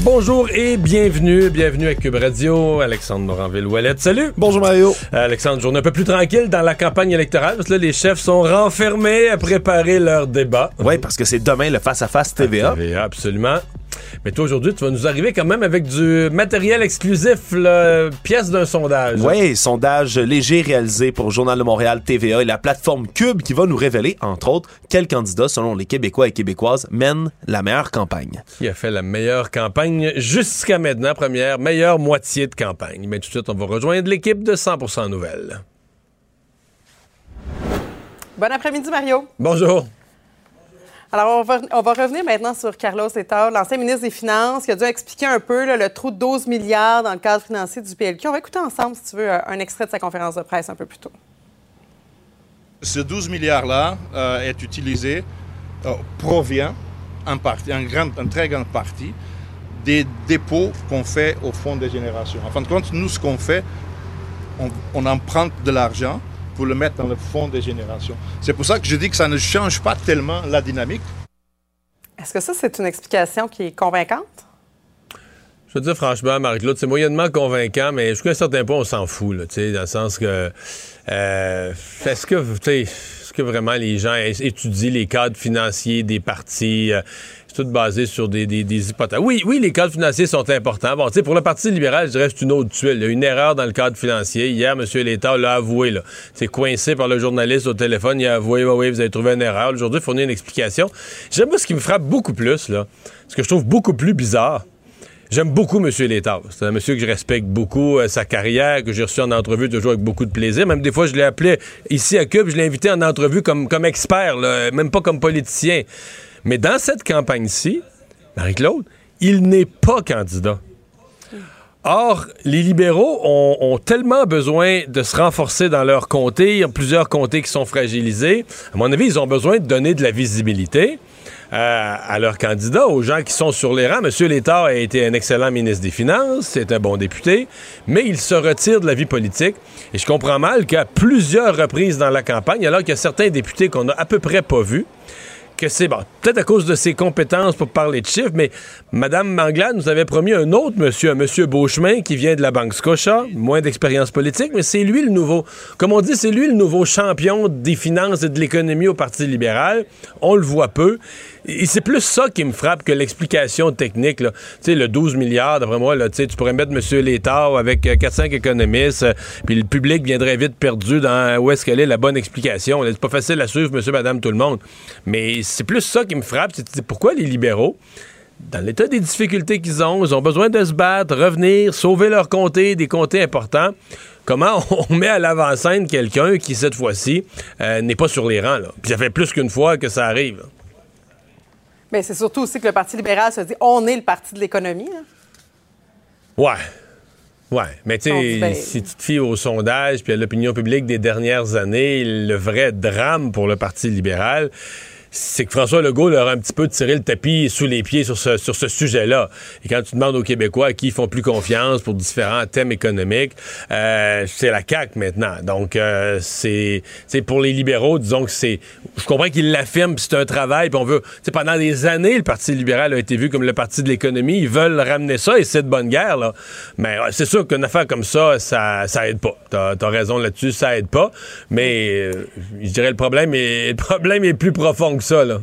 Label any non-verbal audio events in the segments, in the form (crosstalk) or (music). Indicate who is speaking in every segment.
Speaker 1: Bonjour et bienvenue, bienvenue à Cube Radio, Alexandre Moranville-Ouellette. Salut!
Speaker 2: Bonjour Mario.
Speaker 1: Alexandre, journée un peu plus tranquille dans la campagne électorale, parce que là, les chefs sont renfermés à préparer leur débat.
Speaker 2: Oui, parce que c'est demain le face-à-face TVA.
Speaker 1: TVA, absolument. Mais toi, aujourd'hui, tu vas nous arriver quand même avec du matériel exclusif, là, pièce d'un sondage.
Speaker 2: Oui, sondage léger réalisé pour le Journal de Montréal, TVA et la plateforme Cube qui va nous révéler, entre autres, quels candidats, selon les Québécois et Québécoises, mènent la meilleure campagne.
Speaker 1: Qui a fait la meilleure campagne jusqu'à maintenant, première, meilleure moitié de campagne. Mais tout de suite, on va rejoindre l'équipe de 100% Nouvelles.
Speaker 3: Bon après-midi, Mario.
Speaker 1: Bonjour.
Speaker 3: Alors, on va, revenir maintenant sur Carlos Etar, l'ancien ministre des Finances, qui a dû expliquer un peu le trou de 12 milliards dans le cadre financier du PLQ. On va écouter ensemble, si tu veux, un extrait de sa conférence de presse un peu plus tôt.
Speaker 4: Ce 12 milliards-là euh, est utilisé, euh, provient en, partie, en, grande, très grande partie des dépôts qu'on fait au Fonds des générations. En fin de compte, nous, ce qu'on fait, on emprunte de l'argent pour le mettre dans le fonds des générations. C'est pour ça que je dis que ça ne change pas tellement la dynamique.
Speaker 3: Est-ce que ça, c'est une explication qui est convaincante?
Speaker 1: Je veux dire, franchement, Marie-Claude, c'est moyennement convaincant, mais jusqu'à un certain point, on s'en fout, là, dans le sens que. Euh, est-ce que, est-ce que vraiment les gens étudient les cadres financiers des partis? Euh, c'est tout basé sur des, hypothèses. Oui, oui, les cadres financiers sont importants. Bon, tu sais, pour le Parti libéral, je dirais c'est une autre tuile. Il y a une erreur dans le cadre financier. Hier, M. Létard l'a avoué. Là. C'est coincé par le journaliste au téléphone. Il a avoué, oui, oui, vous avez trouvé une erreur. Aujourd'hui, il fournit une explication. J'aime ce qui me frappe beaucoup plus, là, ce que je trouve beaucoup plus bizarre. J'aime beaucoup M. Létard. C'est un monsieur que je respecte beaucoup, euh, sa carrière, que j'ai reçu en entrevue toujours avec beaucoup de plaisir. Même des fois, je l'ai appelé ici à Cube, je l'ai invité en entrevue comme, comme expert, là, même pas comme politicien. Mais dans cette campagne-ci, Marie-Claude, il n'est pas candidat. Or, les libéraux ont, tellement besoin de se renforcer dans leur comté. Il y a plusieurs comtés qui sont fragilisés. À mon avis, ils ont besoin de donner de la visibilité euh, à leurs candidats, aux gens qui sont sur les rangs. M. Létard a été un excellent ministre des Finances, c'est un bon député, mais il se retire de la vie politique. Et je comprends mal qu'à plusieurs reprises dans la campagne, alors qu'il y a certains députés qu'on a à peu près pas vus, que c'est bon, peut-être à cause de ses compétences pour parler de chiffres, mais Mme Manglade nous avait promis un autre monsieur, un monsieur Beauchemin qui vient de la Banque Scotia, moins d'expérience politique, mais c'est lui le nouveau, comme on dit, c'est lui le nouveau champion des finances et de l'économie au Parti libéral. On le voit peu. C'est plus ça qui me frappe que l'explication technique. Tu sais, le 12 milliards, d'après moi, tu pourrais mettre M. Létard avec 4-5 économistes, euh, puis le public viendrait vite perdu dans où est-ce qu'elle est la bonne explication. C'est pas facile à suivre, monsieur, madame, tout le monde. Mais c'est plus ça qui me frappe. C'est pourquoi les libéraux, dans l'état des difficultés qu'ils ont, ils ont besoin de se battre, revenir, sauver leur comté, des comtés importants. Comment (laughs) on met à l'avant-scène quelqu'un qui, cette fois-ci, euh, n'est pas sur les rangs? Puis ça fait plus qu'une fois que ça arrive.
Speaker 3: Mais c'est surtout aussi que le Parti libéral se dit on est le parti de l'économie.
Speaker 1: Ouais. Ouais, mais tu sais, ben... si tu te fies au sondage puis à l'opinion publique des dernières années, le vrai drame pour le Parti libéral, c'est que François Legault leur a un petit peu tiré le tapis sous les pieds sur ce, sur ce sujet-là. Et quand tu demandes aux Québécois à qui ils font plus confiance pour différents thèmes économiques, euh, c'est la CAQ maintenant. Donc, euh, c'est pour les libéraux, disons que c'est... Je comprends qu'ils l'affirment, c'est un travail, puis on veut... pendant des années, le Parti libéral a été vu comme le parti de l'économie. Ils veulent ramener ça, et c'est de bonne guerre, là. Mais ouais, c'est sûr qu'une affaire comme ça, ça, ça aide pas. T'as as raison là-dessus, ça aide pas. Mais euh, je dirais le problème est, (laughs) le problème est plus profond que ça, là.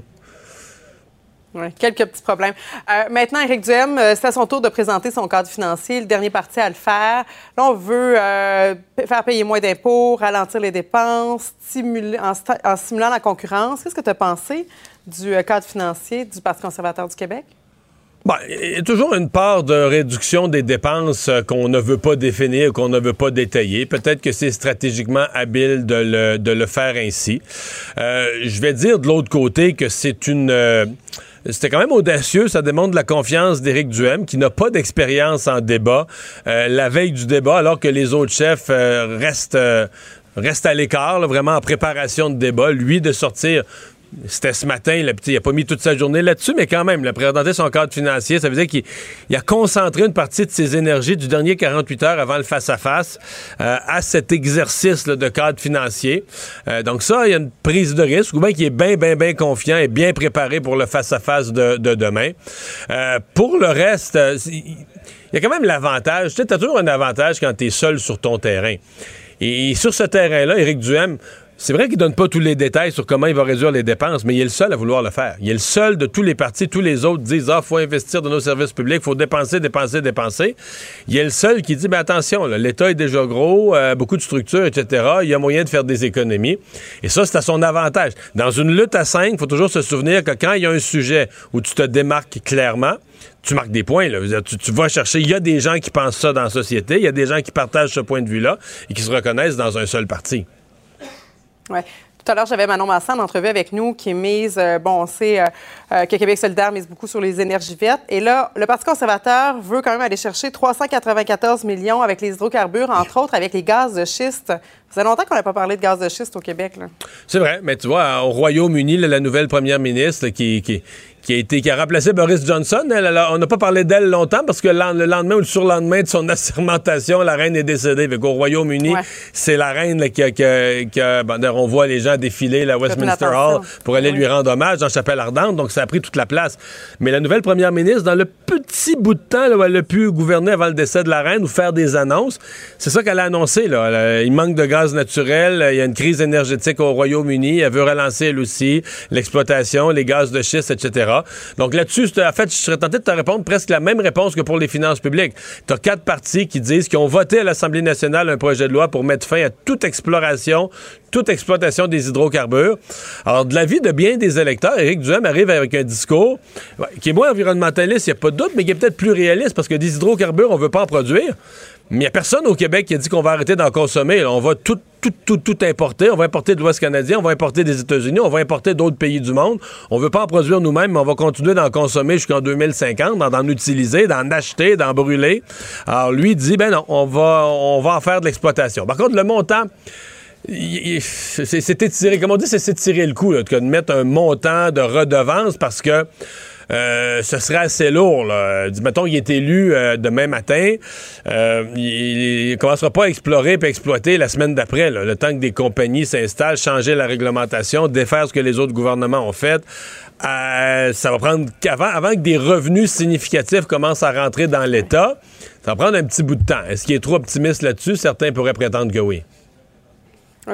Speaker 3: Quelques petits problèmes. Euh, maintenant, Éric Duhem, euh, c'est à son tour de présenter son cadre financier, le dernier parti à le faire. Là, on veut euh, faire payer moins d'impôts, ralentir les dépenses, stimuler, en stimulant la concurrence. Qu'est-ce que tu as pensé du cadre financier du Parti conservateur du Québec?
Speaker 1: Bon, il y a toujours une part de réduction des dépenses qu'on ne veut pas définir, qu'on ne veut pas détailler. Peut-être que c'est stratégiquement habile de le, faire ainsi. Euh, je vais dire de l'autre côté que c'est une... Euh, c'était quand même audacieux. Ça démontre la confiance d'Éric Duhem, qui n'a pas d'expérience en débat, euh, la veille du débat, alors que les autres chefs euh, restent, euh, restent à l'écart, vraiment en préparation de débat. Lui, de sortir c'était ce matin, il n'a pas mis toute sa journée là-dessus, mais quand même, il a présenté son cadre financier. Ça veut dire qu'il a concentré une partie de ses énergies du dernier 48 heures avant le face-à-face à cet exercice de cadre financier. donc ça, il y a une prise de risque, ou bien qu'il est bien, bien, bien confiant et bien préparé pour le face-à-face de, de, demain. pour le reste, il y a quand même l'avantage. Tu as toujours un avantage quand tu es seul sur ton terrain. Et sur ce terrain-là, Éric Duhem, c'est vrai qu'il donne pas tous les détails sur comment il va réduire les dépenses, mais il est le seul à vouloir le faire. Il est le seul de tous les partis, tous les autres disent ah faut investir dans nos services publics, faut dépenser, dépenser, dépenser. Il est le seul qui dit ben attention, l'État est déjà gros, euh, beaucoup de structures, etc. Il y a moyen de faire des économies. Et ça c'est à son avantage. Dans une lutte à cinq, il faut toujours se souvenir que quand il y a un sujet où tu te démarques clairement, tu marques des points. Tu, vas chercher. Il y a des gens qui pensent ça dans la société. Il y a des gens qui partagent ce point de vue-là et qui se reconnaissent dans un seul parti.
Speaker 3: Tout à l'heure, j'avais Manon Masson en entrevue avec nous qui mise, euh, bon, on sait euh, euh, que Québec solidaire mise beaucoup sur les énergies vertes. Et là, le Parti conservateur veut quand même aller chercher 394 millions avec les hydrocarbures, entre autres avec les gaz de schiste. Ça fait longtemps qu'on n'a pas parlé de gaz de schiste au Québec.
Speaker 1: C'est vrai, mais tu vois, au Royaume-Uni, la nouvelle première ministre qui, qui a été qui a remplacé Boris Johnson. on n'a pas parlé d'elle longtemps parce que le lendemain ou le surlendemain de son (laughs) assermentation, la reine est décédée. Au Royaume-Uni, c'est la reine qui a, qui on voit les gens défiler à Westminster Hall pour aller lui rendre hommage dans Chapelle Ardente. Donc ça a pris toute la place. Mais la nouvelle première ministre, dans le petit bout de temps où elle a pu gouverner avant le décès de la reine ou faire des annonces, c'est ça qu'elle a annoncé. Là. Il manque de gaz naturel, il y a une crise énergétique au Royaume-Uni. Elle veut relancer elle aussi l'exploitation, les gaz de schiste, etc. Donc là-dessus, en fait, je serais tenté de te répondre presque la même réponse que pour les finances publiques. Tu as quatre partis qui disent qu'ils ont voté à l'Assemblée nationale un projet de loi pour mettre fin à toute exploration, toute exploitation des hydrocarbures. Alors, de l'avis de bien des électeurs, Éric Duhem arrive avec un discours qui est moins environnementaliste, il n'y a pas de doute, mais qui est peut-être plus réaliste parce que des hydrocarbures, on ne veut pas en produire. Mais il n'y a personne au Québec qui a dit qu'on va arrêter d'en consommer. on va tout, tout, tout, tout importer. On va importer de l'Ouest canadien, on va importer des États-Unis, on va importer d'autres pays du monde. On ne veut pas en produire nous-mêmes, mais on va continuer d'en consommer jusqu'en 2050, d'en utiliser, d'en acheter, d'en brûler. Alors lui dit, ben non, on va, on va faire de l'exploitation. Par contre, le montant c'est étiré, comme on dit, c'est tirer le coup, de mettre un montant de redevance parce que euh, ce serait assez lourd. Là. Mettons qu'il est élu euh, demain matin, euh, il, ne commencera pas à explorer et exploiter la semaine d'après. Le temps que des compagnies s'installent, changer la réglementation, défaire ce que les autres gouvernements ont fait. ça va prendre qu'avant avant que des revenus significatifs commencent à rentrer dans l'État, ça va prendre un petit bout de temps. Est-ce qu'il est trop optimiste là-dessus? Certains pourraient prétendre que oui.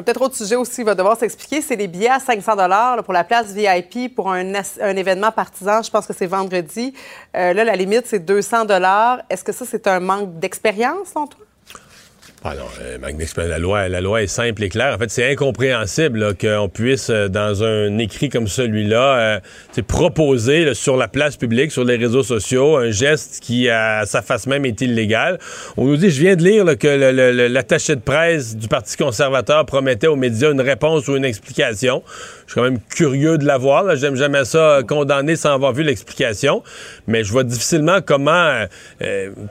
Speaker 3: Peut-être autre sujet aussi va devoir s'expliquer, c'est les billets à 500 dollars pour la place VIP pour un, événement partisan. Je pense que c'est vendredi. Euh, là, la limite, c'est 200 dollars. Est-ce que ça, c'est un manque d'expérience, selon toi?
Speaker 1: Alors, euh, la loi, la loi est simple et claire. En fait, c'est incompréhensible qu'on puisse, euh, dans un écrit comme celui-là, euh, proposer sur la place publique, sur les réseaux sociaux, un geste qui, à sa face même, est illégal. On nous dit, je viens de lire que l'attaché de presse du Parti conservateur promettait aux médias une réponse ou une explication. Je suis quand même curieux de la voir. J'aime jamais ça condamner sans avoir vu l'explication, mais je vois difficilement comment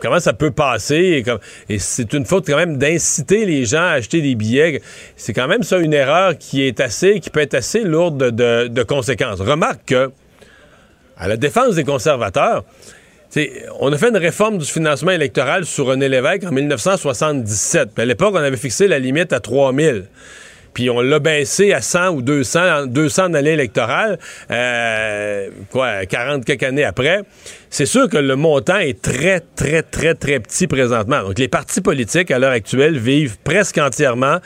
Speaker 1: comment ça peut passer. Et c'est une faute quand même d'inciter les gens à acheter des billets, c'est quand même ça une erreur qui est assez, qui peut être assez lourde de, conséquences. Remarque que, à la défense des conservateurs, on a fait une réforme du financement électoral sur René Lévesque en 1977. à l'époque, on avait fixé la limite à 3000 puis on l'a baissé à 100 ou 200, 200 dans électorale, euh, quoi, 40 quelques années après. C'est sûr que le montant est très, très, très, très petit présentement. Donc, les partis politiques, à l'heure actuelle, vivent presque entièrement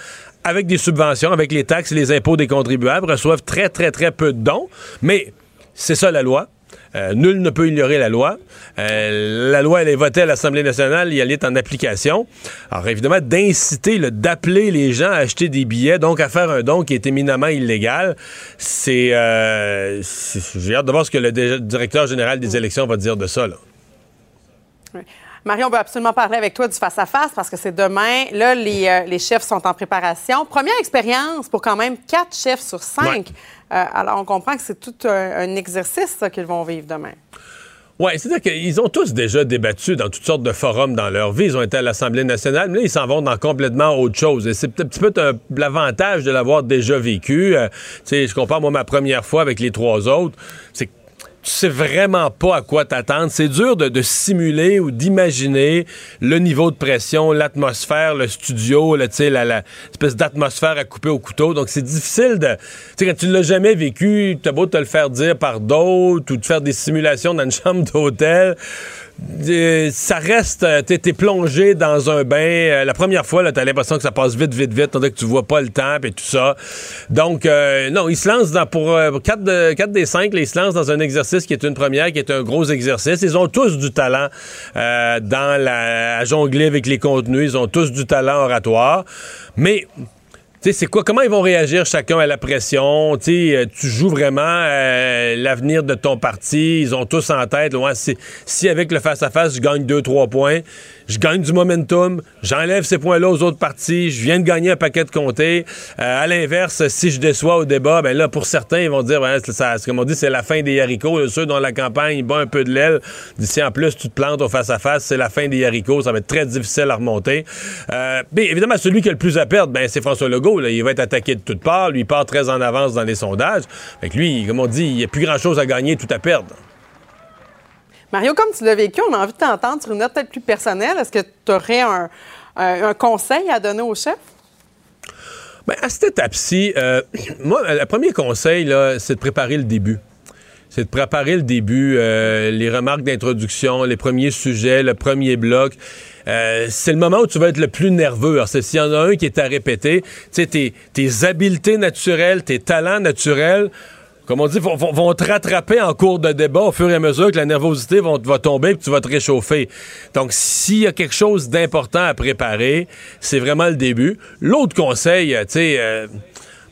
Speaker 1: avec des subventions, avec les taxes et les impôts des contribuables, reçoivent très, très, très peu de dons. Mais c'est ça la loi. Euh, nul ne peut ignorer la loi. Euh, la loi, elle est votée à l'Assemblée nationale, elle est en application. Alors, évidemment, d'inciter, d'appeler les gens à acheter des billets, donc à faire un don qui est éminemment illégal, c'est... Euh, j'ai hâte de voir ce que le directeur général des élections va dire de ça. Là.
Speaker 3: Marie, on veut absolument parler avec toi du face-à-face parce que c'est demain. Là, les, les, chefs sont en préparation. Première expérience pour quand même quatre chefs sur cinq. Alors, on comprend que c'est tout un, exercice qu'ils vont vivre demain.
Speaker 1: Oui, c'est-à-dire qu'ils ont tous déjà débattu dans toutes sortes de forums dans leur vie. Ils ont été à l'Assemblée nationale, mais là, ils s'en vont dans complètement autre chose. Et c'est un petit peu l'avantage de l'avoir déjà vécu. Euh, tu sais, je compare, moi, ma première fois avec les trois autres. C'est tu sais vraiment pas à quoi t'attendre. C'est dur de, simuler ou d'imaginer le niveau de pression, l'atmosphère, le studio, le, la, la espèce d'atmosphère à couper au couteau. Donc, c'est difficile de... Tu sais, quand tu l'as jamais vécu, t'as beau te le faire dire par d'autres ou de faire des simulations dans une (laughs) chambre d'hôtel ça reste, euh, t'es es plongé dans un bain. Euh, la première fois, t'as l'impression que ça passe vite, vite, vite, tandis que tu vois pas le temps et tout ça. Donc, euh, non, il se lance dans, pour 4, de, des 5, ils se lancent dans un exercice qui est une première, qui est un gros exercice. Ils ont tous du talent dans la, à jongler avec les contenus. Ils ont tous du talent oratoire. Mais c'est quoi? Comment ils vont réagir chacun à la pression? Tu euh, tu joues vraiment euh, l'avenir de ton parti. Ils ont tous en tête. si, si, avec le face-à-face, je gagne 2-3 points, je gagne du momentum, j'enlève ces points-là aux autres partis, je viens de gagner un paquet de comtés. Euh, à l'inverse, si je déçois au débat, ben là, pour certains, ils vont dire, ça, comme on dit, c'est la fin des haricots. Ceux dont la campagne bat un peu de l'aile, d'ici en plus, tu te plantes au face-à-face, c'est la fin des haricots. Ça va être très difficile à remonter. Mais évidemment, celui qui a le plus à perdre, ben, c'est François Legault. Il va être attaqué de toutes parts. Lui, il part très en avance dans les sondages. Fait lui, comme on dit, il n'y a plus grand-chose à gagner, tout à perdre.
Speaker 3: Mario, comme tu l'as vécu, on a envie de t'entendre sur une note peut-être plus personnelle. Est-ce que tu aurais un, conseil à donner au chef?
Speaker 1: Bien, à cette étape-ci, euh, (clears throat) moi, le premier conseil, c'est de préparer le début. C'est de préparer le début, euh, les remarques d'introduction, les premiers sujets, le premier bloc. Euh, c'est le moment où tu vas être le plus nerveux. S'il y en a un qui est à répéter, tu tes, habiletés naturelles, tes talents naturels, comme on dit, vont, te rattraper en cours de débat au fur et à mesure que la nervosité va, tomber et tu vas te réchauffer. Donc, s'il y a quelque chose d'important à préparer, c'est vraiment le début. L'autre conseil, tu sais, euh,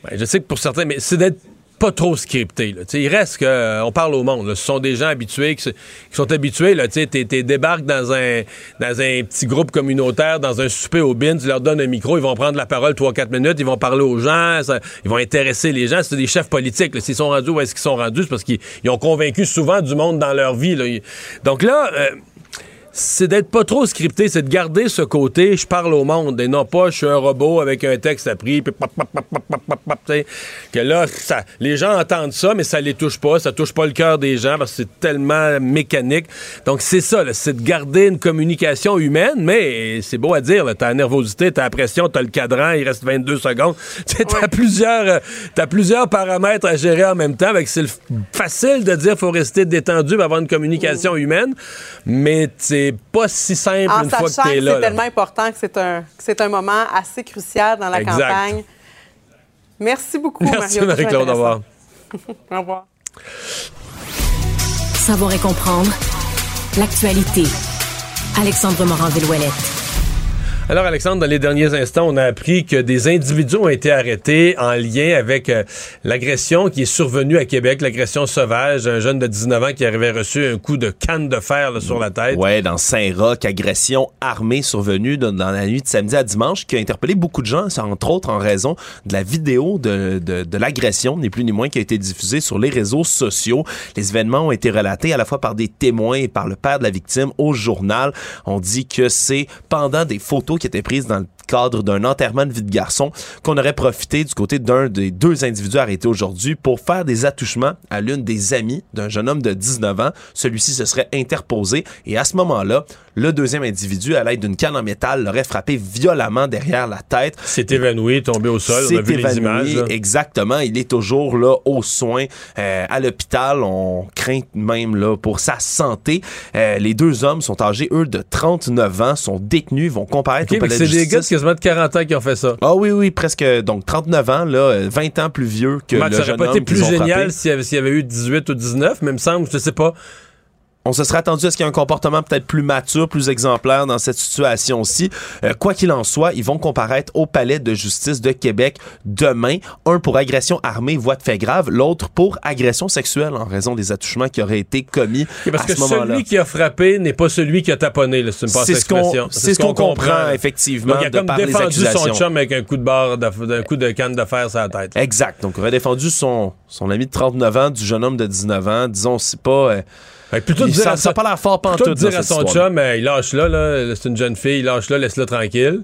Speaker 1: ben, je sais que pour certains, mais c'est d'être pas trop scripté. Là. Il reste que on parle au monde. Ce sont des gens habitués qui, sont habitués. Tu es, débarques dans un, dans un petit groupe communautaire, dans un souper au bin, tu leur donnes un micro, ils vont prendre la parole 3-4 minutes, ils vont parler aux gens, ils vont intéresser les gens. C'est des chefs politiques. S'ils sont rendus où est-ce qu'ils sont rendus, c'est parce qu'ils ont convaincu souvent du monde dans leur vie. Donc là... Euh, c'est d'être pas trop scripté, c'est de garder ce côté je parle au monde et non pas je suis un robot avec un texte appris puis que là ça, les gens entendent ça mais ça les touche pas, ça touche pas le cœur des gens parce que c'est tellement mécanique. Donc c'est ça, c'est de garder une communication humaine mais c'est beau à dire, t'as la nervosité, t'as la pression, t'as le cadran, il reste 22 secondes. (laughs) T'as plusieurs euh, as plusieurs paramètres à gérer en même temps, avec c'est facile de dire faut rester détendu, avoir une communication humaine, mais c'est pas si simple une fois que tu es là.
Speaker 3: C'est tellement important que c'est un, c'est un moment assez crucial dans la campagne. Merci beaucoup,
Speaker 1: Merci, Marie-Claude. Au revoir. (laughs)
Speaker 3: Au revoir.
Speaker 5: Savoir et comprendre l'actualité. Alexandre Morand-Villouellette.
Speaker 1: Alors, Alexandre, dans les derniers instants, on a appris que des individus ont été arrêtés en lien avec euh, l'agression qui est survenue à Québec, l'agression sauvage, un jeune de 19 ans qui avait reçu un coup de canne de fer sur la tête.
Speaker 2: Ouais, dans Saint-Roch, agression armée survenue dans, la nuit de samedi à dimanche qui a interpellé beaucoup de gens, entre autres en raison de la vidéo de, de, de l'agression, ni plus ni moins, qui a été diffusée sur les réseaux sociaux. Les événements ont été relatés à la fois par des témoins et par le père de la victime au journal. On dit que c'est pendant des photos qui était prise dans le cadre d'un enterrement de vie de garçon qu'on aurait profité du côté d'un des deux individus arrêtés aujourd'hui pour faire des attouchements à l'une des amies d'un jeune homme de 19 ans. Celui-ci se serait interposé et à ce moment-là, le deuxième individu, à l'aide d'une canne en métal, l'aurait frappé violemment derrière la tête.
Speaker 1: C'est évanoui, tombé au sol. On a vu les images.
Speaker 2: Exactement. Il est toujours là aux soins euh, à l'hôpital. On craint même là pour sa santé. Euh, les deux hommes sont âgés, eux, de 39 ans, sont détenus, vont comparaître au palais de justice.
Speaker 1: C'est des gars de quasiment de 40 ans qui ont fait ça.
Speaker 2: Ah oui, oui, presque donc 39 ans, là, 20 ans plus vieux que le jeune homme. Ça aurait pas été
Speaker 1: plus génial s'il y, avait eu 18 ou 19, mais il me semble, je sais pas
Speaker 2: on se serait attendu à ce qu'il y ait un comportement peut-être plus mature, plus exemplaire dans cette situation-ci. Euh, quoi qu'il en soit, ils vont comparaître au palais de justice de Québec demain. Un pour agression armée, voie de fait grave, l'autre pour agression sexuelle en raison des attouchements qui auraient été commis
Speaker 1: parce
Speaker 2: à
Speaker 1: que
Speaker 2: ce moment-là.
Speaker 1: celui qui a frappé n'est pas celui qui a taponné, là, c'est une passe
Speaker 2: C'est ce qu'on comprend, effectivement
Speaker 1: Donc, il a
Speaker 2: de
Speaker 1: comme
Speaker 2: par les
Speaker 1: défendu son chum avec un coup de barre, d'un coup de canne de fer sur la tête.
Speaker 2: Exact. Donc, il aurait défendu son, son ami de 39 ans du jeune homme de 19 ans. Disons, c'est pas... euh,
Speaker 1: Fait que plutôt de
Speaker 2: il-
Speaker 1: dire
Speaker 2: ça pas l'air fort pantoute
Speaker 1: de dire à son
Speaker 2: histoire-là.
Speaker 1: chum, il lâche là, là, c'est une jeune fille, lâche là, laisse-le tranquille.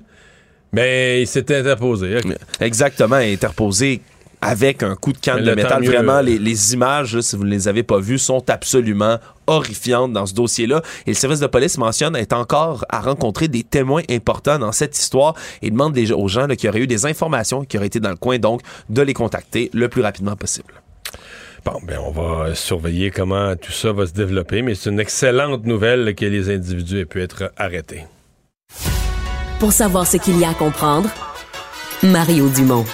Speaker 1: Mais il s'est interposé.
Speaker 2: Exactement, interposé avec un coup de canne de métal. Vraiment,
Speaker 1: euh,
Speaker 2: les, les images, là, si vous ne les avez pas vues, sont absolument horrifiantes dans ce dossier-là. Et le service de police mentionne être encore à rencontrer des témoins importants dans cette histoire et demande des- aux gens là, qui auraient eu des informations, qui auraient été dans le coin, donc, de les contacter le plus rapidement possible.
Speaker 1: Bon, ben on va surveiller comment tout ça va se développer, mais c'est une excellente nouvelle que les individus aient pu être arrêtés.
Speaker 5: Pour savoir ce qu'il y a à comprendre, Mario Dumont.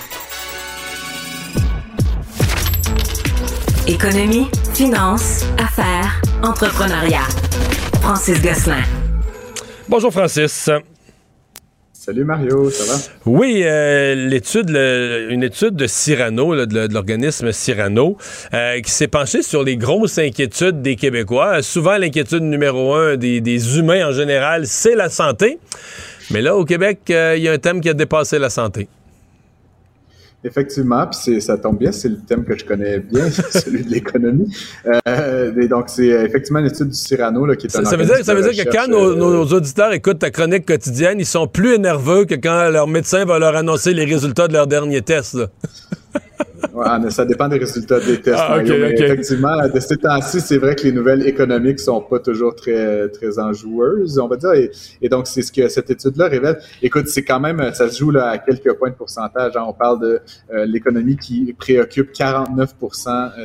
Speaker 5: Économie, finance, affaires, entrepreneuriat. Francis Gosselin.
Speaker 1: Bonjour Francis.
Speaker 6: Salut Mario, ça va?
Speaker 1: Oui, euh, l'étude, une étude de Cyrano, de, l'organisme Cyrano, euh, qui s'est penchée sur les grosses inquiétudes des Québécois. Souvent, l'inquiétude numéro un des, des humains en général, c'est la santé. Mais là, au Québec, euh, il y a un thème qui a dépassé la santé.
Speaker 6: Effectivement, puis c'est- ça tombe bien, c'est le thème que je connais bien, (laughs) celui de l'économie. Euh, et donc, c'est euh, effectivement une étude du Cyrano là, qui est un
Speaker 1: Ça, ça veut dire, ça veut dire que quand nos,
Speaker 6: euh,
Speaker 1: nos auditeurs écoutent ta chronique quotidienne, ils sont plus énerveux que quand leur médecin va leur annoncer les résultats de leur dernier test. là. (laughs)
Speaker 6: Ouais, mais ça dépend des résultats des tests.
Speaker 1: Ah,
Speaker 6: mais. Effectivement, de ces temps-ci, c'est vrai que les nouvelles économiques sont pas toujours très très enjoueuses, on va dire. Et, et donc, c'est ce que cette étude-là révèle. Écoute, c'est quand même, ça se joue là à quelques points de pourcentage. hein. On parle de euh, l'économie qui préoccupe 49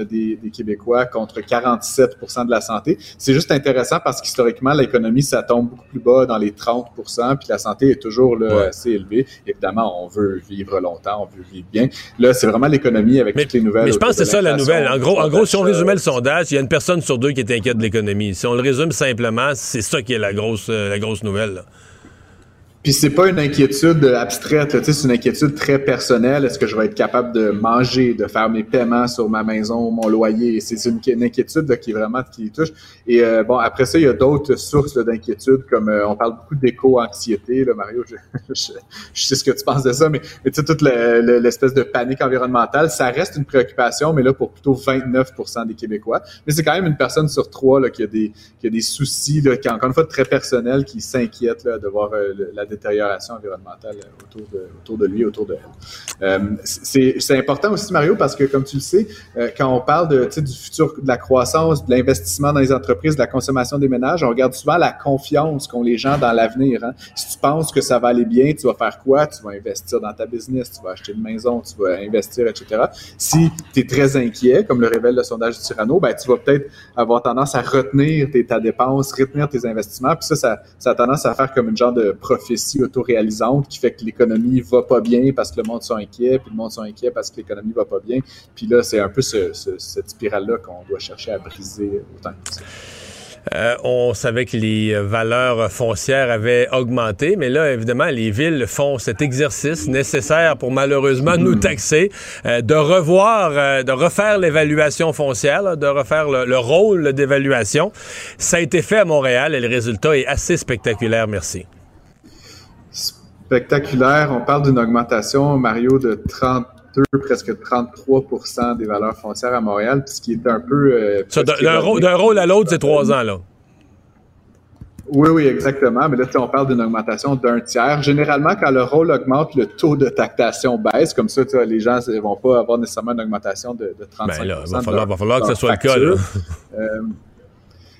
Speaker 6: des, des Québécois contre 47% de la santé. C'est juste intéressant parce qu'historiquement, l'économie, ça tombe beaucoup plus bas dans les 30% puis la santé est toujours là,
Speaker 1: Ouais.
Speaker 6: assez élevée. Évidemment, on veut vivre longtemps, on veut vivre bien. Là, c'est vraiment l'économie avec
Speaker 1: Mais,
Speaker 6: toutes les nouvelles.
Speaker 1: mais je pense que c'est ça la nouvelle. En gros, en
Speaker 6: du
Speaker 1: gros, si on résumait le sondage, il y a une personne sur deux qui est inquiète de l'économie. Si on le résume simplement, c'est ça qui est la grosse, euh, la grosse nouvelle. là.
Speaker 6: Puis c'est pas une inquiétude abstraite, c'est une inquiétude très personnelle. Est-ce que je vais être capable de manger, de faire mes paiements sur ma maison, mon loyer? C'est une, inquiétude là, qui est vraiment qui touche. Et euh, bon, après ça, il y a d'autres sources d'inquiétude, comme euh, on parle beaucoup d'éco-anxiété. Mario, (laughs) je, je, sais ce que tu penses de ça, mais, mais tu sais, toute le- le- l'espèce de panique environnementale, ça reste une préoccupation, mais là, pour plutôt 29 des Québécois. Mais c'est quand même une personne sur trois là, qui, a des, qui a des soucis, là, qui, encore une fois, très personnels, qui s'inquiète de voir euh, la détérioration environnementale euh, autour de, autour de lui, autour de elle. Euh, c'est important aussi, Mario, parce que, comme tu le sais, euh, quand on parle de, du futur de la croissance, de l'investissement dans les entreprises, de la consommation des ménages, on regarde souvent la confiance qu'ont les gens dans l'avenir. Hein. Si tu penses que ça va aller bien, tu vas faire quoi? Tu vas investir dans ta business, tu vas acheter une maison, tu vas investir, etc. Si tu es très inquiet, comme le révèle le sondage du Cyrano, ben, tu vas peut-être avoir tendance à retenir tes, ta dépense, retenir tes investissements. Puis ça, ça, ça a tendance à faire comme une genre de prophétie autoréalisante qui fait que l'économie va pas bien parce que le monde sont inquiets, puis le monde sont inquiets parce que l'économie va pas bien. Puis là, c'est un peu ce, ce- cette spirale-là qu'on doit chercher à briser autant que possible.
Speaker 1: Euh, on savait que les valeurs foncières avaient augmenté, mais là, évidemment, les villes font cet exercice nécessaire pour malheureusement nous taxer, euh, de revoir, euh, de refaire l'évaluation foncière, là, de refaire le, le rôle d'évaluation. Ça a été fait à Montréal et le résultat est assez spectaculaire, merci.
Speaker 6: Spectaculaire. On parle d'une augmentation, Mario, de 32, presque 33% des valeurs foncières à Montréal, ce qui est un peu... euh,
Speaker 1: d'un rôle, à l'autre, c'est trois ans, là.
Speaker 6: Oui, oui, exactement. Mais là, on parle d'une augmentation d'un tiers. Généralement, quand le rôle augmente, le taux de taxation baisse. Comme ça, les gens ne vont pas avoir nécessairement une augmentation de, de 35
Speaker 1: Ben là, il va falloir,
Speaker 6: leur-
Speaker 1: va falloir que ce soit le cas, là.
Speaker 6: Euh, (laughs)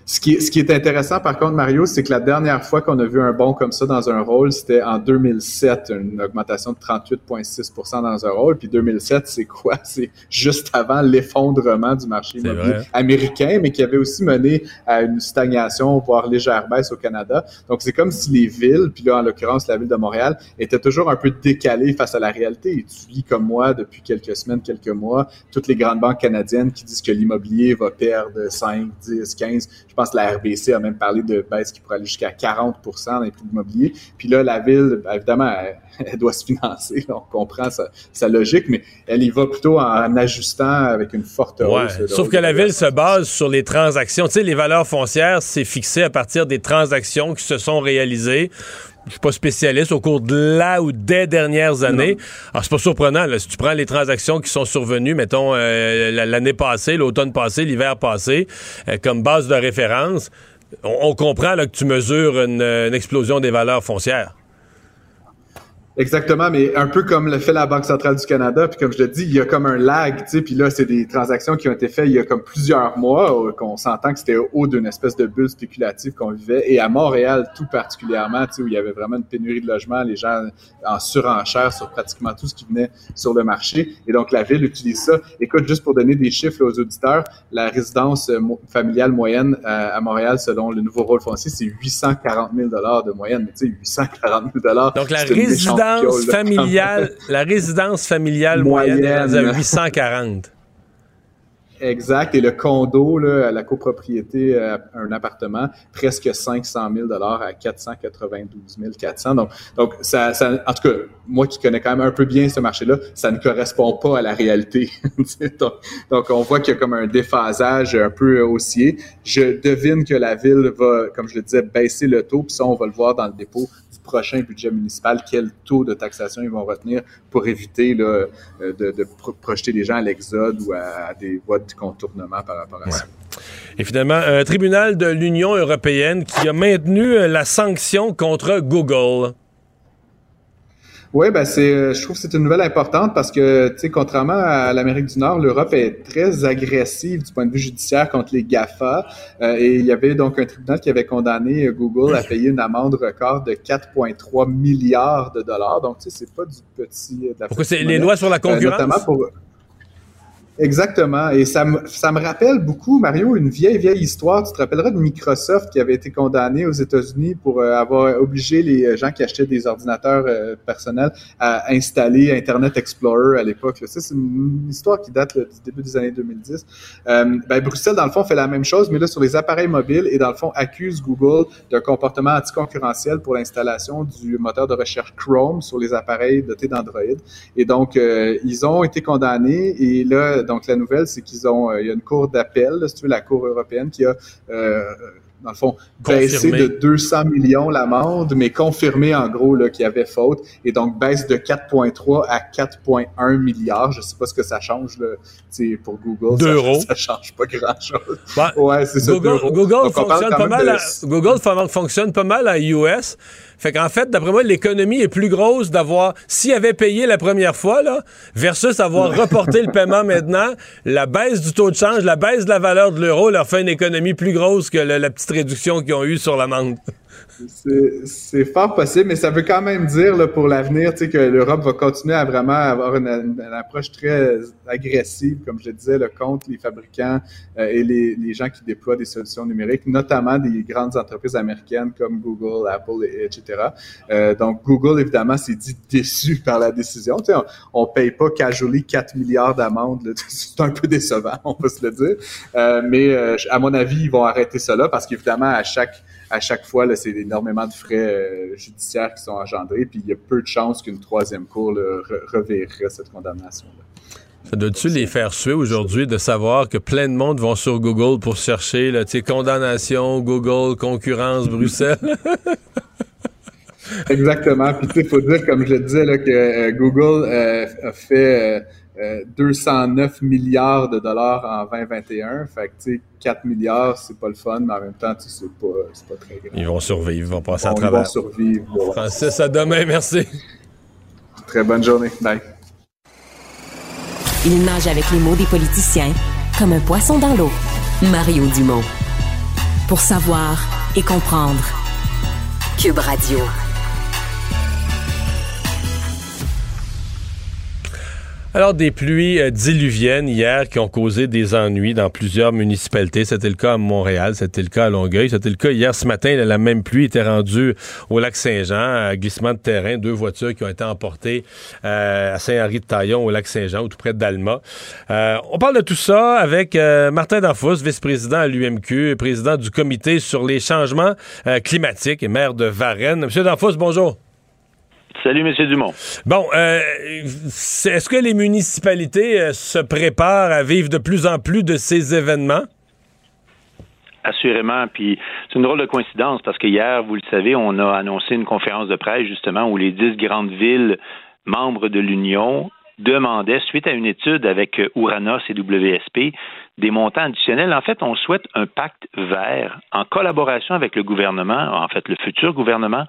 Speaker 6: ce qui, est, ce qui est intéressant, par contre, Mario, c'est que la dernière fois qu'on a vu un bond comme ça dans un rôle, c'était en 2007, une augmentation de 38,6% dans un rôle. Puis 2007, c'est quoi? (laughs) C'est juste avant l'effondrement du marché immobilier américain, mais qui avait aussi mené à une stagnation, voire légère baisse au Canada. Donc, c'est comme si les villes, puis là, en l'occurrence, la ville de Montréal, étaient toujours un peu décalées face à la réalité. Et tu lis comme moi depuis quelques semaines, quelques mois, toutes les grandes banques canadiennes qui disent que l'immobilier va perdre 5, 10, 15. Je pense que la RBC a même parlé de baisse qui pourrait aller jusqu'à 40% dans les prix immobiliers. Puis là, la ville, ben, évidemment, elle, (laughs) doit se financer. On comprend sa, logique, mais elle y va plutôt en ajustant avec une forte hausse.
Speaker 1: Sauf que la ville se base sur les transactions. Tu sais, les valeurs foncières, c'est fixé à partir des transactions qui se sont réalisées je suis pas spécialiste, au cours de la ou des dernières années. Alors, c'est pas surprenant, là, si tu prends les transactions qui sont survenues, mettons, euh, l'année passée, l'automne passé, l'hiver passé, euh, comme base de référence, on, comprend là, que tu mesures une explosion des valeurs foncières.
Speaker 6: Exactement, mais un peu comme le fait la Banque centrale du Canada, puis comme je te dis, il y a comme un lag, tu sais, puis là, c'est des transactions qui ont été faites il y a comme plusieurs mois, qu'on s'entend que c'était au haut d'une espèce de bulle spéculative qu'on vivait, et à Montréal tout particulièrement, tu sais, où il y avait vraiment une pénurie de logements, les gens en surenchère sur pratiquement tout ce qui venait sur le marché, et donc la ville utilise ça. Écoute, juste pour donner des chiffres aux auditeurs, la résidence euh, familiale moyenne euh, à Montréal, selon le nouveau rôle foncier, c'est 840 000 de moyenne, mais tu sais, 840 000
Speaker 1: Donc la résidence résidence familiale, la résidence familiale moyenne, est à 840.
Speaker 6: Exact. Et le condo, là, la copropriété, euh, un appartement, presque 500 000 à 492 400. Donc, donc ça, ça, en tout cas, moi qui connais quand même un peu bien ce marché-là, ça ne correspond pas à la réalité. (laughs) donc, donc, on voit qu'il y a comme un déphasage un peu haussier. Je devine que la ville va, comme je le disais, baisser le taux, puis ça, on va le voir dans le dépôt prochain budget municipal, quel taux de taxation ils vont retenir pour éviter là, euh, de, projeter les gens à l'exode ou à, des voies de contournement par rapport à ça.
Speaker 1: Et finalement, un tribunal de l'Union européenne qui a maintenu la sanction contre Google.
Speaker 6: Oui, ben c'est, euh, je trouve que c'est une nouvelle importante parce que, tu sais, contrairement à l'Amérique du Nord, l'Europe est très agressive du point de vue judiciaire contre les GAFA. Euh, et il y avait donc un tribunal qui avait condamné Google à payer une amende record de 4,3 milliards de dollars. Donc, tu sais, c'est pas du petit.
Speaker 1: Euh, Pourquoi c'est les lois sur la concurrence? notamment pour
Speaker 6: Exactement. Et ça me, ça me rappelle beaucoup, Mario, une vieille, vieille histoire. Tu te rappelleras de Microsoft qui avait été condamné aux États-Unis pour euh, avoir obligé les gens qui achetaient des ordinateurs euh, personnels à installer Internet Explorer à l'époque. Ça, c'est une histoire qui date du début des années 2010. Euh, ben, Bruxelles, dans le fond, fait la même chose, mais là, sur les appareils mobiles et, dans le fond, accuse Google d'un comportement anticoncurrentiel pour l'installation du moteur de recherche Chrome sur les appareils dotés d'Android. Et donc, ils ont été condamnés et là, donc la nouvelle, c'est qu'ils ont, euh, il y a une cour d'appel, si tu veux, la Cour européenne qui a euh, dans le fond, baissé de 200 millions l'amende, mais confirmé en gros qu'il y avait faute. Et donc, baisse de 4,3 à 4,1 milliards. Je sais pas ce que ça change là, pour Google.
Speaker 1: 2 euros. (laughs)
Speaker 6: Ça change pas grand-chose.
Speaker 1: ouais, c'est ça. Google, fonctionne pas mal à, Google fonctionne pas mal à US. Fait qu'en fait, d'après moi, l'économie est plus grosse d'avoir, s'il avait payé la première fois, là, versus avoir reporté le paiement (laughs) maintenant, la baisse du taux de change, la baisse de la valeur de l'euro leur fait une économie plus grosse que la petite réduction qu'ils ont eue sur l'amende.
Speaker 6: C'est fort possible, mais ça veut quand même dire là, pour l'avenir que l'Europe va continuer à vraiment avoir une, approche très agressive, comme je disais, là, contre les fabricants euh, et les, les, gens qui déploient des solutions numériques, notamment des grandes entreprises américaines comme Google, Apple, etc. Euh, donc, Google, évidemment, s'est dit déçu par la décision. on, ne paye pas casually 4 milliards d'amendes. (laughs) C'est un peu décevant, on peut se le dire. Euh, mais à mon avis, ils vont arrêter cela parce qu'évidemment, à chaque à chaque fois, c'est énormément de frais euh, judiciaires qui sont engendrés, puis il y a peu de chances qu'une troisième cour reverrait cette condamnation-là.
Speaker 1: Ça doit-tu les faire suer aujourd'hui de savoir que plein de monde vont sur Google pour chercher là, condamnation, Google, concurrence, Bruxelles? (laughs)
Speaker 6: Exactement. Puis il faut dire, comme je le disais, là, que euh, Google euh, a fait 209 milliards de dollars en 2021. Fait que, tu sais, 4 milliards, c'est pas le fun, mais en même temps, c'est pas, pas très grave.
Speaker 1: Ils vont survivre, ils vont passer à travers.
Speaker 6: Ils vont survivre.
Speaker 1: Francis, à demain, merci.
Speaker 6: Très bonne journée. Bye.
Speaker 5: Il nage avec les mots des politiciens comme un poisson dans l'eau. Mario Dumont. Pour savoir et comprendre. Cube Radio.
Speaker 1: Alors, des pluies euh, diluviennes hier qui ont causé des ennuis dans plusieurs municipalités. C'était le cas à Montréal, c'était le cas à Longueuil, c'était le cas hier ce matin. La même pluie était rendue au lac Saint-Jean, glissement de terrain, deux voitures qui ont été emportées euh, à Saint-Henri-de-Taillon, au lac Saint-Jean, ou tout près d'Alma. Euh, on parle de tout ça avec Martin Danfous, vice-président à l'UMQ, président du comité sur les changements climatiques et maire de Varennes. Monsieur Danfous, bonjour.
Speaker 7: Salut, M. Dumont.
Speaker 1: Bon, euh, est-ce que les municipalités euh, se préparent à vivre de plus en plus de ces événements?
Speaker 7: Assurément. Puis c'est une drôle de coïncidence parce que hier, vous le savez, on a annoncé une conférence de presse justement où les dix grandes villes membres de l'Union demandait, suite à une étude avec euh, Ouranos et WSP, des montants additionnels. En fait, on souhaite un pacte vert en collaboration avec le gouvernement, en fait le futur gouvernement,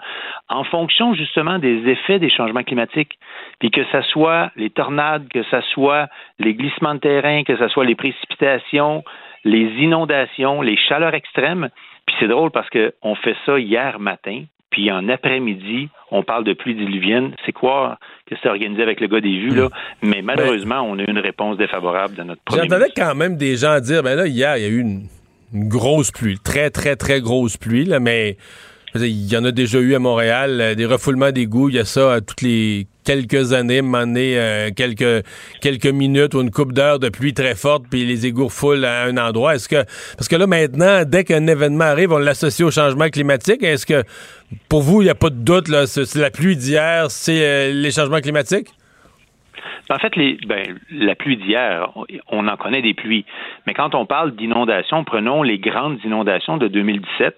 Speaker 7: en fonction justement des effets des changements climatiques. Puis que ce soit les tornades, que ce soit les glissements de terrain, que ce soit les précipitations, les inondations, les chaleurs extrêmes. Puis c'est drôle parce qu'on fait ça hier matin, puis en après-midi, on parle de pluie diluvienne. C'est quoi que c'est organisé avec le gars des vues, là? Mais malheureusement, on a eu une réponse défavorable de notre premier
Speaker 1: J'entendais quand même des gens dire, ben là, hier, il y a eu une, grosse pluie, très, très, très grosse pluie, là, mais il y en a déjà eu à Montréal, euh, des refoulements d'égouts, il y a ça à toutes les quelques années, m'amener euh, quelques quelques minutes ou une coupe d'heure de pluie très forte, puis les égouts refoulent à un endroit. Est-ce que parce que là maintenant, dès qu'un événement arrive, on l'associe au changement climatique. Est-ce que pour vous, il n'y a pas de doute là, c'est la pluie d'hier, c'est euh, les changements climatiques?
Speaker 7: En fait, ben, la pluie d'hier, on en connaît des pluies. Mais quand on parle d'inondations, prenons les grandes inondations de 2017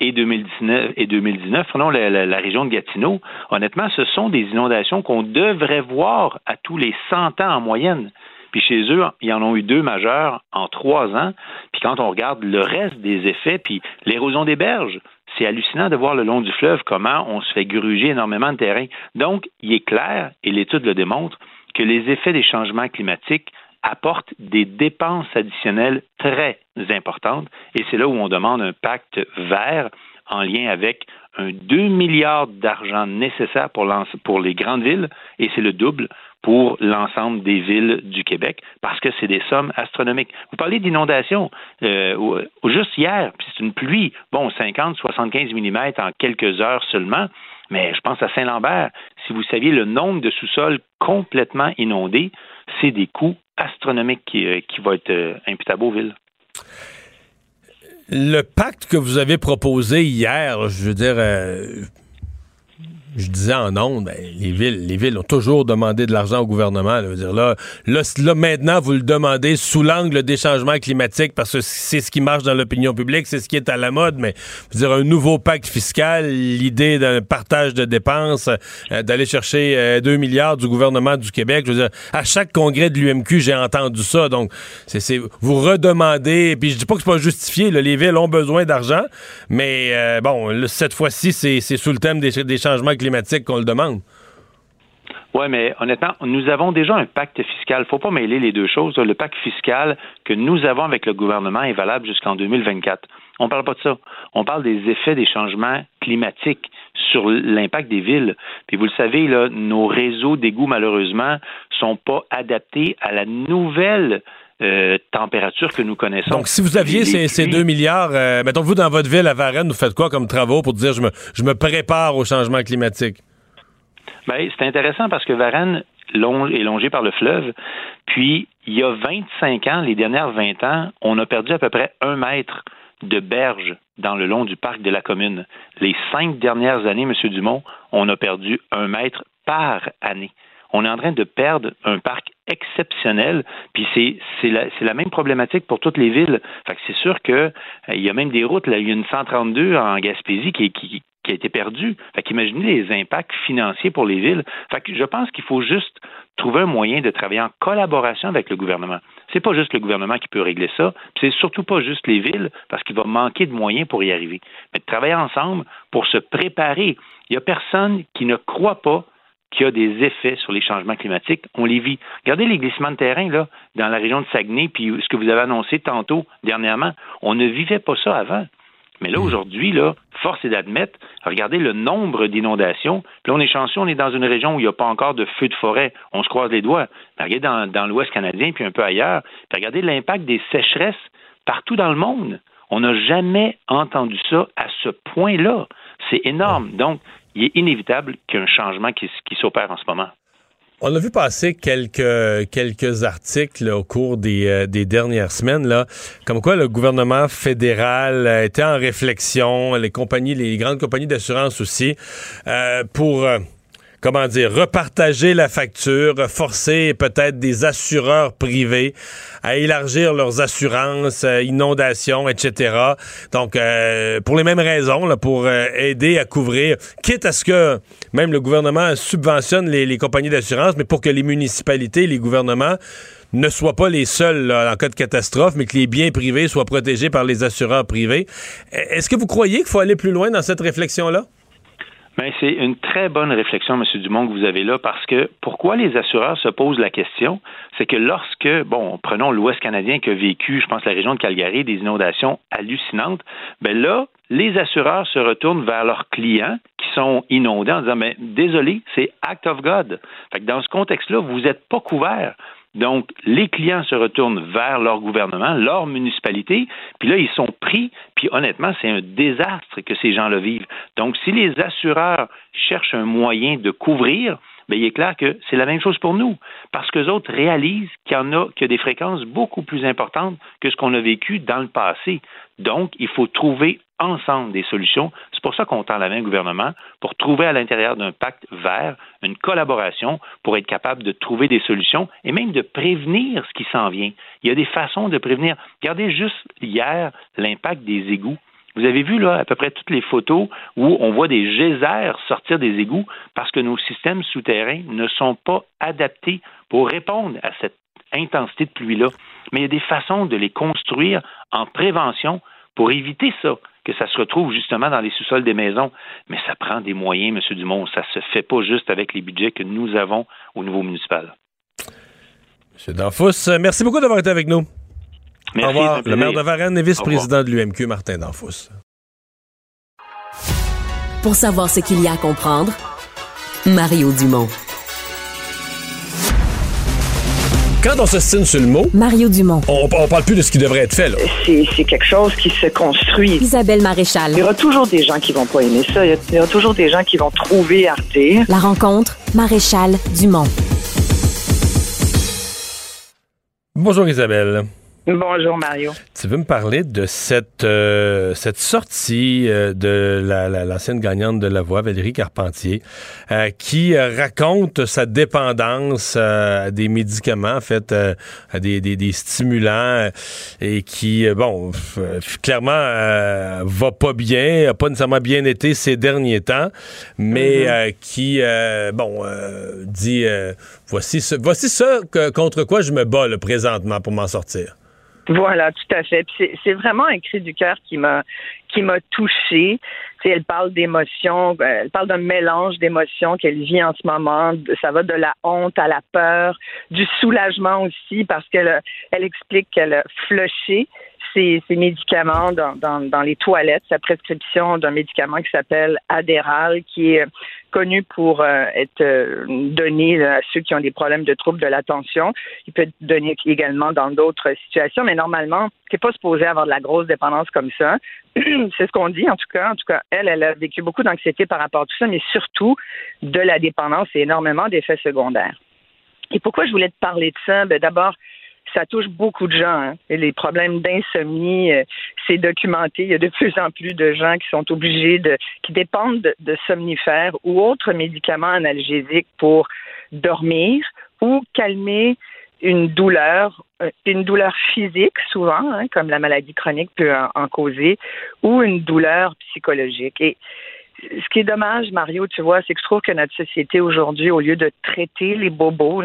Speaker 7: et 2019 et 2019, prenons la, région de Gatineau, honnêtement, ce sont des inondations qu'on devrait voir à tous les 100 ans en moyenne. Puis chez eux, ils en ont eu deux majeures en trois ans. Puis quand on regarde le reste des effets, puis l'érosion des berges, c'est hallucinant de voir le long du fleuve comment on se fait gruger énormément de terrain. Donc, il est clair, et l'étude le démontre, que les effets des changements climatiques apporte des dépenses additionnelles très importantes. Et c'est là où on demande un pacte vert en lien avec un 2 milliards d'argent nécessaire pour, pour les grandes villes, et c'est le double pour l'ensemble des villes du Québec, parce que c'est des sommes astronomiques. Vous parlez d'inondation. Euh, juste hier, c'est une pluie, bon, 50, 75 mm en quelques heures seulement, mais je pense à Saint-Lambert. Si vous saviez le nombre de sous-sols complètement inondés, c'est des coûts astronomiques qui, euh, qui vont être euh, imputables aux villes.
Speaker 1: Le pacte que vous avez proposé hier, je veux dire, euh, je disais en ondes, ben, les villes, les villes ont toujours demandé de l'argent au gouvernement. Là, dire, là, là, maintenant, vous le demandez sous l'angle des changements climatiques parce que c'est ce qui marche dans l'opinion publique, c'est ce qui est à la mode. Mais je dire, un nouveau pacte fiscal, l'idée d'un partage de dépenses, euh, d'aller chercher 2 euh, milliards du gouvernement du Québec. Je veux dire, à chaque congrès de l'UMQ, j'ai entendu ça. Donc, c'est vous redemandez. Puis je dis pas que c'est pas justifié. Là, les villes ont besoin d'argent, mais euh, bon, cette fois-ci, c'est sous le thème des changements climatiques climatique qu'on le demande.
Speaker 7: Oui, mais honnêtement, nous avons déjà un pacte fiscal. Il ne faut pas mêler les deux choses. Le pacte fiscal que nous avons avec le gouvernement est valable jusqu'en 2024. On ne parle pas de ça. On parle des effets des changements climatiques sur l'impact des villes. Puis vous le savez, là, nos réseaux d'égouts, malheureusement, sont pas adaptés à la nouvelle euh, température que nous connaissons.
Speaker 1: Donc, si vous aviez ces, 2 milliards, euh, mettons, vous, dans votre ville, à Varennes, vous faites quoi comme travaux pour dire je me, je me prépare au changement climatique?
Speaker 7: Bien, c'est intéressant parce que Varennes est longé par le fleuve. Puis, il y a 25 ans, les dernières 20 ans, on a perdu à peu près un mètre de berge dans le long du parc de la commune. Les cinq dernières années, M. Dumont, on a perdu un mètre par année on est en train de perdre un parc exceptionnel. Puis c'est la, même problématique pour toutes les villes. Fait que c'est sûr que euh, il y a même des routes. Là, il y a une 132 en Gaspésie qui a été perdue. Fait qu'imaginez les impacts financiers pour les villes. Fait que je pense qu'il faut juste trouver un moyen de travailler en collaboration avec le gouvernement. C'est pas juste le gouvernement qui peut régler ça, c'est surtout pas juste les villes parce qu'il va manquer de moyens pour y arriver. Mais de travailler ensemble pour se préparer. Il y a personne qui ne croit pas qui a des effets sur les changements climatiques. On les vit. Regardez les glissements de terrain là, dans la région de Saguenay, puis ce que vous avez annoncé tantôt, dernièrement. On ne vivait pas ça avant. Mais là, aujourd'hui, là, force est d'admettre, regardez le nombre d'inondations. Là, on est chanceux, on est dans une région où il n'y a pas encore de feu de forêt. On se croise les doigts. regardez dans, dans l'Ouest canadien, puis un peu ailleurs. regardez l'impact des sécheresses partout dans le monde. On n'a jamais entendu ça à ce point-là. C'est énorme. Donc, il est inévitable qu'il y ait un changement qui, qui s'opère en ce moment.
Speaker 1: On a vu passer quelques, quelques articles au cours des, euh, des, dernières semaines, là, comme quoi le gouvernement fédéral était en réflexion, les compagnies, les grandes compagnies d'assurance aussi, euh, pour euh, comment dire, repartager la facture, forcer peut-être des assureurs privés à élargir leurs assurances, euh, inondations, etc. Donc, euh, pour les mêmes raisons, pour euh, aider à couvrir, quitte à ce que même le gouvernement subventionne les, compagnies d'assurance, mais pour que les municipalités, les gouvernements ne soient pas les seuls en cas de catastrophe, mais que les biens privés soient protégés par les assureurs privés. Est-ce que vous croyez qu'il faut aller plus loin dans cette réflexion-là?
Speaker 7: Ben, c'est une très bonne réflexion, M. Dumont, que vous avez là, parce que pourquoi les assureurs se posent la question, c'est que lorsque, bon, prenons l'Ouest canadien qui a vécu, je pense, la région de Calgary, des inondations hallucinantes, ben là, les assureurs se retournent vers leurs clients qui sont inondés en disant, mais désolé, c'est act of God. Fait que dans ce contexte-là, vous n'êtes pas couvert. Donc, les clients se retournent vers leur gouvernement, leur municipalité, puis là, ils sont pris, puis honnêtement, c'est un désastre que ces gens-là vivent. Donc, si les assureurs cherchent un moyen de couvrir, bien, il est clair que c'est la même chose pour nous, parce que autres réalisent qu'il y en a, qu'il y a des fréquences beaucoup plus importantes que ce qu'on a vécu dans le passé. Donc, il faut trouver ensemble des solutions. C'est pour ça qu'on tend la main gouvernement pour trouver à l'intérieur d'un pacte vert une collaboration pour être capable de trouver des solutions et même de prévenir ce qui s'en vient. Il y a des façons de prévenir. Regardez juste hier l'impact des égouts. Vous avez vu là à peu près toutes les photos où on voit des geysers sortir des égouts parce que nos systèmes souterrains ne sont pas adaptés pour répondre à cette intensité de pluie-là. Mais il y a des façons de les construire en prévention pour éviter ça que ça se retrouve justement dans les sous-sols des maisons. Mais ça prend des moyens, M. Dumont. Ça ne se fait pas juste avec les budgets que nous avons au niveau municipal.
Speaker 1: M. Danfous, merci beaucoup d'avoir été avec nous. Merci, au revoir. Le maire de Varennes et vice-président de l'UMQ, Martin Danfous.
Speaker 5: Pour savoir ce qu'il y a à comprendre, Mario Dumont.
Speaker 1: Quand on s'estime sur le mot,
Speaker 5: Mario Dumont.
Speaker 1: On, on parle plus de ce qui devrait être fait. Là.
Speaker 8: C'est, quelque chose qui se construit.
Speaker 5: Isabelle Maréchal.
Speaker 8: Il y aura toujours des gens qui vont pas aimer ça. Il y, aura toujours des gens qui vont trouver Arte.
Speaker 5: La rencontre, Maréchal Dumont.
Speaker 1: Bonjour Isabelle.
Speaker 8: Bonjour Mario.
Speaker 7: Tu
Speaker 1: veux me parler de cette, euh, cette sortie euh, de l'ancienne gagnante de la voix, Valérie Carpentier, euh, qui raconte sa dépendance à des médicaments, en fait, à des, des, des, stimulants, et qui, bon, clairement, va pas bien, a pas nécessairement bien été ces derniers temps, mais mm-hmm. qui, bon, dit, voici, ce, voici ça contre quoi je me bats présentement pour m'en sortir.
Speaker 8: Voilà, tout à fait. C'est vraiment un cri du cœur qui m'a qui m'a touchée. elle parle d'émotions, euh, elle parle d'un mélange d'émotions qu'elle vit en ce moment. Ça va de la honte à la peur, du soulagement aussi parce qu'elle elle explique qu'elle a flushé ses, médicaments dans, dans, dans, les toilettes, sa prescription d'un médicament qui s'appelle Adderall, qui est connu pour euh, être euh, donné à ceux qui ont des problèmes de troubles de l'attention. Il peut être donné également dans d'autres situations, mais normalement, tu n'es pas supposé avoir de la grosse dépendance comme ça. (clears throat) C'est ce qu'on dit, en tout cas. En tout cas, elle, elle a vécu beaucoup d'anxiété par rapport à tout ça, mais surtout de la dépendance et énormément d'effets secondaires. Et pourquoi je voulais te parler de ça? Ben, d'abord, ça touche beaucoup de gens. Hein. Les problèmes d'insomnie, euh, c'est documenté. Il y a de plus en plus de gens qui sont obligés de, qui dépendent de, somnifères ou autres médicaments analgésiques pour dormir ou calmer une douleur, euh, une douleur physique souvent, hein, comme la maladie chronique peut en, causer, ou une douleur psychologique. Et ce qui est dommage, Mario, tu vois, c'est que je trouve que notre société aujourd'hui, au lieu de traiter les bobos,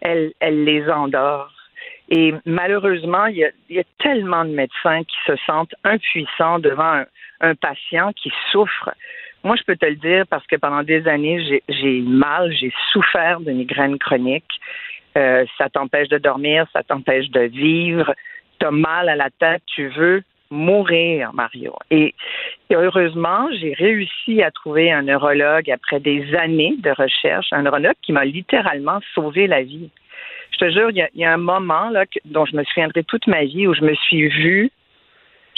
Speaker 8: elle les endort. Et malheureusement, il y, a, tellement de médecins qui se sentent impuissants devant un, patient qui souffre. Moi, je peux te le dire parce que pendant des années, j'ai mal, j'ai souffert de migraines chroniques. Euh, ça t'empêche de dormir, ça t'empêche de vivre. Tu as mal à la tête, tu veux mourir, Mario. Et, heureusement, j'ai réussi à trouver un neurologue après des années de recherche, un neurologue qui m'a littéralement sauvé la vie. Te jure, il y a, un moment là, dont je me souviendrai toute ma vie où je me suis vue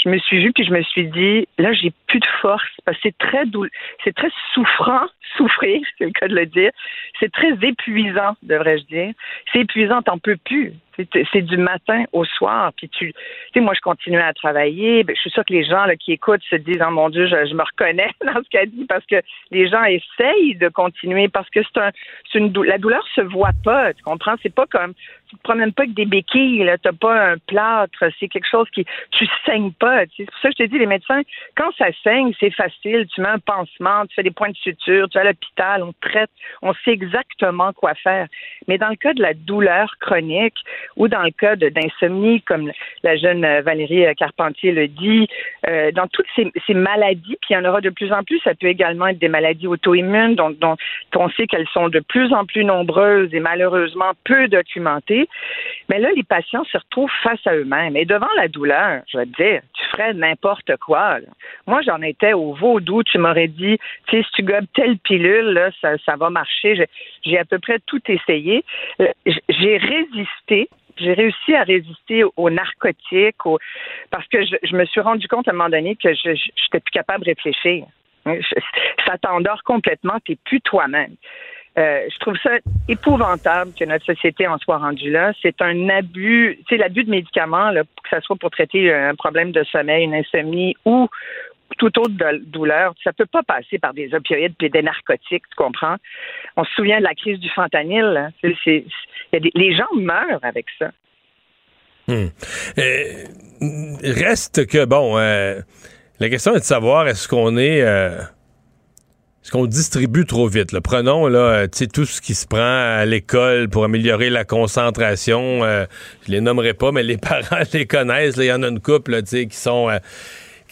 Speaker 8: je me suis vue puis je me suis dit là j'ai plus de force parce que c'est très doux, c'est très souffrant, (laughs) souffrir, c'est le cas de le dire. C'est très épuisant, devrais-je dire. C'est épuisant, t'en peux plus. C'est du matin au soir. Puis tu, sais, moi, je continue à travailler. Ben, je suis sûre que les gens là, qui écoutent se disent, oh mon Dieu, je, me reconnais (laughs) dans ce qu'elle dit parce que les gens essayent de continuer parce que c'est un, une, la douleur se voit pas. Tu comprends? C'est pas comme, tu te promènes pas avec des béquilles. T'as pas un plâtre. C'est quelque chose qui, tu saignes pas. C'est pour ça que je te dis, les médecins, quand ça saigne, c'est facile. Tu mets un pansement, tu fais des points de suture, tu vas à l'hôpital, on traite, on sait exactement quoi faire. Mais dans le cas de la douleur chronique, ou dans le cas d'insomnie, comme la jeune Valérie Carpentier le dit, euh, dans toutes ces, maladies, puis il y en aura de plus en plus, ça peut également être des maladies auto-immunes dont, dont on sait qu'elles sont de plus en plus nombreuses et malheureusement peu documentées. Mais là, les patients se retrouvent face à eux-mêmes. Et devant la douleur, je vais te dire, tu ferais n'importe quoi. Moi, j'en étais au vaudou. Tu m'aurais dit, tu sais, si tu gobes telle pilule, là, ça, ça va marcher. J'ai à peu près tout essayé. Euh, j'ai résisté j'ai réussi à résister aux narcotiques, parce que je, me suis rendu compte à un moment donné que je n'étais plus capable de réfléchir. ça t'endort complètement, tu n'es plus toi-même. Euh, je trouve ça épouvantable que notre société en soit rendue là. C'est un abus, sais, l'abus de médicaments, que ce soit pour traiter un problème de sommeil, une insomnie ou tout autre douleur, ça peut pas passer par des opioïdes et des narcotiques, tu comprends? On se souvient de la crise du fentanyl. les gens meurent avec ça.
Speaker 1: Hmm. Euh, reste que, bon, euh, la question est de savoir est-ce qu'on est. Euh, est-ce qu'on distribue trop vite? Prenons là, tout ce qui se prend à l'école pour améliorer la concentration. je les nommerai pas, mais les (laughs) parents les connaissent. Il y en a une couple qui sont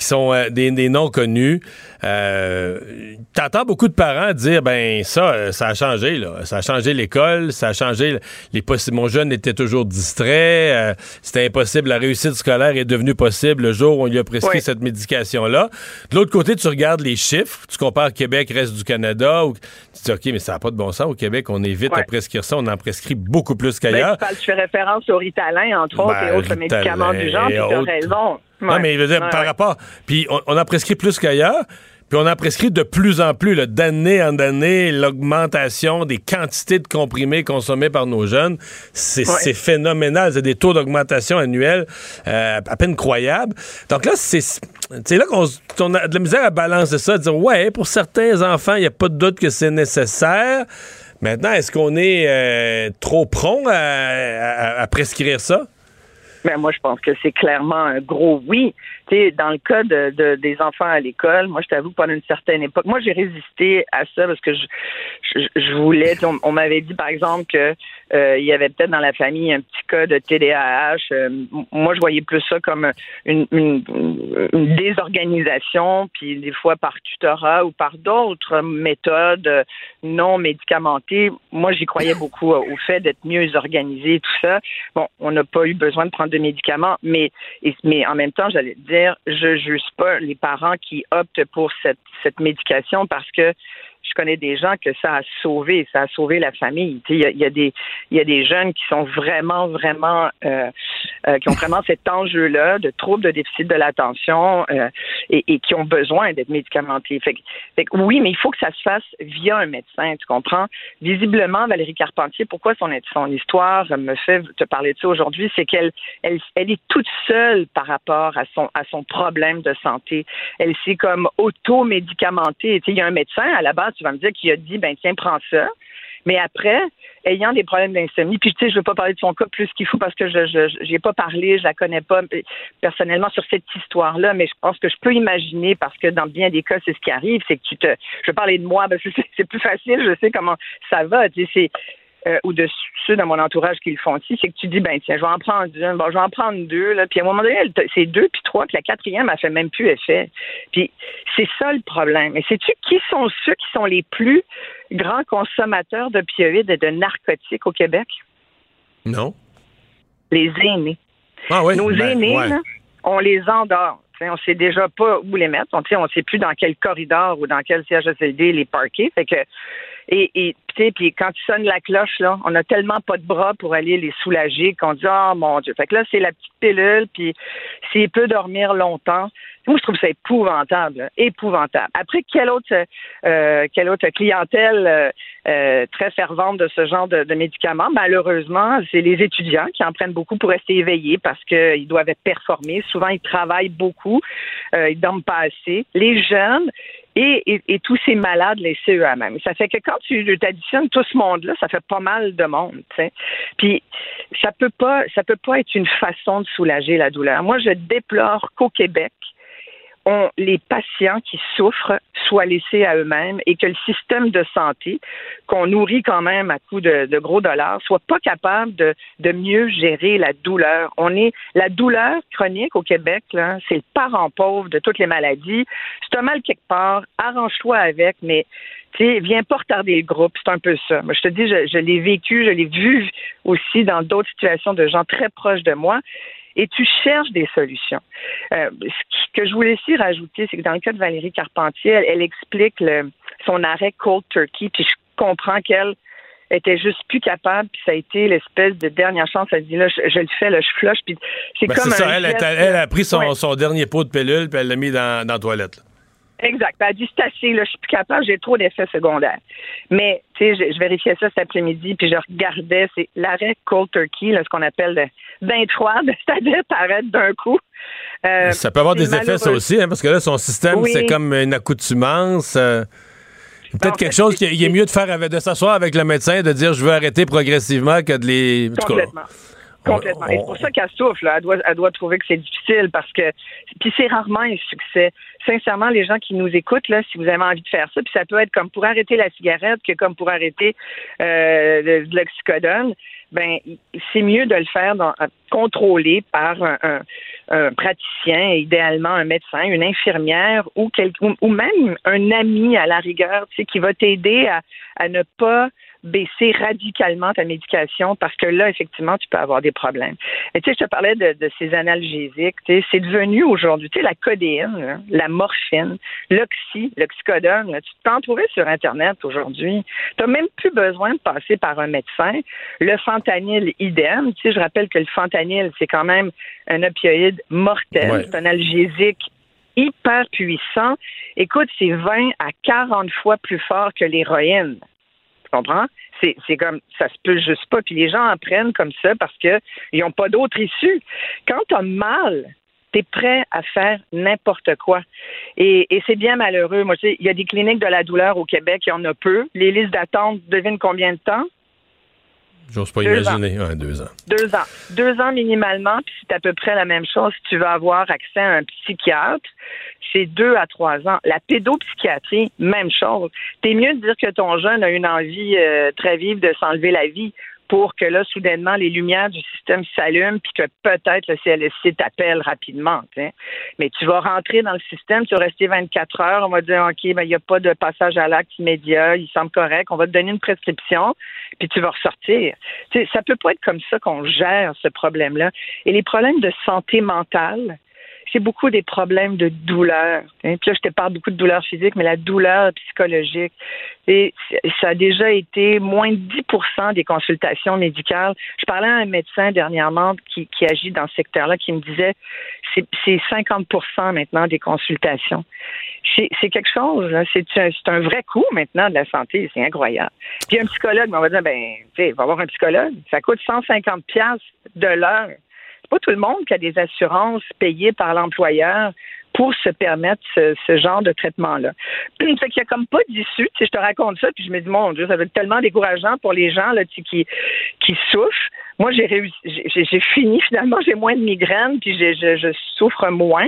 Speaker 1: qui sont euh, des, noms connus. Euh, T'entends beaucoup de parents dire ben ça, euh, ça a changé là, ça a changé l'école, ça a changé les Mon jeune était toujours distrait, euh, c'était impossible. La réussite scolaire est devenue possible le jour où on lui a prescrit cette médication là. De l'autre côté, tu regardes les chiffres, tu compares Québec reste du Canada, ou, tu dis ok mais ça n'a pas de bon sens au Québec, on évite à prescrire ça, on en prescrit beaucoup plus ben, qu'ailleurs.
Speaker 8: Ben, tu fais référence au Ritalin entre autres et ben, autres médicaments du genre, tu as raison.
Speaker 1: Non, mais je veux dire, par rapport. Puis on, on, a prescrit plus qu'ailleurs. Puis on a prescrit de plus en plus, d'année en année, l'augmentation des quantités de comprimés consommés par nos jeunes. C'est phénoménal. C'est des taux d'augmentation annuels euh, à peine croyables. Donc là, c'est là qu'on a de la misère à balancer ça, à dire, ouais, pour certains enfants, il n'y a pas de doute que c'est nécessaire. Maintenant, est-ce qu'on est, euh, trop prompt à prescrire ça?
Speaker 8: Mais ben, moi, je pense que c'est clairement un gros oui. Dans le cas de, des enfants à l'école, moi, je t'avoue pendant une certaine époque, moi, j'ai résisté à ça parce que je, voulais. On, m'avait dit, par exemple, que euh, il y avait peut-être dans la famille un petit cas de TDAH. Euh, moi, je voyais plus ça comme une, désorganisation, puis des fois par tutorat ou par d'autres méthodes non médicamentées. Moi, j'y croyais beaucoup au fait d'être mieux organisé, tout ça. Bon, on n'a pas eu besoin de prendre de médicaments, mais, mais en même temps, j'allais dire, je juge pas les parents qui optent pour cette, cette médication parce que je connais des gens que ça a sauvé, ça a sauvé la famille. Il y a, y a, des y a des jeunes qui sont vraiment vraiment euh, euh, qui ont vraiment cet enjeu-là de troubles de déficit de l'attention euh, et, et, qui ont besoin d'être médicamentés. Fait, fait, oui, mais il faut que ça se fasse via un médecin, tu comprends? Visiblement, Valérie Carpentier, pourquoi son son histoire me fait te parler de ça aujourd'hui, c'est qu'elle elle, elle est toute seule par rapport à son à son problème de santé. Elle s'est comme auto-médicamentée. Il y a un médecin à la base tu vas me dire qu'il a dit, ben tiens, prends ça. Mais après, ayant des problèmes d'insomnie, puis tu sais, je veux pas parler de son cas plus qu'il faut parce que je n'ai pas parlé, je la connais pas personnellement sur cette histoire-là, mais je pense que je peux imaginer parce que dans bien des cas, c'est ce qui arrive, c'est que tu te, je vais parler de moi parce que c'est plus facile, je sais comment ça va, tu sais, euh, ou de ceux dans mon entourage qui le font aussi, c'est que tu dis, ben tiens, je vais en prendre une, bon, je vais en prendre deux, là, puis à un moment donné, c'est deux, puis trois, puis la quatrième, elle fait même plus effet. Puis c'est ça le problème. Et sais-tu qui sont ceux qui sont les plus grands consommateurs d'opioïdes et de narcotiques au Québec?
Speaker 1: Non.
Speaker 8: Les aînés.
Speaker 1: Ah oui,
Speaker 8: Nos
Speaker 1: ben,
Speaker 8: aînés, on les endort. On sait déjà pas où les mettre. On ne sait plus dans quel corridor ou dans quel CHSLD les parquer. Fait que et, et puis quand tu sonnes la cloche, là, on a tellement pas de bras pour aller les soulager qu'on dit Oh mon Dieu. Fait que là, c'est la petite pilule, puis s'il peut dormir longtemps, moi, je trouve ça épouvantable, épouvantable. Après, quelle autre, euh, quelle autre clientèle euh, euh, très fervente de ce genre de, médicaments? Malheureusement, c'est les étudiants qui en prennent beaucoup pour rester éveillés parce qu'ils doivent être. Souvent, ils travaillent beaucoup, ils dorment pas assez. Les jeunes, et, et, tous ces malades les CEA même. Ça fait que quand tu additionnes tout ce monde-là, ça fait pas mal de monde. sais. Puis ça peut pas, ça peut pas être une façon de soulager la douleur. Moi, je déplore qu'au Québec, on, les patients qui souffrent soient laissés à eux-mêmes et que le système de santé, qu'on nourrit quand même à coups de, gros dollars, soit pas capable de, de, mieux gérer la douleur. On est la douleur chronique au Québec, c'est le parent pauvre de toutes les maladies. C'est un mal quelque part, arrange-toi avec, mais tu viens pas retarder le groupe, c'est un peu ça. Moi, je te dis, je, je l'ai vécu, je l'ai vu aussi dans d'autres situations de gens très proches de moi et tu cherches des solutions. Euh, ce que je voulais aussi rajouter, c'est que dans le cas de Valérie Carpentier, elle, explique le, son arrêt cold turkey, puis je comprends qu'elle était juste plus capable, puis ça a été l'espèce de dernière chance. Elle dit là, je, le fais, là, je flush, puis c'est ben, comme ça,
Speaker 1: elle, elle, a pris son, son, dernier pot de pilule, puis elle l'a mis dans, dans la toilette.
Speaker 8: Exact. Elle a dit c'est assez, là, je suis plus capable, j'ai trop d'effets secondaires. Mais, tu sais, je, vérifiais ça cet après-midi, puis je regardais, c'est l'arrêt cold turkey, là, ce qu'on appelle d'un froide, (laughs) c'est-à-dire paraître d'un coup.
Speaker 1: Euh, ça peut avoir des effets, ça aussi, hein, parce que là, son système, c'est comme une accoutumance. Euh, peut-être quelque chose qui est mieux de faire, avec, de s'asseoir avec le médecin, de dire je veux arrêter progressivement que de les.
Speaker 8: Complètement. Complètement. Et c'est pour ça qu'elle souffle. Elle, doit, elle doit trouver que c'est difficile parce que. Puis c'est rarement un succès. Sincèrement, les gens qui nous écoutent, là, si vous avez envie de faire ça, puis ça peut être comme pour arrêter la cigarette que comme pour arrêter euh, de l'oxycodone, ben c'est mieux de le faire dans, contrôlé par un, un, praticien, idéalement un médecin, une infirmière ou, ou, même un ami à la rigueur, tu sais, qui va t'aider à, à ne pas baisser radicalement ta médication parce que là, effectivement, tu peux avoir des problèmes. Et tu sais, je te parlais de, ces analgésiques. Tu sais, c'est devenu aujourd'hui, tu sais, la codéine, la morphine, l'oxy, l'oxycodone. tu peux en trouver sur Internet aujourd'hui. Tu n'as même plus besoin de passer par un médecin. Le fentanyl, idem. Tu sais, je rappelle que le fentanyl, c'est quand même un opioïde mortel. C'est un analgésique hyper puissant. Écoute, c'est 20 à 40 fois plus fort que l'héroïne comprends? C'est comme, ça se peut juste pas. Puis les gens en prennent comme ça parce qu'ils n'ont pas d'autre issue. Quand tu as mal, tu es prêt à faire n'importe quoi. Et, c'est bien malheureux. Moi, il y a des cliniques de la douleur au Québec, il y en a peu. Les listes d'attente, devine combien de temps?
Speaker 1: J'ose pas imaginer. deux ans.
Speaker 8: Deux ans. Deux ans minimalement, puis c'est à peu près la même chose si tu veux avoir accès à un psychiatre. C'est deux à trois ans. La pédopsychiatrie, même chose. T'es mieux de dire que ton jeune a une envie euh, très vive de s'enlever la vie pour que là, soudainement, les lumières du système s'allument, puis que peut-être le CLSC t'appelle rapidement. Mais tu vas rentrer dans le système, tu vas rester 24 heures, on va dire, OK, ben, il n'y a pas de passage à l'acte immédiat, il semble correct, on va te donner une prescription, puis tu vas ressortir. sais, ça peut pas être comme ça qu'on gère ce problème-là. Et les problèmes de santé mentale, c'est beaucoup des problèmes de douleur. Hein. Puis là, je te parle beaucoup de douleur physique, mais la douleur psychologique. Et ça a déjà été moins de 10% des consultations médicales. Je parlais à un médecin dernièrement qui, agit dans ce secteur-là qui me disait c'est 50 maintenant des consultations. C'est quelque chose, c'est un, un, vrai coût maintenant de la santé, c'est incroyable. Puis un psychologue, on va dire, ben, tu sais, va avoir un psychologue, ça coûte 150 de l'heure pas tout le monde qui a des assurances payées par l'employeur pour se permettre ce, genre de traitement-là. (clears throat) Fait qu'il n'y a comme pas d'issue. Je te raconte ça, puis je me dis, mon Dieu, ça va être tellement décourageant pour les gens là, qui, qui souffrent. Moi, j'ai réussi, j'ai fini (laughs) finalement, j'ai moins de migraines, puis je, souffre moins.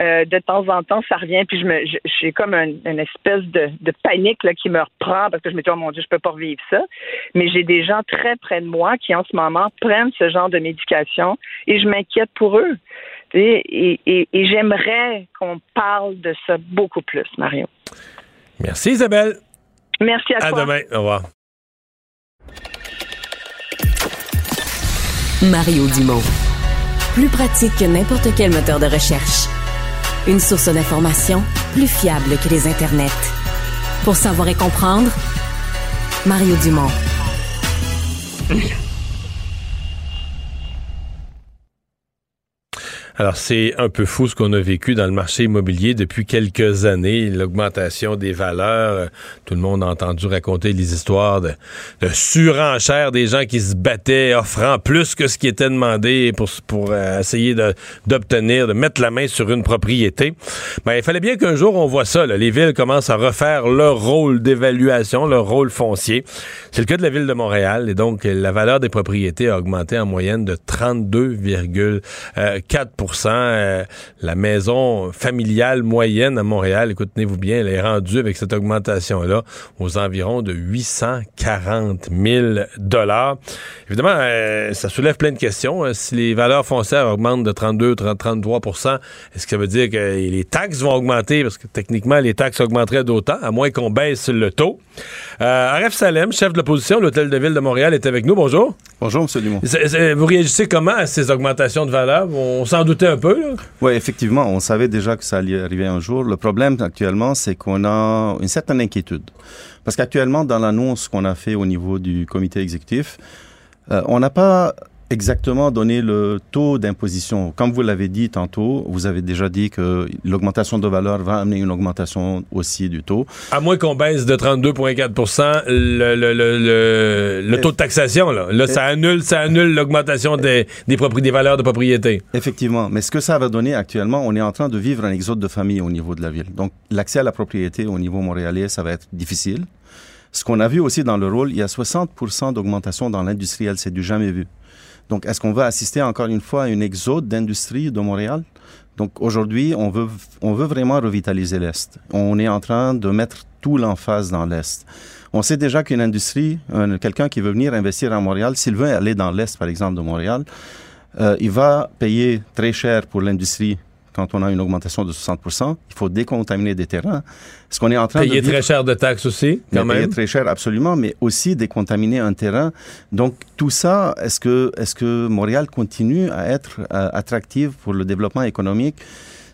Speaker 8: Euh, de temps en temps, ça revient, puis je me, j'ai comme une espèce de, panique là, qui me reprend parce que je me dis, oh mon Dieu, je peux pas revivre ça. Mais j'ai des gens très près de moi qui, en ce moment, prennent ce genre de médication et je m'inquiète pour eux. Et, et, et j'aimerais qu'on parle de ça beaucoup plus, Mario.
Speaker 1: Merci, Isabelle.
Speaker 8: Merci à, toi.
Speaker 1: À demain. Au revoir.
Speaker 5: Mario Dumont. Plus pratique que n'importe quel moteur de recherche. Une source d'information plus fiable que les internets. Pour savoir et comprendre, Mario Dumont.
Speaker 1: Alors, c'est un peu fou ce qu'on a vécu dans le marché immobilier depuis quelques années, l'augmentation des valeurs. Tout le monde a entendu raconter les histoires de, de surenchère des gens qui se battaient, offrant plus que ce qui était demandé pour, pour euh, essayer d'obtenir, de, mettre la main sur une propriété. Ben, il fallait bien qu'un jour on voit ça. Là. Les villes commencent à refaire leur rôle d'évaluation, leur rôle foncier. C'est le cas de la ville de Montréal. Et donc, la valeur des propriétés a augmenté en moyenne de 32,4 euh, la maison familiale moyenne à Montréal, écoutez-vous bien, elle est rendue avec cette augmentation-là aux environs de 840 000 dollars. Évidemment, euh, ça soulève plein de questions. Euh, si les valeurs foncières augmentent de 32, 33% est-ce que ça veut dire que les taxes vont augmenter? Parce que techniquement, les taxes augmenteraient d'autant, à moins qu'on baisse le taux. Aref Salem, chef de l'opposition, l'Hôtel de Ville de Montréal, est avec nous. Bonjour.
Speaker 9: Bonjour, M. Dumont.
Speaker 1: Vous réagissez comment à ces augmentations de valeur? On s'en doute
Speaker 9: Oui, effectivement, on savait déjà que ça allait arriver un jour. Le problème actuellement, c'est qu'on a une certaine inquiétude. Parce qu'actuellement, dans l'annonce qu'on a fait au niveau du comité exécutif, euh, on n'a pas exactement donner le taux d'imposition. Comme vous l'avez dit tantôt, vous avez déjà dit que l'augmentation de valeur va amener une augmentation aussi du taux.
Speaker 1: À moins qu'on baisse de 32,4 le, le, le, le, taux de taxation, là, là ça annule, ça annule l'augmentation des, des, des valeurs de propriété.
Speaker 9: Effectivement. Mais ce que ça va donner actuellement, on est en train de vivre un exode de famille au niveau de la ville. Donc, l'accès à la propriété au niveau montréalais, ça va être difficile. Ce qu'on a vu aussi dans le rôle, il y a 60 d'augmentation dans l'industriel. C'est du jamais vu. Donc, est-ce qu'on va assister encore une fois à une exode d'industrie de Montréal? Donc, aujourd'hui, on veut, on veut vraiment revitaliser l'Est. On est en train de mettre tout l'emphase dans l'Est. On sait déjà qu'une industrie, quelqu'un qui veut venir investir à Montréal, s'il veut aller dans l'Est, par exemple, de Montréal, euh, il va payer très cher pour l'industrie quand on a une augmentation de 60 il faut décontaminer des terrains.
Speaker 1: Ce qu'on est en train payer de très cher de taxes aussi, quand même.
Speaker 9: Payer très cher, absolument, mais aussi décontaminer un terrain. Donc tout ça, est-ce que est-ce que Montréal continue à être euh, attractive pour le développement économique?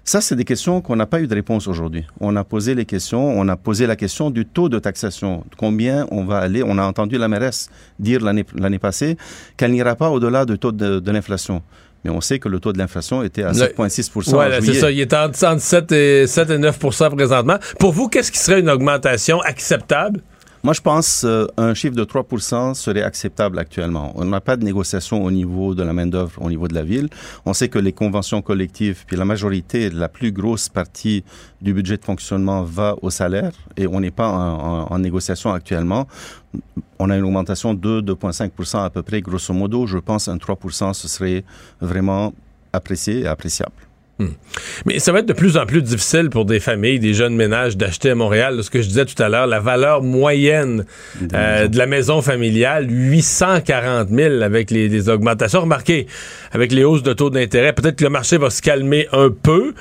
Speaker 9: Ça, c'est des questions qu'on n'a pas eu de réponse aujourd'hui. On a posé les questions, on a posé la question du taux de taxation. Combien on va aller On a entendu la mairesse dire l'année passée qu'elle n'ira pas au-delà du taux de l'inflation mais on sait que le taux de l'inflation était à 7,6
Speaker 1: Oui, c'est ça. Il est entre 7 et, 7 et 9 présentement. Pour vous, qu'est-ce qui serait une augmentation acceptable?
Speaker 9: Moi, je pense euh, un chiffre de 3 serait acceptable actuellement. On n'a pas de négociation au niveau de la main-d'œuvre, au niveau de la ville. On sait que les conventions collectives, puis la majorité, la plus grosse partie du budget de fonctionnement va au salaire et on n'est pas en, en, négociation actuellement. On a une augmentation de 2,5% à peu près, grosso modo. Je pense un 3% ce serait vraiment apprécié et appréciable.
Speaker 1: Hmm. Mais ça va être de plus en plus difficile pour des familles, des jeunes ménages d'acheter à Montréal. Ce que je disais tout à l'heure, la valeur moyenne euh, de la maison familiale, 840 000 avec les, les, augmentations. Remarquez, avec les hausses de taux d'intérêt, peut-être que le marché va se calmer un peu.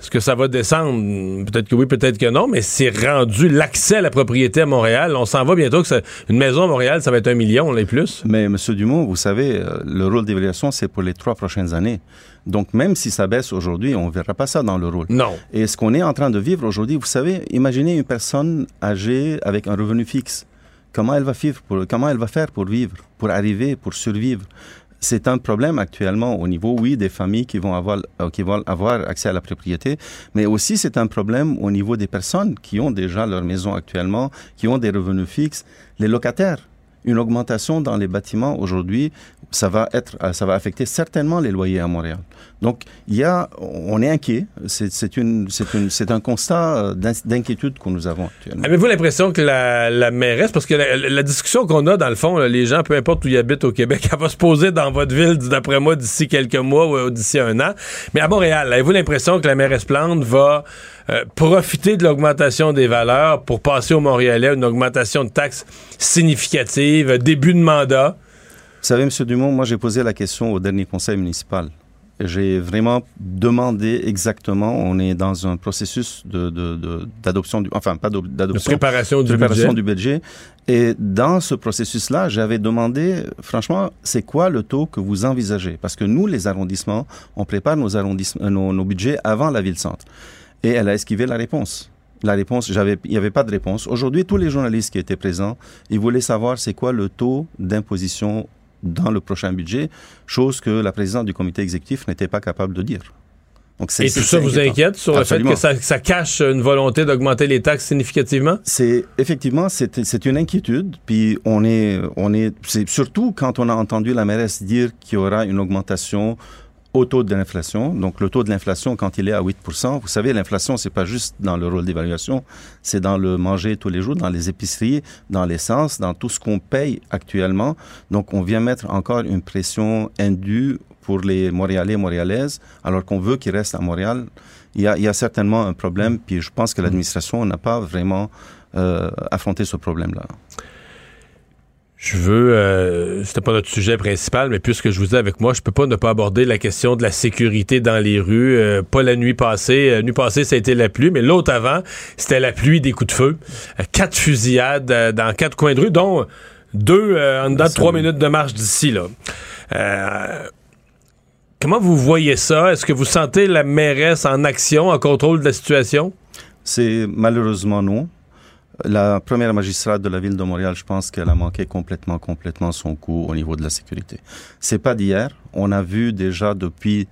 Speaker 1: Est-ce que ça va descendre? Peut-être que oui, peut-être que non, mais c'est rendu l'accès à la propriété à Montréal. On s'en va bientôt que une maison à Montréal, ça va être un million, les plus.
Speaker 9: Mais M. Dumont, vous savez, euh, le rôle d'évaluation, c'est pour les trois prochaines années. Donc, même si ça baisse aujourd'hui, on ne verra pas ça dans le rôle.
Speaker 1: Non.
Speaker 9: Et ce qu'on est en train de vivre aujourd'hui, vous savez, imaginez une personne âgée avec un revenu fixe. Comment elle va vivre pour, comment elle va faire pour vivre, pour arriver, pour survivre? C'est un problème actuellement au niveau, oui, des familles qui vont avoir, euh, qui vont avoir accès à la propriété, mais aussi c'est un problème au niveau des personnes qui ont déjà leur maison actuellement, qui ont des revenus fixes, les locataires une augmentation dans les bâtiments aujourd'hui, ça va être, euh, ça va affecter certainement les loyers à Montréal. Donc, il y a, on est inquiet. C'est un constat euh, d'inquiétude que nous avons actuellement.
Speaker 1: Avez-vous l'impression que la, la, mairesse, parce que la, discussion qu'on a dans le fond, les gens, peu importe où ils habitent au Québec, (laughs) elle va se poser dans votre ville, d'après moi, d'ici quelques mois ou d'ici un an. Mais à Montréal, avez-vous l'impression que la mairesse Plante va euh, profiter de l'augmentation des valeurs pour passer au Montréalais une augmentation de taxes significative, début de mandat?
Speaker 9: Vous savez, M. Dumont, moi j'ai posé la question au dernier conseil municipal. J'ai vraiment demandé exactement. On est dans un processus d'adoption, de, de, enfin pas d'adoption,
Speaker 1: de préparation, du,
Speaker 9: préparation
Speaker 1: budget.
Speaker 9: du budget. Et dans ce processus-là, j'avais demandé, franchement, c'est quoi le taux que vous envisagez? Parce que nous, les arrondissements, on prépare nos, arrondissements, nos, nos budgets avant la ville-centre. Et elle a esquivé la réponse. La réponse, j'avais, il n'y avait pas de réponse. Aujourd'hui, tous les journalistes qui étaient présents, ils voulaient savoir c'est quoi le taux d'imposition dans le prochain budget, chose que la présidente du comité exécutif n'était pas capable de dire.
Speaker 1: Donc Et tout ça vous inquiète sur Absolument. le fait que ça, ça, cache une volonté d'augmenter les taxes significativement?
Speaker 9: C'est effectivement c'est une inquiétude. Puis on est on est c'est surtout quand on a entendu la mairesse dire qu'il y aura une augmentation au taux de l'inflation. Donc, le taux de l'inflation, quand il est à 8 vous savez, l'inflation, c'est pas juste dans le rôle d'évaluation, c'est dans le manger tous les jours, dans les épiceries, dans l'essence, dans tout ce qu'on paye actuellement. Donc, on vient mettre encore une pression indue pour les Montréalais et Montréalaises, alors qu'on veut qu'ils restent à Montréal. Il y, a, il y a certainement un problème, puis je pense que l'administration n'a pas vraiment euh, affronté ce problème-là.
Speaker 1: Je veux, euh, c'était pas notre sujet principal, mais puisque je vous ai avec moi, je peux pas ne pas aborder la question de la sécurité dans les rues. Euh, pas la nuit passée. La euh, nuit passée, ça a été la pluie, mais l'autre avant, c'était la pluie des coups de feu. Euh, quatre fusillades dans quatre coins de rue, dont deux en dedans de trois minutes de marche d'ici là. comment vous voyez ça? Est-ce que vous sentez la mairesse en action, en contrôle de la situation?
Speaker 9: C'est malheureusement non. La première magistrate de la ville de Montréal, je pense qu'elle a manqué complètement, complètement son coup au niveau de la sécurité. C'est pas d'hier. On a vu déjà depuis,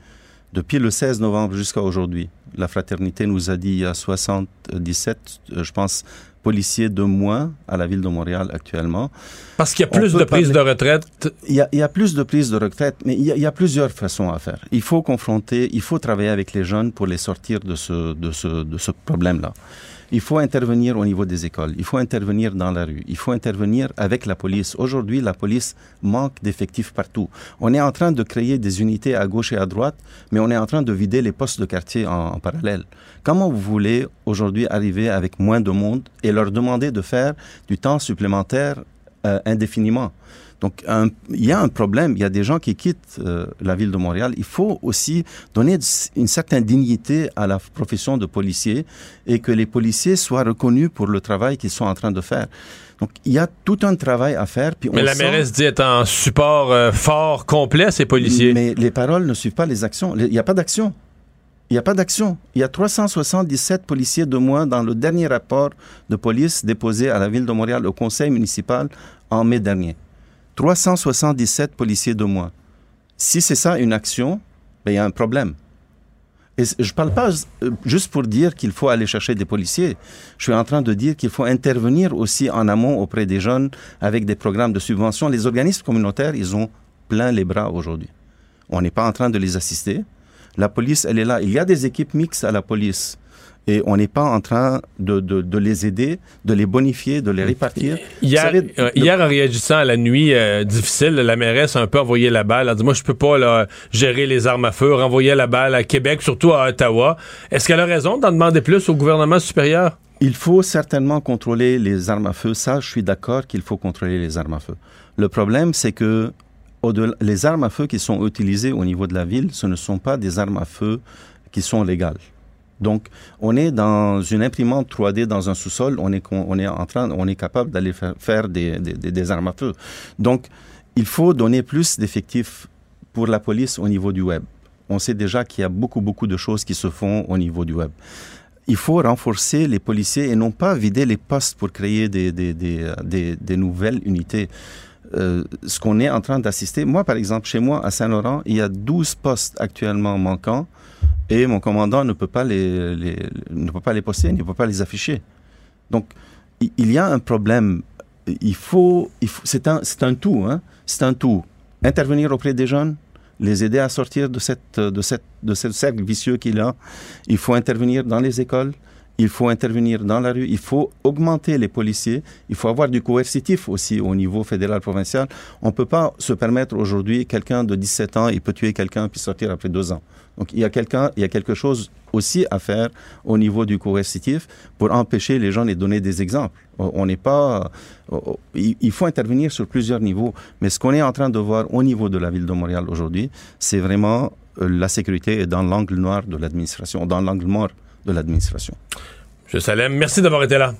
Speaker 9: depuis le 16 novembre jusqu'à aujourd'hui. La fraternité nous a dit il y a 77, je pense, policiers de moins à la ville de Montréal actuellement.
Speaker 1: Parce qu'il y a plus de prises de retraite.
Speaker 9: Il y, a, il y, a, plus de prises de retraite, mais il y, a, il y, a, plusieurs façons à faire. Il faut confronter, il faut travailler avec les jeunes pour les sortir de ce, de ce, de ce problème-là. Il faut intervenir au niveau des écoles, il faut intervenir dans la rue, il faut intervenir avec la police. Aujourd'hui, la police manque d'effectifs partout. On est en train de créer des unités à gauche et à droite, mais on est en train de vider les postes de quartier en, parallèle. Comment vous voulez aujourd'hui arriver avec moins de monde et leur demander de faire du temps supplémentaire euh, indéfiniment? Donc, un, il y a un problème. Il y a des gens qui quittent euh, la ville de Montréal. Il faut aussi donner une certaine dignité à la profession de policier et que les policiers soient reconnus pour le travail qu'ils sont en train de faire. Donc, il y a tout un travail à faire. Puis
Speaker 1: mais
Speaker 9: on
Speaker 1: la
Speaker 9: sent...
Speaker 1: mairesse dit être en support euh, fort, complet ces policiers.
Speaker 9: Mais les paroles ne suivent pas les actions. Il n'y a pas d'action. Il n'y a pas d'action. Il y a 377 policiers de moins dans le dernier rapport de police déposé à la ville de Montréal au conseil municipal en mai dernier. 377 policiers de moins. Si c'est ça une action, ben, il y a un problème. Et je ne parle pas juste pour dire qu'il faut aller chercher des policiers. Je suis en train de dire qu'il faut intervenir aussi en amont auprès des jeunes avec des programmes de subvention. Les organismes communautaires, ils ont plein les bras aujourd'hui. On n'est pas en train de les assister. La police, elle est là. Il y a des équipes mixtes à la police et on n'est pas en train de, de, de, les aider, de les bonifier, de les répartir.
Speaker 1: Hier, savez, euh, hier en réagissant à la nuit euh, difficile, la mairesse a un peu envoyé la balle. Elle a dit, moi, je peux pas là, gérer les armes à feu, renvoyer la balle à Québec, surtout à Ottawa. Est-ce qu'elle a raison d'en demander plus au gouvernement supérieur?
Speaker 9: Il faut certainement contrôler les armes à feu. Ça, je suis d'accord qu'il faut contrôler les armes à feu. Le problème, c'est que les armes à feu qui sont utilisées au niveau de la ville, ce ne sont pas des armes à feu qui sont légales. Donc, on est dans une imprimante 3D dans un sous-sol, on est, en train, on est capable d'aller faire, des, des, armes à feu. Donc, il faut donner plus d'effectifs pour la police au niveau du web. On sait déjà qu'il y a beaucoup, beaucoup de choses qui se font au niveau du web. Il faut renforcer les policiers et non pas vider les postes pour créer des nouvelles unités. Euh, ce qu'on est en train d'assister, moi par exemple, chez moi à Saint-Laurent, il y a 12 postes actuellement manquants et mon commandant ne peut pas les, les, ne peut pas les poster, ne peut pas les afficher. Donc, il y a un problème. Il faut, c'est un, c'est un tout, hein. C'est un tout. Intervenir auprès des jeunes, les aider à sortir de cette, de cette, de ce cercle vicieux qu'il a. Il faut intervenir dans les écoles. il faut intervenir dans la rue, il faut augmenter les policiers, il faut avoir du coercitif aussi au niveau fédéral, provincial. On ne peut pas se permettre aujourd'hui, quelqu'un de 17 ans, il peut tuer quelqu'un puis sortir après deux ans. Donc il y a quelqu'un, il y a quelque chose aussi à faire au niveau du coercitif pour empêcher les gens de donner des exemples. On n'est pas, il faut intervenir sur plusieurs niveaux. Mais ce qu'on est en train de voir au niveau de la ville de Montréal aujourd'hui, c'est vraiment euh, la sécurité est dans l'angle noir de l'administration, dans l'angle mort de l'administration.
Speaker 1: Je Salem, merci d'avoir été là.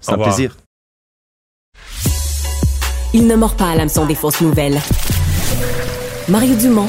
Speaker 9: C'est un plaisir.
Speaker 5: Il ne mord pas à l'hameçon des fausses nouvelles. Mario Dumont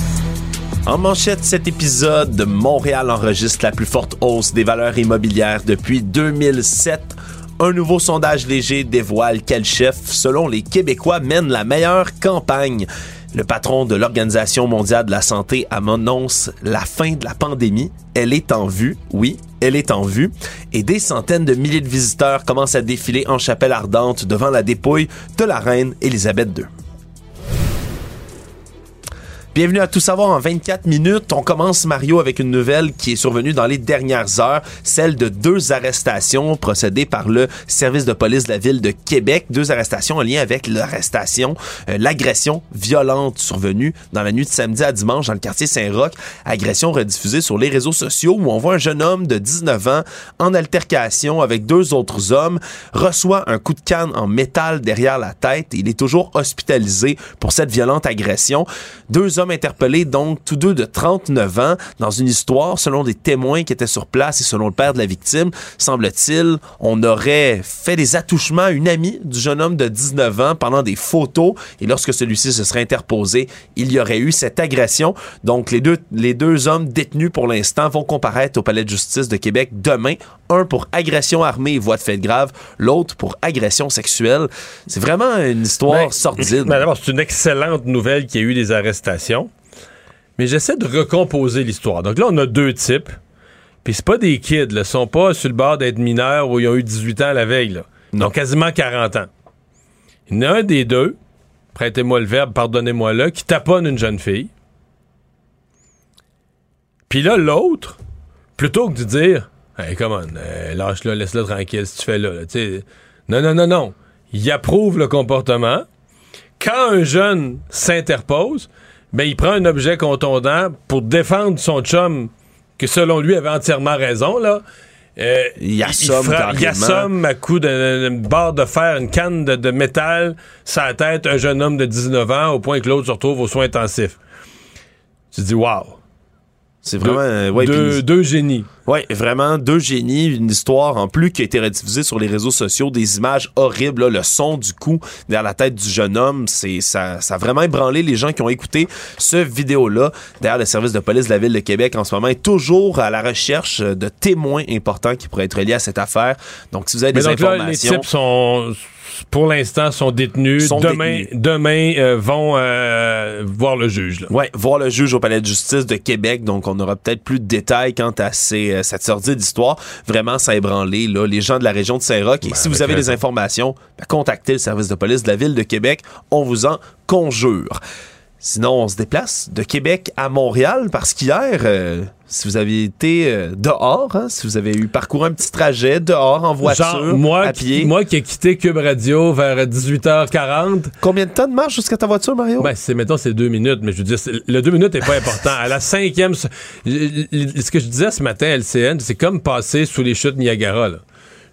Speaker 2: En manchette, cet épisode, de Montréal enregistre la plus forte hausse des valeurs immobilières depuis 2007. Un nouveau sondage léger dévoile quel chef, selon les Québécois, mène la meilleure campagne. Le patron de l'Organisation mondiale de la santé annonce la fin de la pandémie. Elle est en vue, oui, elle est en vue. Et des centaines de milliers de visiteurs commencent à défiler en chapelle ardente devant la dépouille de la reine Élisabeth II. Bienvenue à Tout savoir en 24 minutes. On commence, Mario, avec une nouvelle qui est survenue dans les dernières heures, celle de deux arrestations procédées par le service de police de la ville de Québec. Deux arrestations en lien avec l'arrestation, euh, l'agression violente survenue dans la nuit de samedi à dimanche dans le quartier Saint-Roch. Agression rediffusée sur les réseaux sociaux où on voit un jeune homme de 19 ans en altercation avec deux autres hommes, reçoit un coup de canne en métal derrière la tête. Il est toujours hospitalisé pour cette violente agression. Deux interpellés, donc tous deux de 39 ans, dans une histoire, selon des témoins qui étaient sur place et selon le père de la victime, semble-t-il, on aurait fait des attouchements à une amie du jeune homme de 19 ans pendant des photos, et lorsque celui-ci se serait interposé, il y aurait eu cette agression. Donc les deux, les deux hommes détenus pour l'instant vont comparaître au palais de justice de Québec demain, un pour agression armée et voie de fait grave, l'autre pour agression sexuelle. C'est vraiment une histoire
Speaker 1: Ben,
Speaker 2: sordide. (laughs)
Speaker 1: ben D'abord, c'est une excellente nouvelle qu'il y a eu des arrestations. Mais j'essaie de recomposer l'histoire. Donc là, on a deux types. Puis c'est pas des kids, là. Ils sont pas sur le bord d'être mineurs où ils ont eu 18 ans la veille, là. Ils ont quasiment 40 ans. Il y en a un des deux, prêtez-moi le verbe, pardonnez-moi-le, qui taponne une jeune fille. Puis là, l'autre, plutôt que de dire Hey, come on, euh, lâche-le, laisse-le tranquille si tu fais là. là, tu sais. non, non, non, non. Il approuve le comportement. Quand un jeune s'interpose, ben, il prend un objet contondant pour défendre son chum, que selon lui avait entièrement raison, là. Euh,
Speaker 2: Il assomme
Speaker 1: frappe- il assomme à coup d'une barre de fer, une canne de, de métal, sa tête, un jeune homme de 19 ans, au point que l'autre se retrouve aux soins intensifs. Tu dis, wow.
Speaker 2: C'est vraiment...
Speaker 1: Deux,
Speaker 2: euh, ouais,
Speaker 1: deux- deux génies.
Speaker 2: Ouais, vraiment deux génies, une histoire en plus qui a été rediffusée sur les réseaux sociaux, des images horribles, là, le son du coup derrière la tête du jeune homme, c'est ça, ça a vraiment ébranlé les gens qui ont écouté ce vidéo-là. D'ailleurs, le service de police de la ville de Québec en ce moment est toujours à la recherche de témoins importants qui pourraient être liés à cette affaire. Donc, si vous avez
Speaker 1: Mais
Speaker 2: des
Speaker 1: donc là, les
Speaker 2: informations,
Speaker 1: types sont, pour l'instant, sont détenus.
Speaker 2: Sont
Speaker 1: demain,
Speaker 2: détenus.
Speaker 1: demain euh, vont euh, voir le juge.
Speaker 2: Ouais, voir le juge au palais de justice de Québec. Donc, on aura peut-être plus de détails quant à ces, euh, cette sortie d'histoire. Vraiment, ça a ébranlé là, les gens de la région de Saint-Roch. Et si vous avez des informations, ben, contactez le service de police de la ville de Québec. On vous en conjure. Sinon, on se déplace de Québec à Montréal parce qu'hier, euh, si vous avez été euh, dehors, hein, si vous avez eu parcouru un petit trajet dehors en voiture,
Speaker 1: Genre, moi,
Speaker 2: à
Speaker 1: qui,
Speaker 2: pied,
Speaker 1: moi qui ai quitté Cube Radio vers 18h40,
Speaker 2: combien de temps de marche jusqu'à ta voiture, Mario?
Speaker 1: ben, c'est, mettons, c'est deux minutes, mais je veux dire, le deux minutes n'est pas important. À la cinquième, ce ce que je disais ce matin à LCN, c'est comme passer sous les chutes Niagara, là.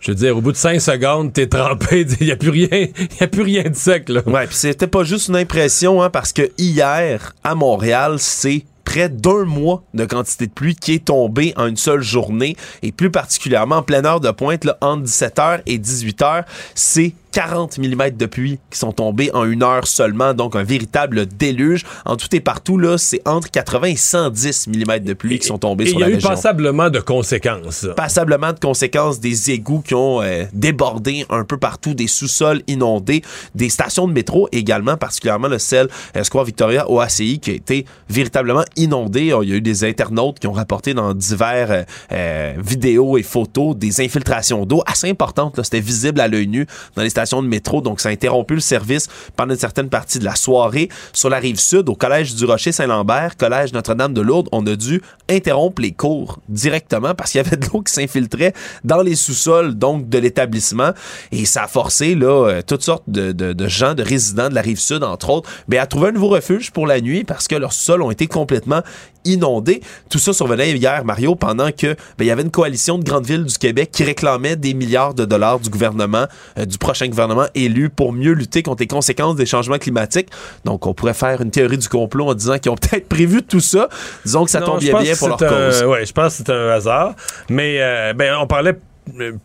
Speaker 1: Je veux dire, au bout de cinq secondes, t'es trempé, (laughs) il n'y a plus rien, il a plus rien de sec, là.
Speaker 2: Ouais, puis c'était pas juste une impression, hein, parce que hier, à Montréal, c'est près d'un mois de quantité de pluie qui est tombée en une seule journée, et plus particulièrement en pleine heure de pointe, là, entre 17h et 18h, c'est 40 mm de pluie qui sont tombés en une heure seulement, donc un véritable déluge. En tout et partout, là, c'est entre 80 et 110 mm de pluie qui sont tombés
Speaker 1: Et
Speaker 2: sur
Speaker 1: il y
Speaker 2: la
Speaker 1: a eu
Speaker 2: région.
Speaker 1: passablement de conséquences.
Speaker 2: Passablement de conséquences des égouts qui ont euh, débordé un peu partout, des sous-sols inondés, des stations de métro également, particulièrement le celle euh, Square Victoria au ACI qui a été véritablement inondé. Il y a eu des internautes qui ont rapporté dans divers euh, vidéos et photos des infiltrations d'eau assez importantes. C'était visible à l'œil nu dans les de métro, donc ça a interrompu le service pendant une certaine partie de la soirée. Sur la rive sud, au collège du Rocher-Saint-Lambert, collège Notre-Dame de Lourdes, on a dû interrompre les cours directement parce qu'il y avait de l'eau qui s'infiltrait dans les sous-sols donc de l'établissement et ça a forcé là euh, toutes sortes de, gens, de résidents de la rive sud entre autres, ben, à trouver un nouveau refuge pour la nuit parce que leurs sous-sols ont été complètement inondés. Tout ça survenait hier, Mario, pendant que ben, il y avait une coalition de grandes villes du Québec qui réclamait des milliards de dollars du gouvernement, euh, du prochain gouvernement élu pour mieux lutter contre les conséquences des changements climatiques. Donc, on pourrait faire une théorie du complot en disant qu'ils ont (laughs) peut-être prévu tout ça. Disons que ça
Speaker 1: Non,
Speaker 2: tombe bien pour leur
Speaker 1: un-
Speaker 2: cause.
Speaker 1: ouais, je pense que c'est un hasard. Mais euh, ben, on parlait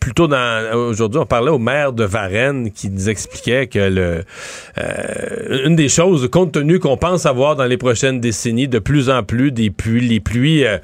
Speaker 1: plutôt dans aujourd'hui on parlait au maire de Varennes qui nous expliquait que le euh, une des choses compte tenu qu'on pense avoir dans les prochaines décennies de plus en plus des pluies les pluies euh,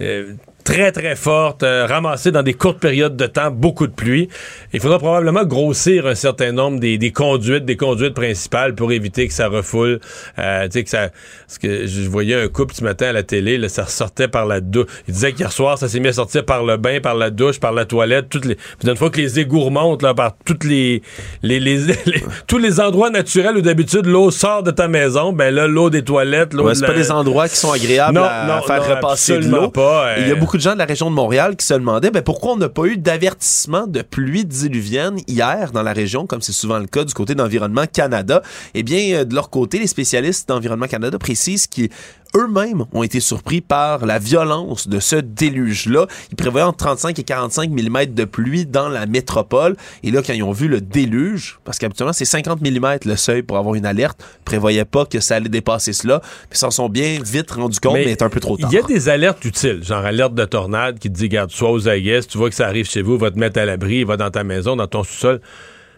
Speaker 1: euh, très très fortes, euh, ramassées dans des courtes périodes de temps, beaucoup de pluie. Il faudra probablement grossir un certain nombre des, des conduites, des conduites principales pour éviter que ça refoule. Euh, tu sais que ça, parce que je voyais un couple ce matin à la télé, là, ça ressortait par la douche. Il disait qu'hier soir, ça s'est mis à sortir par le bain, par la douche, par la toilette, toutes les. Puis une fois que les égouts remontent là, par toutes les, les, les, (laughs) les- tous les endroits naturels où d'habitude l'eau sort de ta maison, ben là l'eau des toilettes, l'eau
Speaker 2: Ouais,
Speaker 1: de la-
Speaker 2: pas des endroits qui sont agréables
Speaker 1: Non,
Speaker 2: à
Speaker 1: non,
Speaker 2: faire
Speaker 1: non,
Speaker 2: repasser de l'eau.
Speaker 1: pas, euh.
Speaker 2: Il y a beaucoup de gens de la région de Montréal qui se demandaient ben, pourquoi on n'a pas eu d'avertissement de pluie diluvienne hier dans la région, comme c'est souvent le cas du côté d'Environnement Canada? Eh bien, euh, de leur côté, les spécialistes d'Environnement Canada précisent qu'ils eux-mêmes ont été surpris par la violence de ce déluge-là. Ils prévoyaient entre 35 et 45 mm de pluie dans la métropole. Et là, quand ils ont vu le déluge, parce qu'habituellement, c'est 50 mm le seuil pour avoir une alerte, ils prévoyaient pas que ça allait dépasser cela. Puis ils s'en sont bien vite rendus compte, mais, c'est un peu trop tard.
Speaker 1: Il y a des alertes utiles, genre alerte de tornade qui te dit, garde, sois aux aguets, si tu vois que ça arrive chez vous, va te mettre à l'abri, va dans ta maison, dans ton sous-sol.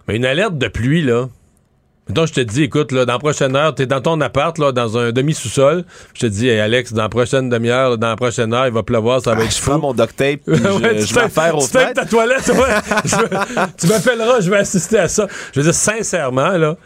Speaker 1: Mais une alerte de pluie, là, donc je te dis, écoute, là, dans la prochaine heure, t'es dans ton appart, là, dans un demi-sous-sol. Je te dis, hey, Alex, dans la prochaine demi-heure, dans la prochaine heure, il va pleuvoir, ça va
Speaker 2: Ah,
Speaker 1: être
Speaker 2: je
Speaker 1: fou.
Speaker 2: prends mon duct tape, (laughs) puis je,
Speaker 1: Ouais,
Speaker 2: je m'affaire
Speaker 1: tapes-
Speaker 2: aux
Speaker 1: tu
Speaker 2: fenêtres.
Speaker 1: ta toilette, ouais. (laughs) Je tu m'appelleras, je vais assister à ça. Je veux dire, sincèrement, là,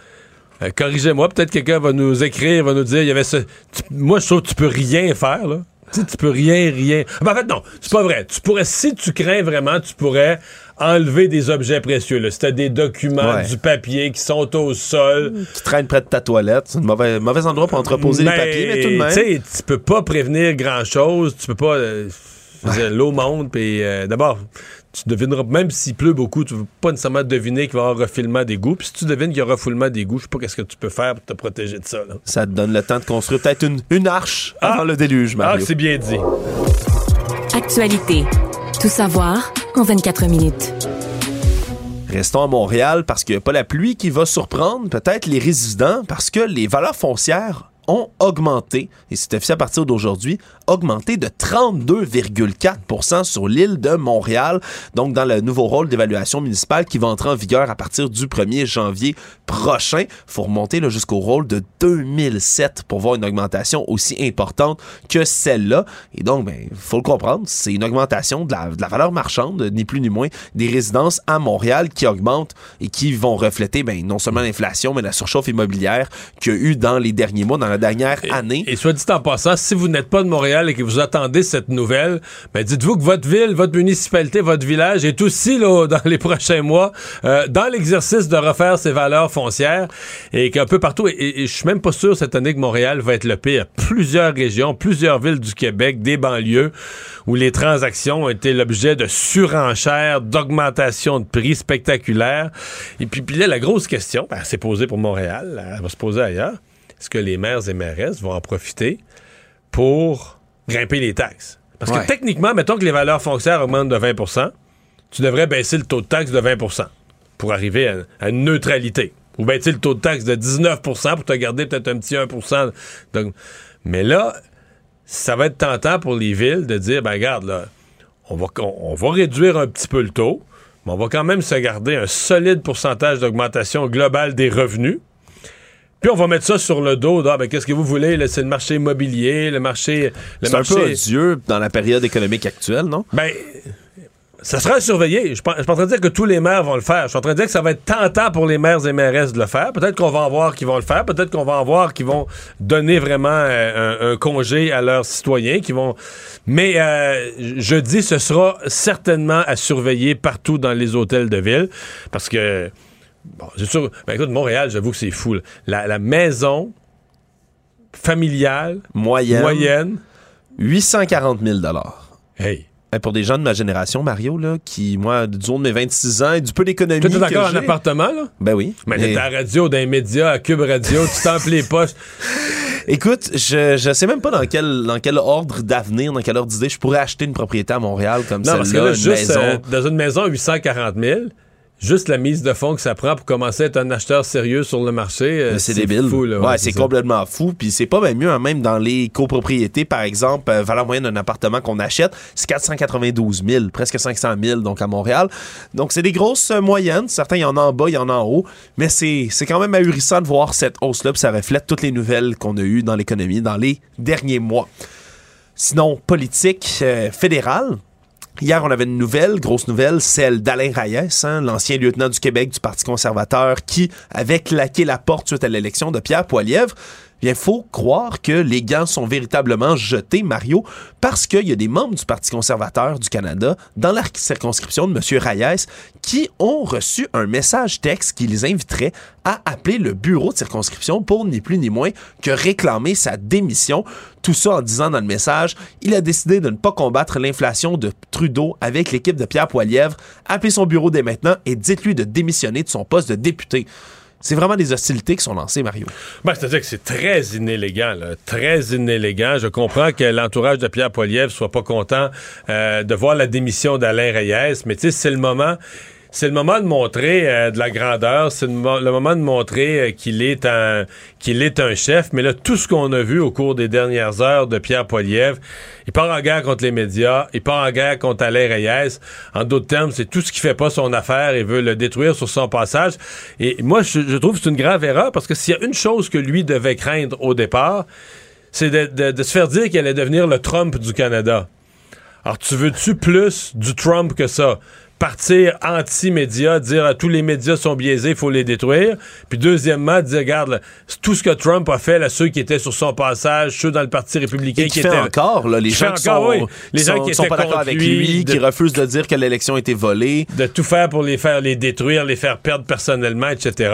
Speaker 1: euh, corrigez-moi, peut-être quelqu'un va nous écrire, va nous dire, il y avait ce... tu- moi, je trouve que tu peux rien faire, là. Tu sais, tu peux rien, rien. Ah, ben, en fait, non, c'est pas vrai. Tu pourrais, si tu crains vraiment, tu pourrais enlever des objets précieux. Là. T'as des documents,
Speaker 2: Ouais.
Speaker 1: du papier qui sont au sol.
Speaker 2: Qui traîne près de ta toilette. C'est un mauvais, mauvais endroit pour entreposer les
Speaker 1: Mais,
Speaker 2: papiers, mais tout de même.
Speaker 1: Tu sais, tu peux pas prévenir grand-chose. Tu peux pas... euh, dire, L'eau monte, puis euh, d'abord, tu devineras, même s'il pleut beaucoup, tu ne pas nécessairement deviner qu'il va y avoir refoulement d'égouts. Puis si tu devines qu'il y aura refoulement d'égouts, je sais pas qu'est-ce que tu peux faire pour te protéger de ça. Là.
Speaker 2: Ça te donne le temps de construire peut-être une, une arche avant le déluge,
Speaker 1: Ah,
Speaker 2: Mario.
Speaker 1: c'est bien dit.
Speaker 5: Actualité. Tout savoir en 24 minutes.
Speaker 2: Restons à Montréal parce qu'il n'y a pas la pluie qui va surprendre peut-être les résidents parce que les valeurs foncières ont augmenté, et c'est officiel à partir d'aujourd'hui, augmenté de 32,4 sur l'île de Montréal, donc dans le nouveau rôle d'évaluation municipale qui va entrer en vigueur à partir du 1er janvier prochain. faut remonter jusqu'au rôle de 2007 pour voir une augmentation aussi importante que celle-là. Et donc, ben, faut le comprendre, c'est une augmentation de la, de la valeur marchande, ni plus ni moins, des résidences à Montréal qui augmentent et qui vont refléter ben, non seulement l'inflation, mais la surchauffe immobilière qu'il y a eu dans les derniers mois, dans la dernière année.
Speaker 1: Et soit dit en passant, si vous n'êtes pas de Montréal et que vous attendez cette nouvelle, ben dites-vous que votre ville, votre municipalité, votre village est aussi là, (laughs) dans les prochains mois euh, dans l'exercice de refaire ses valeurs foncières et qu'un peu partout, et, et- et je suis même pas sûr cette année que Montréal va être le pire. Plusieurs régions, plusieurs villes du Québec, des banlieues, où les transactions ont été l'objet de surenchères, d'augmentation de prix spectaculaires. Et puis, puis là, la grosse question, ben, s'est posée pour Montréal, elle va se poser ailleurs. Est-ce que les maires et mairesses vont en profiter pour grimper les taxes? Parce que techniquement, mettons que les valeurs foncières augmentent de 20% tu devrais baisser le taux de taxe de 20% pour arriver à, à une neutralité. Ou baisser le taux de taxe de 19% pour te garder peut-être un petit 1 Donc, Mais là, ça va être tentant pour les villes de dire, ben regarde, là, on va, on, on va réduire un petit peu le taux, mais on va quand même se garder un solide pourcentage d'augmentation globale des revenus. Puis on va mettre ça sur le dos. Ah, ben, qu'est-ce que vous voulez? C'est le marché immobilier, le marché.
Speaker 2: C'est un
Speaker 1: marché...
Speaker 2: peu odieux dans la période économique actuelle, non?
Speaker 1: Ben, ça sera surveillé. Je ne suis pas en train de dire que tous les maires vont le faire. Je suis en train de dire que ça va être tentant pour les maires et mairesses de le faire. Peut-être qu'on va en voir qui vont le faire. Peut-être qu'on va en voir qui vont donner vraiment euh, un, un congé à leurs citoyens. qui vont. Mais euh, je dis, ce sera certainement à surveiller partout dans les hôtels de ville. Parce que. Bon, c'est sûr. Ben, écoute, Montréal, j'avoue que c'est fou. La, la maison familiale
Speaker 2: Moyenne.
Speaker 1: moyenne.
Speaker 2: 840 000
Speaker 1: Hey.
Speaker 2: Pour des gens de ma génération, Mario, là, qui, moi, du haut de mes 26 ans et du peu d'économie.
Speaker 1: T'es
Speaker 2: que
Speaker 1: encore en appartement, là?
Speaker 2: Ben oui.
Speaker 1: Mais t'es à la radio, dans les médias, à Cube Radio, tu t'emples les poches. (laughs)
Speaker 2: Écoute, je, je sais même pas dans quel, dans quel ordre d'avenir, dans quel ordre d'idée je pourrais acheter une propriété à Montréal comme
Speaker 1: Non, parce que là,
Speaker 2: une
Speaker 1: juste
Speaker 2: maison.
Speaker 1: euh, dans une maison, 840 000, juste la mise de fonds que ça prend pour commencer à être un acheteur sérieux sur le marché, euh,
Speaker 2: c'est débile.
Speaker 1: fou. Là,
Speaker 2: ouais, c'est complètement fou. Puis c'est pas même mieux, hein, même dans les copropriétés, par exemple, euh, valeur moyenne d'un appartement qu'on achète, c'est 492 000, presque 500 000, donc à Montréal. Donc c'est des grosses euh, moyennes. Certains, il y en a en bas, il y en a en haut. Mais c'est c'est quand même ahurissant de voir cette hausse-là. Puis ça reflète toutes les nouvelles qu'on a eues dans l'économie dans les derniers mois. Sinon, politique euh, fédérale. Hier, on avait une nouvelle, grosse nouvelle, celle d'Alain Reyes, hein, l'ancien lieutenant du Québec du Parti conservateur, qui avait claqué la porte suite à l'élection de Pierre Poilievre. Bien, faut croire que les gants sont véritablement jetés, Mario, parce qu'il y a des membres du Parti conservateur du Canada dans la circonscription de M. Reyes qui ont reçu un message texte qui les inviterait à appeler le bureau de circonscription pour ni plus ni moins que réclamer sa démission. Tout ça en disant dans le message, il a décidé de ne pas combattre l'inflation de Trudeau avec l'équipe de Pierre Poilievre. Appelez son bureau dès maintenant et dites-lui de démissionner de son poste de député. C'est vraiment des hostilités qui sont lancées, Mario.
Speaker 1: Ben, C'est-à-dire que c'est très inélégant, là, très inélégant. Je comprends que l'entourage de Pierre Poilievre soit pas content euh, de voir la démission d'Alain Reyes, mais tu sais, c'est le moment... C'est le moment de montrer euh, de la grandeur, c'est le, mo- le moment de montrer euh, qu'il est un qu'il est un chef. Mais là, tout ce qu'on a vu au cours des dernières heures de Pierre Poilievre, il part en guerre contre les médias, il part en guerre contre Alain Reyes. En d'autres termes, c'est tout ce qui fait pas son affaire et veut le détruire sur son passage. Et moi, je, je trouve que c'est une grave erreur parce que s'il y a une chose que lui devait craindre au départ, c'est de, de- de se faire dire qu'il allait devenir le Trump du Canada. Alors, tu veux-tu plus du Trump que ça? Partir anti-médias, dire à tous les médias sont biaisés, il faut les détruire. Puis deuxièmement, dire, regarde, là, tout ce que Trump a fait, là, ceux qui étaient sur son passage, ceux dans le Parti républicain
Speaker 2: Et
Speaker 1: qui
Speaker 2: qui fait
Speaker 1: étaient...
Speaker 2: encore, là, les
Speaker 1: qui
Speaker 2: gens qui sont,
Speaker 1: oui. Les gens
Speaker 2: sont-
Speaker 1: qui
Speaker 2: sont
Speaker 1: étaient
Speaker 2: pas d'accord avec
Speaker 1: lui, de-
Speaker 2: qui refusent de dire que l'élection a été volée.
Speaker 1: de tout faire pour les faire les détruire, les faire perdre personnellement, etc.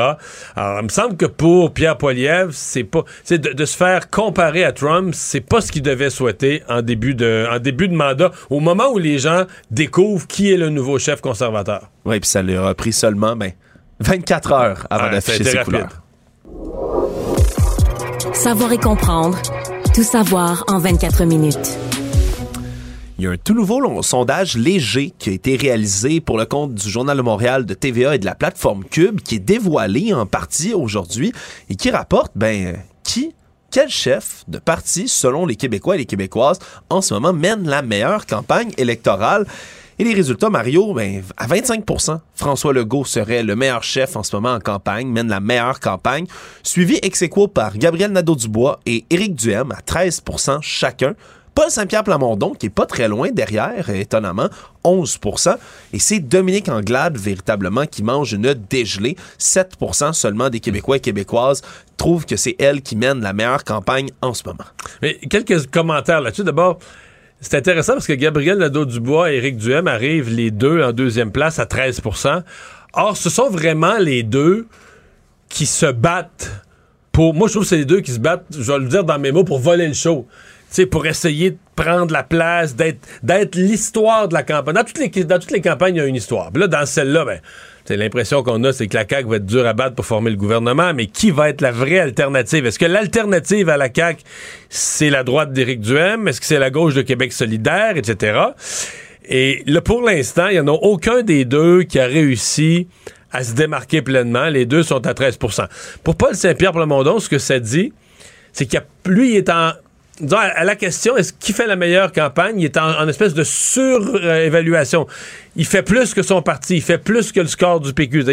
Speaker 1: Alors, il me semble que pour Pierre Poilievre, c'est pas, c'est de, de se faire comparer à Trump, c'est pas ce qu'il devait souhaiter en début de, en début de mandat, au moment où les gens découvrent qui est le nouveau chef conservateur.
Speaker 2: Oui, puis ça leur a pris seulement ben, 24 heures avant
Speaker 1: Ouais,
Speaker 2: d'afficher ses
Speaker 1: rapide.
Speaker 2: couleurs.
Speaker 5: Savoir et comprendre. Tout savoir en 24 minutes.
Speaker 2: Il y a un tout nouveau long- sondage léger qui a été réalisé pour le compte du Journal de Montréal, de TVA et de la plateforme Cube, qui est dévoilé en partie aujourd'hui et qui rapporte, ben, euh, qui, quel chef de parti, selon les Québécois et les Québécoises, en ce moment mène la meilleure campagne électorale. Et les résultats, Mario, ben, à 25% François Legault serait le meilleur chef en ce moment en campagne, mène la meilleure campagne, suivi ex par Gabriel Nadeau-Dubois et Éric Duhem à 13% chacun. Paul Saint-Pierre Plamondon, qui est pas très loin derrière, étonnamment, 11% Et c'est Dominique Anglade, véritablement, qui mange une dégelée. 7% seulement des Québécois et Québécoises trouvent que c'est elle qui mène la meilleure campagne en ce moment.
Speaker 1: Mais quelques commentaires là-dessus. D'abord, c'est intéressant parce que Gabriel Nadeau-Dubois et Éric Duhem arrivent les deux en deuxième place à 13% Or, ce sont vraiment les deux qui se battent pour. Moi, je trouve que c'est les deux qui se battent, je vais le dire dans mes mots, pour voler le show. Tu sais, pour essayer de prendre la place, d'être, l'histoire de la campagne. Dans toutes, les, dans toutes les campagnes, il y a une histoire. Puis là, dans celle-là, ben, c'est l'impression qu'on a, c'est que la CAQ va être dure à battre pour former le gouvernement, mais qui va être la vraie alternative? Est-ce que l'alternative à la CAQ, c'est la droite d'Éric Duhem? Est-ce que c'est la gauche de Québec solidaire, etc.? Et là, pour l'instant, il n'y en a aucun des deux qui a réussi à se démarquer pleinement. Les deux sont à 13% Pour Paul Saint-Pierre Plamondon, ce que ça dit, c'est qu'il lui, il est en, disons, à la question, est-ce qui fait la meilleure campagne, il est en, en espèce de surévaluation. Il fait plus que son parti, il fait plus que le score du PQ.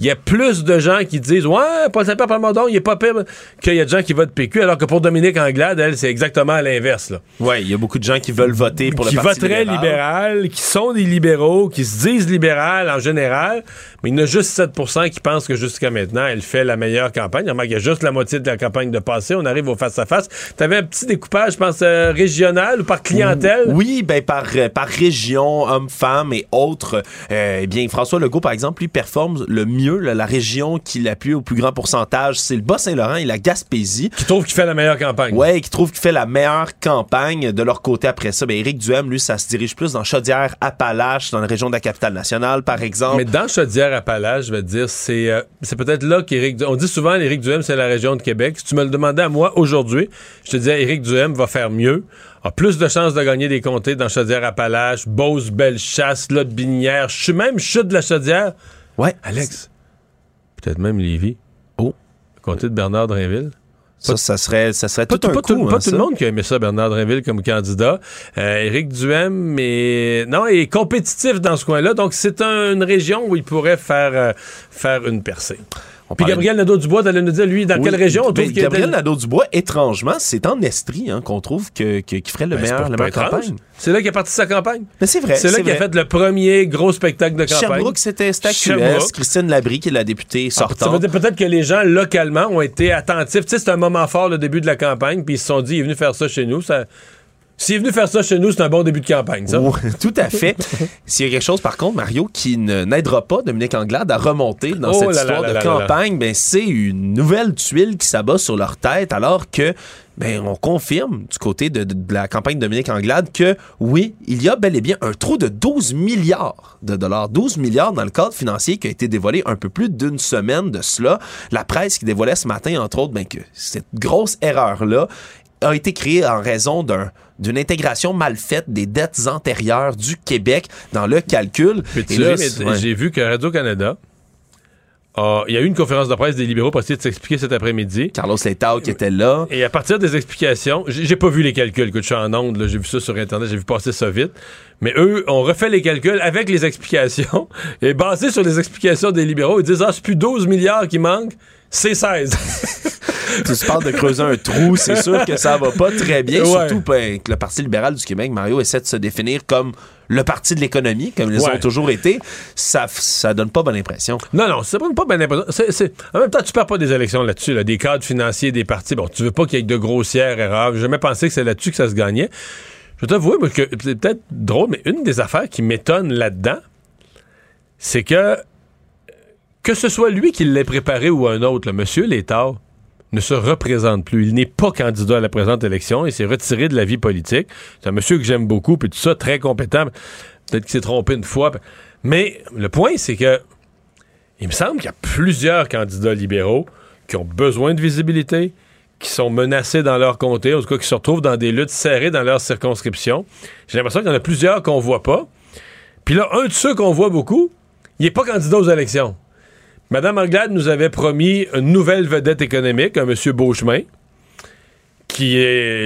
Speaker 1: Il y a plus de gens qui disent Ouais, Paul Saint-Pierre Plamondon, il est pas pire qu'il y a de gens qui votent PQ, alors que pour Dominique Anglade, elle, c'est exactement à l'inverse.
Speaker 2: Ouais, il y a beaucoup de gens qui veulent voter pour
Speaker 1: qui
Speaker 2: le Parti
Speaker 1: voteraient
Speaker 2: libéral.
Speaker 1: qui sont des libéraux, qui se disent libéral en général, mais il y en a juste 7% qui pensent que jusqu'à maintenant, elle fait la meilleure campagne. Il y a juste la moitié de la campagne de passé. On arrive au face-à-face. Tu avais un petit découpage, je pense, euh, régional ou par clientèle?
Speaker 2: Oui, ben par, euh, par région, hommes, femmes et autres. Euh, eh bien, François Legault, par exemple, lui performe le mieux. là, la région qui l'appuie au plus grand pourcentage, c'est le Bas-Saint-Laurent et la Gaspésie.
Speaker 1: Qui trouve qu'il fait la meilleure campagne.
Speaker 2: Ouais, qui trouve qu'il fait la meilleure campagne de leur côté après ça. Ben, Éric Duhem, lui, ça se dirige plus dans Chaudière-Appalaches, dans la région de la capitale nationale, par exemple.
Speaker 1: Mais dans Chaudière-Appalaches, je vais te dire, c'est euh, c'est peut-être là qu'Éric On dit souvent Éric Duhem, c'est la région de Québec. Si tu me le demandais à moi aujourd'hui, je te disais Éric Duhem va faire mieux, a plus de chances de gagner des comtés dans Chaudière-Appalaches, Beauce, Bellechasse, Lot Binière. Je suis même chute de la Chaudière.
Speaker 2: Ouais.
Speaker 1: Alex. Peut-être même Lévis.
Speaker 2: Oh.
Speaker 1: Le comté de Bernard Drinville.
Speaker 2: Ça, ça serait, ça serait
Speaker 1: Pas,
Speaker 2: tout un
Speaker 1: pas
Speaker 2: coup.
Speaker 1: tout,
Speaker 2: hein,
Speaker 1: pas tout le monde qui a aimé ça, Bernard Drinville, comme candidat. Euh, Éric Duhem, mais non, il est compétitif dans ce coin-là. Donc, c'est un- une région où il pourrait faire, euh, faire une percée.
Speaker 2: On
Speaker 1: Puis Gabriel Nadeau-Dubois, t'allais nous dire, lui, dans
Speaker 2: Oui,
Speaker 1: quelle région on trouve qu'il
Speaker 2: Gabriel
Speaker 1: était-
Speaker 2: Nadeau-Dubois, étrangement, c'est en Estrie hein, qu'on trouve que, que- qui ferait le
Speaker 1: Ben,
Speaker 2: meilleur, la meilleure campagne.
Speaker 1: C'est là qu'il a parti sa campagne.
Speaker 2: Mais c'est vrai.
Speaker 1: C'est là qu'il a fait le premier gros spectacle de campagne.
Speaker 2: Sherbrooke, c'était. AQS. Christine Labrie, qui est la députée
Speaker 1: Ah, Ça
Speaker 2: sortante.
Speaker 1: veut dire peut-être que les gens localement ont été attentifs. Tu sais, c'est un moment fort, le début de la campagne, puis ils se sont dit, il est venu faire ça chez nous. Ça... S'il est venu faire ça chez nous, c'est un bon début de campagne, ça.
Speaker 2: Ouais, (laughs) tout à fait. S'il y a quelque chose, par contre, Mario, qui n'aidera pas Dominique Anglade à remonter dans
Speaker 1: Oh
Speaker 2: cette
Speaker 1: là
Speaker 2: histoire
Speaker 1: là
Speaker 2: de
Speaker 1: là.
Speaker 2: campagne, ben, c'est une nouvelle tuile qui s'abat sur leur tête, alors que ben, on confirme du côté de, de- de la campagne de Dominique Anglade que oui, il y a bel et bien un trou de 12 milliards de dollars. 12 milliards dans le cadre financier qui a été dévoilé un peu plus d'une semaine de cela. La presse qui dévoilait ce matin, entre autres, ben, que cette grosse erreur-là a été créée en raison d'un d'une intégration mal faite des dettes antérieures du Québec dans le calcul. Ouais.
Speaker 1: j'ai vu que Radio-Canada, il y a eu une conférence de presse des libéraux pour essayer de s'expliquer cet après-midi.
Speaker 2: Carlos Letao qui était là.
Speaker 1: Et à partir des explications, j'ai pas vu les calculs, que je suis en onde, j'ai vu ça sur Internet, j'ai vu passer ça vite. Mais eux, on refait les calculs avec les explications. (laughs) Et basé sur les explications des libéraux, ils disent Ah, c'est plus 12 milliards qui manquent, c'est 16. (laughs)
Speaker 2: tu parles de creuser un trou, c'est sûr que ça va pas très bien.
Speaker 1: Ouais.
Speaker 2: Surtout ben, que le Parti libéral du Québec, Mario, essaie de se définir comme le parti de l'économie, comme ils
Speaker 1: Ouais.
Speaker 2: ont toujours été. Ça, ça donne pas bonne impression.
Speaker 1: Non, non, c'est pas, pas. C'est- c'est- En même temps, tu perds pas des élections là-dessus, là, des cadres financiers des partis. Bon, tu veux pas qu'il y ait de grossières erreurs. J'ai jamais pensé que c'est là-dessus que ça se gagnait. Je vais t'avouer moi, que c'est peut-être drôle, mais une des affaires qui m'étonne là-dedans, c'est que que ce soit lui qui l'ait préparé ou un autre, le monsieur Létard ne se représente plus. Il n'est pas candidat à la présente élection. Il s'est retiré de la vie politique. C'est un monsieur que j'aime beaucoup, puis tout ça, très compétent. Peut-être qu'il s'est trompé une fois. Mais le point, c'est que il me semble qu'il y a plusieurs candidats libéraux qui ont besoin de visibilité, qui sont menacés dans leur comté, en tout cas qui se retrouvent dans des luttes serrées dans leur circonscription. J'ai l'impression qu'il y en a plusieurs qu'on voit pas. Puis là, un de ceux qu'on voit beaucoup, il n'est pas candidat aux élections. Madame Anglade nous avait promis une nouvelle vedette économique, un monsieur Beauchemin, qui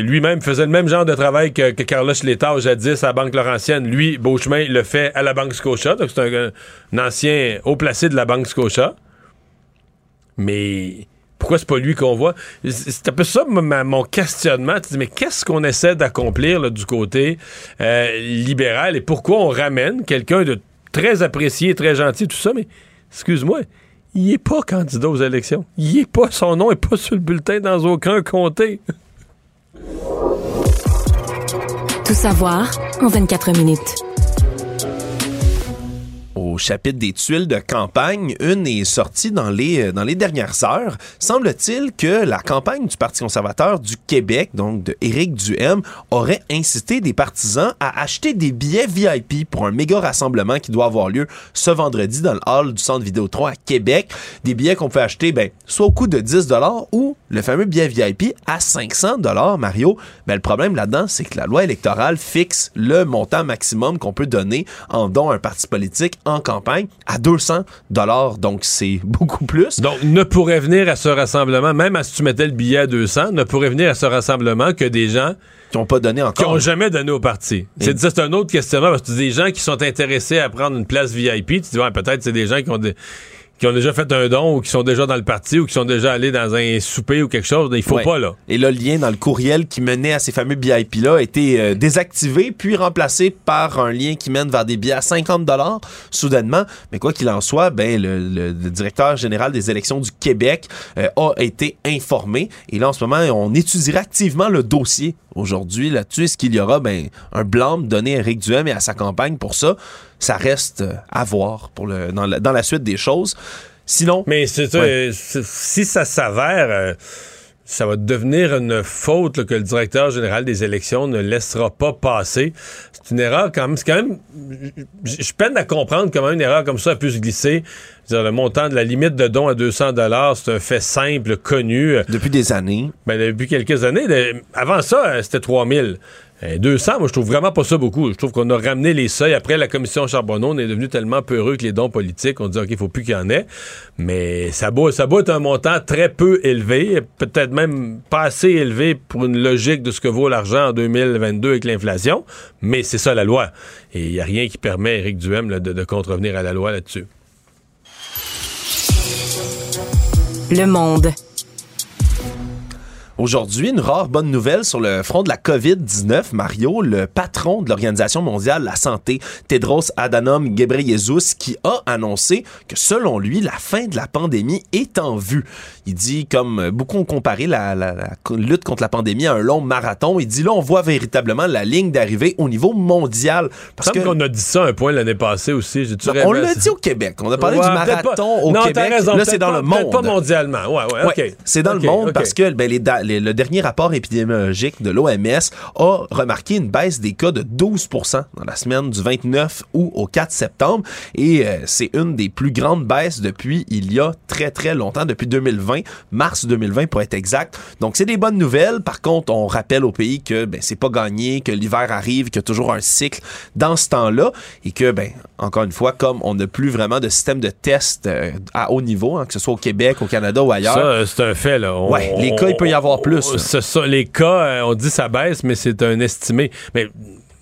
Speaker 1: lui-même faisait le même genre de travail que, Carlos Létard jadis à la Banque Laurentienne. Lui, Beauchemin, le fait à la Banque Scotia, donc c'est un, ancien haut placé de la Banque Scotia. Mais pourquoi c'est pas lui qu'on voit? C'est un peu ça mon questionnement. Tu dis, mais qu'est-ce qu'on essaie d'accomplir du côté euh, libéral? Et pourquoi on ramène quelqu'un de très apprécié, très gentil, tout ça, mais excuse-moi, il est pas candidat aux élections. Il est pas, son nom est pas sur le bulletin dans aucun comté.
Speaker 5: Tout savoir en 24 minutes.
Speaker 2: Au chapitre des tuiles de campagne, une est sortie dans les, euh, dans les dernières heures. Semble-t-il que la campagne du Parti conservateur du Québec, donc de Éric Duhem, aurait incité des partisans à acheter des billets VIP pour un méga rassemblement qui doit avoir lieu ce vendredi dans le hall du Centre Vidéotron à Québec. Des billets qu'on peut acheter ben, soit au coût de 10 ou le fameux billet VIP à 500 Mario. Ben, le problème là-dedans, c'est que la loi électorale fixe le montant maximum qu'on peut donner en don à un parti politique en campagne à 200 dollars. Donc, c'est (laughs) beaucoup plus.
Speaker 1: Donc, ne pourrait venir à ce rassemblement, même si tu mettais le billet à 200, ne pourrait venir à ce rassemblement que des gens
Speaker 2: qui n'ont pas donné encore.
Speaker 1: Qui n'ont jamais donné au parti. C'est C'est un autre questionnement parce que des gens qui sont intéressés à prendre une place VIP. Tu dis, ouais, peut-être c'est des gens qui ont des qui ont déjà fait un don ou qui sont déjà dans le parti ou qui sont déjà allés dans un souper ou quelque chose. Il faut pas, là.
Speaker 2: Et le lien dans le courriel qui menait à ces fameux BIP-là a été euh, désactivé puis remplacé par un lien qui mène vers des billets à 50 soudainement. Mais quoi qu'il en soit, ben, le, directeur général des élections du Québec euh, a été informé. Et là, en ce moment, on étudiera activement le dossier aujourd'hui là-dessus. Est-ce qu'il y aura ben, un blâme donné à Eric Duhem et à sa campagne pour ça? Ça reste euh, à voir pour le, dans, la, suite des choses. Sinon.
Speaker 1: Mais c'est si ça s'avère. Euh, ça va devenir une faute que le directeur général des élections ne laissera pas passer. C'est une erreur quand même. C'est quand même. Je peine à comprendre comment une erreur comme ça a pu se glisser. le montant de la limite de don à 200 dollars, c'est un fait simple, connu.
Speaker 2: Depuis des années.
Speaker 1: Ben, depuis quelques années. Avant ça, c'était 3000. 200, euh, moi, je trouve vraiment pas ça beaucoup. Je trouve qu'on a ramené les seuils. Après la commission Charbonneau, on est devenu tellement peureux que les dons politiques, on dit, OK, il faut plus qu'il y en ait. Mais ça doit, ça un montant très peu élevé, peut-être même pas assez élevé pour une logique de ce que vaut l'argent en 2022 avec l'inflation. Mais c'est ça la loi. Et il n'y a rien qui permet à Éric Duhem de contrevenir à la loi là-dessus.
Speaker 5: Le monde.
Speaker 2: Aujourd'hui, une rare bonne nouvelle sur le front de la COVID-19. Mario, le patron de l'Organisation mondiale de la santé, Tedros Adhanom Ghebreyesus, qui a annoncé que selon lui, la fin de la pandémie est en vue. Il dit, comme beaucoup ont comparé la, lutte contre la pandémie à un long marathon, il dit là, on voit véritablement la ligne d'arrivée au niveau mondial.
Speaker 1: Parce que qu'on a dit ça un point l'année passée aussi.
Speaker 2: on l'a dit au Québec. On a parlé du marathon au Québec. là, c'est dans le monde.
Speaker 1: Pas mondialement. Ouais, ouais, OK.
Speaker 2: c'est dans le monde parce que ben, les, le dernier rapport épidémiologique de l'OMS a remarqué une baisse des cas de 12% dans la semaine du 29 août au 4 septembre. Et euh, c'est une des plus grandes baisses depuis il y a très, très longtemps, depuis 2020, mars 2020 pour être exact. Donc, c'est des bonnes nouvelles. Par contre, on rappelle au pays que ben, c'est pas gagné, que l'hiver arrive, qu'il y a toujours un cycle dans ce temps-là et que, ben, encore une fois, comme on n'a plus vraiment de système de test euh, à haut niveau, hein, que ce soit au Québec, au Canada ou ailleurs.
Speaker 1: Ça, c'est un fait, là.
Speaker 2: ouais, les cas, il peut y avoir plus
Speaker 1: les cas, euh, on dit ça baisse, mais c'est un estimé. Mais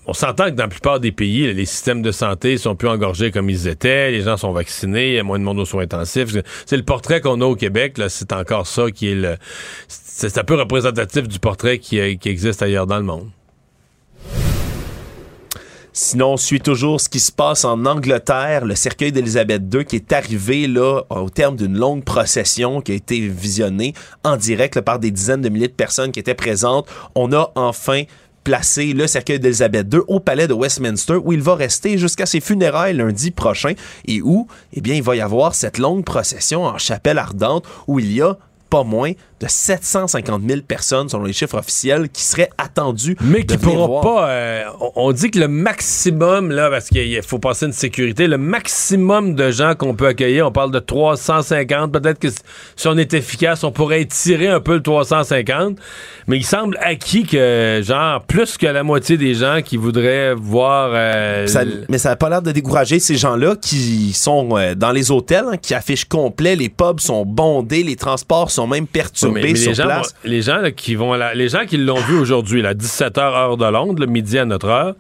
Speaker 1: on s'entend que dans la plupart des pays, les systèmes de santé sont plus engorgés comme ils étaient, les gens sont vaccinés, il y a moins de monde aux soins intensifs. C'est le portrait qu'on a au Québec, c'est encore ça qui est le. C'est un peu représentatif du portrait qui, euh, qui existe ailleurs dans le monde.
Speaker 2: Sinon, on suit toujours ce qui se passe en Angleterre, le cercueil d'Élisabeth II qui est arrivé là au terme d'une longue procession qui a été visionnée en direct par des dizaines de milliers de personnes qui étaient présentes. On a enfin placé le cercueil d'Élisabeth II au palais de Westminster où il va rester jusqu'à ses funérailles lundi prochain et où, eh bien, il va y avoir cette longue procession en chapelle ardente où il y a pas moins de 750 000 personnes, selon les chiffres officiels, qui seraient attendues.
Speaker 1: Mais qui ne pourront pas. Euh, on dit que le maximum, là, parce qu'il faut passer une sécurité, le maximum de gens qu'on peut accueillir, on parle de 350. Peut-être que si on est efficace, on pourrait étirer un peu le 350. Mais il semble acquis que, genre, plus que la moitié des gens qui voudraient voir. Euh,
Speaker 2: mais ça n'a pas l'air de décourager ces gens-là qui sont euh, dans les hôtels, hein, qui affichent complet, les pubs sont bondés, les transports sont même perturbés sur
Speaker 1: les gens,
Speaker 2: place.
Speaker 1: les gens qui vont les gens qui l'ont vu aujourd'hui, à 17h heure de Londres, le midi à notre heure,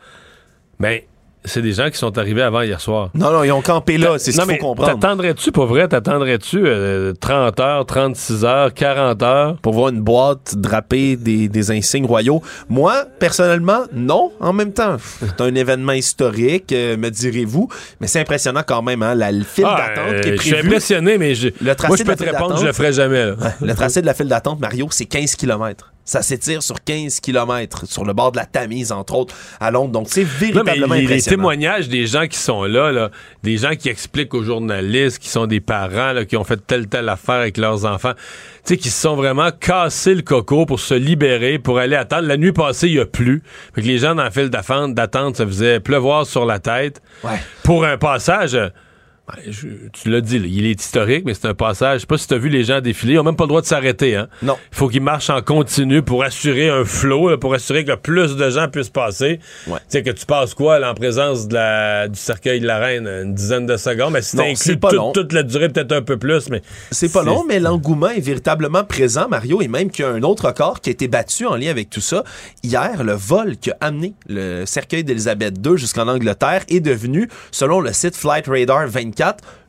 Speaker 1: ben c'est des gens qui sont arrivés avant hier soir.
Speaker 2: Non, non, ils ont campé là, c'est ce qu'il faut comprendre.
Speaker 1: T'attendrais-tu, pour vrai, t'attendrais-tu 30 euh, heures, 36 heures, 40 heures?
Speaker 2: Pour voir une boîte drapée des, des insignes royaux? Moi, personnellement, non. En même temps, c'est un événement historique, euh, me direz-vous, mais c'est impressionnant quand même, hein, la, le fil ah, d'attente qui est prévu.
Speaker 1: Je suis impressionné, mais je, le tracé moi, je peux te répondre, je le ferai jamais. (laughs)
Speaker 2: le tracé de la file d'attente, Mario, c'est 15 km. Ça s'étire sur 15 km, sur le bord de la Tamise, entre autres, à Londres. Donc, c'est véritablement
Speaker 1: les,
Speaker 2: impressionnant.
Speaker 1: Les témoignages des gens qui sont là, là, des gens qui expliquent aux journalistes, qui sont des parents, là, qui ont fait telle, telle affaire avec leurs enfants, tu sais, qui se sont vraiment cassés le coco pour se libérer, pour aller attendre. La nuit passée, il y a plu. Fait que les gens dans la file d'attente, ça faisait pleuvoir sur la tête.
Speaker 2: Ouais.
Speaker 1: Pour un passage je- tu l'as dit, là, il est historique, mais c'est un passage. Je sais pas si tu as vu les gens défiler. Ils n'ont même pas le droit de s'arrêter. Hein?
Speaker 2: Non.
Speaker 1: Il faut qu'ils marchent en continu pour assurer un flot, pour assurer que le plus de gens puissent passer.
Speaker 2: Ouais.
Speaker 1: Tu sais, que tu passes quoi, là, en présence de la, du cercueil de la reine, une dizaine de secondes? Mais si
Speaker 2: Non,
Speaker 1: inclus
Speaker 2: pas
Speaker 1: toute-
Speaker 2: long.
Speaker 1: toute la durée, peut-être un peu plus, mais.
Speaker 2: C'est pas long, mais l'engouement est véritablement présent, Mario, et même qu'il y a un autre record qui a été battu en lien avec tout ça. Hier, le vol qui a amené le cercueil d'Élisabeth II jusqu'en Angleterre est devenu, selon le site Flight Radar 24,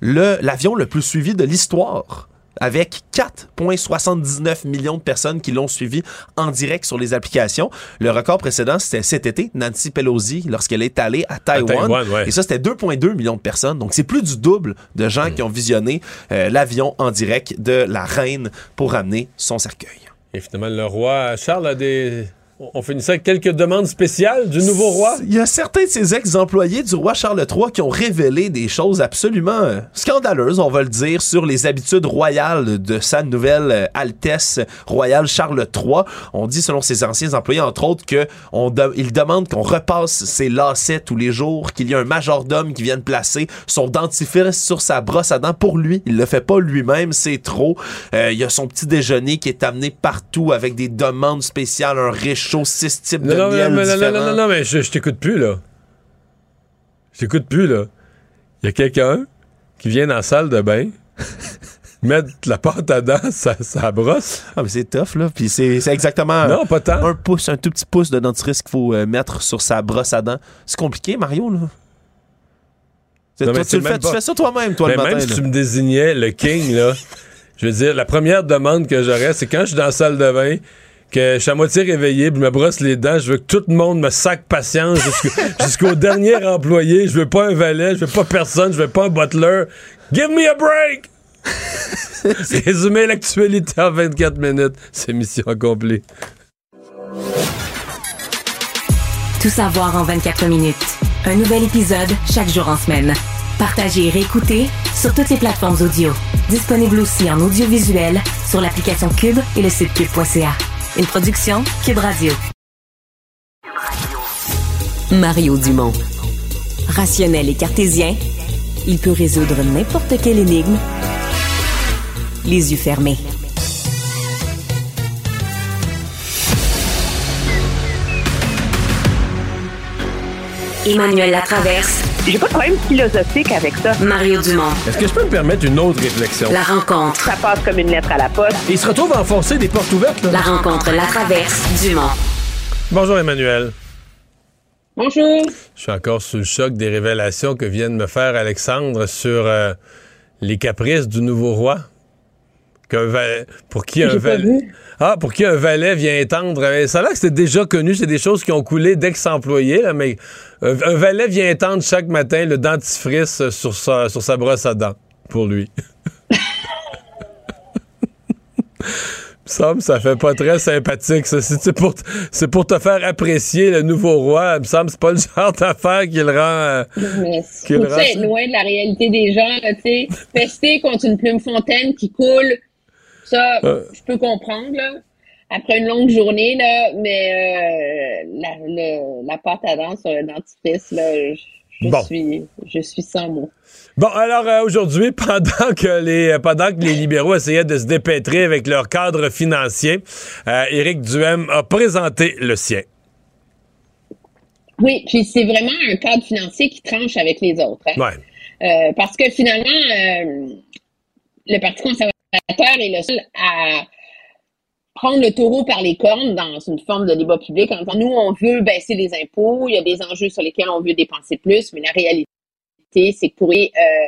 Speaker 2: l'avion le plus suivi de l'histoire. Avec 4,79 millions de personnes qui l'ont suivi en direct sur les applications. Le record précédent, c'était cet été, Nancy Pelosi, lorsqu'elle est allée à Taïwan.
Speaker 1: Taïwan, ouais.
Speaker 2: Et ça, c'était 2,2 millions de personnes. Donc, c'est plus du double de gens
Speaker 1: Hmm.
Speaker 2: qui ont visionné euh, l'avion en direct de la reine pour ramener son cercueil.
Speaker 1: Et finalement, le roi Charles a des. On finissait avec quelques demandes spéciales du nouveau roi.
Speaker 2: Il y a certains de ces ex-employés du roi Charles III qui ont révélé des choses absolument euh, scandaleuses, on va le dire, sur les habitudes royales de sa nouvelle euh, Altesse royale Charles III. On dit, selon ses anciens employés, entre autres, que on de- il demande qu'on repasse ses lacets tous les jours, qu'il y a un majordome qui vienne placer son dentifrice sur sa brosse à dents pour lui. Il le fait pas lui-même, c'est trop. Euh, il y a son petit déjeuner qui est amené partout avec des demandes spéciales, un réchaud, six types de
Speaker 1: Non, non,
Speaker 2: miel
Speaker 1: non, non, non,
Speaker 2: différents.
Speaker 1: non, non, non, mais je, je t'écoute plus, là. Je t'écoute plus, là. Il y a quelqu'un qui vient dans la salle de bain, (laughs) mettre la pâte à dents, sa, sa brosse.
Speaker 2: Ah, mais c'est tough, là. Puis c'est exactement
Speaker 1: Non, pas tant.
Speaker 2: un pouce, un tout petit pouce de dentifrice qu'il faut euh, mettre sur sa brosse à dents. C'est compliqué, Mario, là.
Speaker 1: Non,
Speaker 2: toi, tu, le fais, tu ça toi-même, toi,
Speaker 1: Mais
Speaker 2: le matin.
Speaker 1: même si
Speaker 2: là.
Speaker 1: tu me désignais le king, là, je veux dire, la première demande que j'aurais, c'est quand je suis dans la salle de bain, que je suis à moitié réveillé, puis je me brosse les dents, je veux que tout le monde me sac patience jusqu'au (laughs) jusqu'au dernier employé. Je veux pas un valet, je veux pas personne, je veux pas un butler. Give me a break! (laughs) Résumer l'actualité en 24 minutes, c'est mission accomplie.
Speaker 5: Tout savoir en 24 minutes. Un nouvel épisode chaque jour en semaine. Partagez et réécoutez sur toutes les plateformes audio. Disponible aussi en audiovisuel sur l'application Cube et le site cube.ca. Une production Cube Radio. Mario Dumont. Rationnel et cartésien, il peut résoudre n'importe quelle énigme les yeux fermés. Emmanuel Latraverse.
Speaker 8: J'ai pas de problème philosophique avec ça.
Speaker 5: Mario Dumont.
Speaker 1: Est-ce que je peux me permettre une autre réflexion?
Speaker 5: La rencontre.
Speaker 8: Ça passe comme une lettre à la poste.
Speaker 1: Il se retrouve à enfoncer des portes ouvertes, là.
Speaker 5: La rencontre La Traverse Dumont.
Speaker 1: Bonjour, Emmanuel.
Speaker 10: Bonjour.
Speaker 1: Je suis encore sous le choc des révélations que vient de me faire Alexandre sur euh, les caprices du nouveau roi. Pour qui un valet. Ah, pour qui un valet vient étendre. euh, Ça a l'air que c'était déjà connu, c'est des choses qui ont coulé d'ex-employés, là, mais euh, un valet vient étendre chaque matin le dentifrice sur sa, sur sa brosse à dents pour lui. (laughs) Semble ça fait pas très sympathique. C'est c'est pour, c'est pour te faire apprécier le nouveau roi. Il me semble c'est pas le genre d'affaire qui le rend. euh,
Speaker 10: Mais être loin de la réalité des gens, là, tu sais. Pester contre une plume fontaine qui coule, ça,
Speaker 1: Euh.
Speaker 10: je peux comprendre, là. Après une longue journée, là, mais euh, la, le- la pâte à dents sur le dentifrice, là, je, je
Speaker 1: Bon.
Speaker 10: suis, je suis sans mots.
Speaker 1: Bon, alors euh, aujourd'hui, (laughs) pendant que les pendant que les libéraux essayaient de se dépêtrer avec leur cadre financier, Éric Duhem a présenté le sien.
Speaker 10: Oui, puis c'est vraiment un cadre financier qui tranche avec les autres. hein.
Speaker 1: Ouais.
Speaker 10: Euh, parce que finalement, euh, le Parti conservateur est le seul à prendre le taureau par les cornes dans une forme de débat public. Nous, on veut baisser les impôts, il y a des enjeux sur lesquels on veut dépenser plus, mais la réalité, c'est eux, euh,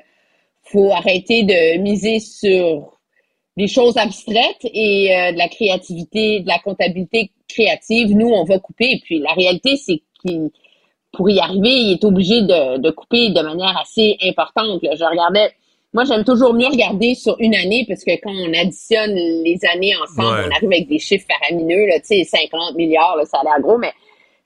Speaker 10: faut arrêter de miser sur des choses abstraites et euh, de la créativité, de la comptabilité créative. Nous, on va couper. Et puis, la réalité, c'est qu'il pour y arriver, il est obligé de, de couper de manière assez importante. là. Je regardais, moi j'aime toujours mieux regarder sur une année parce que quand on additionne les années ensemble,
Speaker 11: Ouais.
Speaker 10: on arrive avec des chiffres faramineux, là, tu sais, 50 milliards, là, ça a l'air gros, mais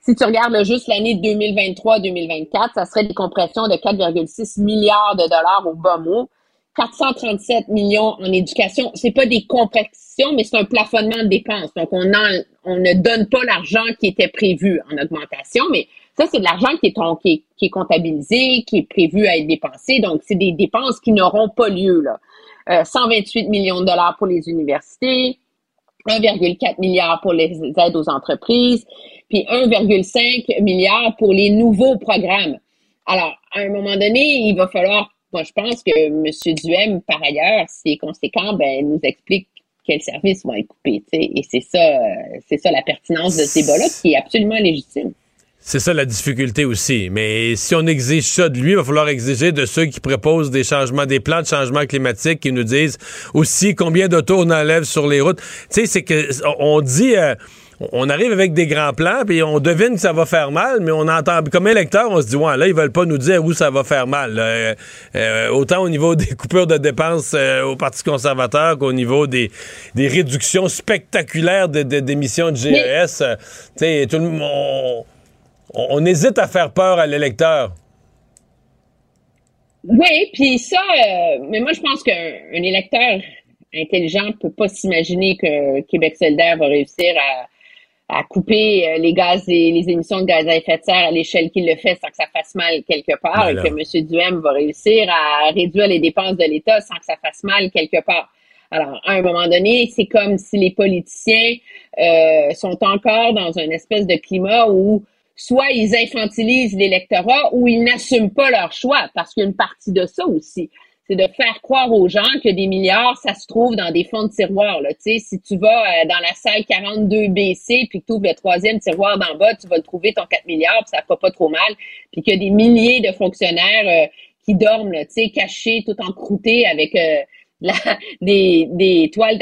Speaker 10: si tu regardes là, juste l'année 2023-2024, ça serait des compressions de 4,6 milliards de dollars au bas mot. 437 millions en éducation. C'est pas des compressions, mais c'est un plafonnement de dépenses. Donc, on, en- on ne donne pas l'argent qui était prévu en augmentation, mais Ça, c'est de l'argent qui est, comptabilisé, qui est prévu à être dépensé. Donc, c'est des dépenses qui n'auront pas lieu. Là. 128 euh, millions de dollars pour les universités, 1,4 milliard pour les aides aux entreprises, puis 1,5 milliard pour les nouveaux programmes. Alors, à un moment donné, il va falloir, moi je pense que M. Duhem, par ailleurs, si conséquent, ben, nous explique quels services vont être coupés. Et c'est ça, euh, c'est ça la pertinence de ces débat-là qui est absolument légitime.
Speaker 1: C'est ça la difficulté aussi. Mais si on exige ça de lui, il va falloir exiger de ceux qui proposent des changements, des plans de changement climatique, qui nous disent aussi combien d'autos on enlève sur les routes. Tu sais, c'est que on dit. Euh, on arrive avec des grands plans, puis on devine que ça va faire mal, mais on entend, comme électeur, on se dit, ouais, là, ils veulent pas nous dire où ça va faire mal. Euh, euh, autant au niveau (laughs) des coupures de dépenses au Parti conservateur qu'au niveau des, des réductions spectaculaires d'émissions de, GES. tu sais, tout le monde on, hésite à faire peur à l'électeur.
Speaker 10: Oui, puis ça, euh, mais moi je pense qu'un électeur intelligent peut pas s'imaginer que Québec solidaire va réussir à, couper euh, les gaz et les émissions de gaz à effet de serre à l'échelle qu'il le fait sans que ça fasse mal quelque part ben et que M. Duhem va réussir à réduire les dépenses de l'État sans que ça fasse mal quelque part. Alors, à un moment donné, c'est comme si les politiciens euh, sont encore dans une espèce de climat où soit ils infantilisent l'électorat ou ils n'assument pas leur choix, parce qu'il partie de ça aussi. C'est de faire croire aux gens que des milliards, ça se trouve dans des fonds de tiroir. Là. Si tu vas euh, dans la salle 42BC puis que tu ouvres le troisième tiroir d'en bas, tu vas trouver ton 4 milliards, puis ça va pas trop mal. Puis qu'il y a des milliers de fonctionnaires euh, qui dorment, là, cachés, tout encroutés avec euh, (laughs) des toiles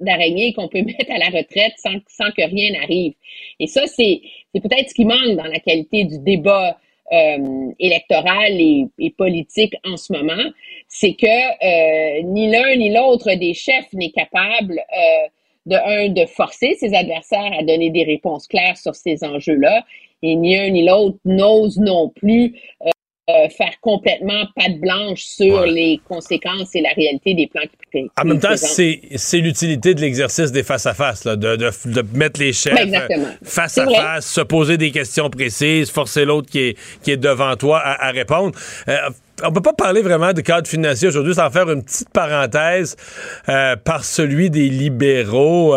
Speaker 10: d'araignée qu'on peut (laughs) mettre à la retraite sans, sans que rien n'arrive. Et ça, c'est peut-être ce qui manque dans la qualité du débat euh, électoral et, politique en ce moment, c'est que euh, ni l'un ni l'autre des chefs n'est capable euh, de un de forcer ses adversaires à donner des réponses claires sur ces enjeux-là, et ni un ni l'autre n'ose non plus euh, faire complètement patte blanche sur les conséquences et la réalité des plans qui
Speaker 1: En même temps, c'est, l'utilité de l'exercice des face-à-face, de, de, mettre les chefs euh, face à face, se poser des questions précises, forcer l'autre qui est, qui est devant toi à, répondre. Euh, on peut pas parler vraiment de cadre financier aujourd'hui sans faire une petite parenthèse par celui des libéraux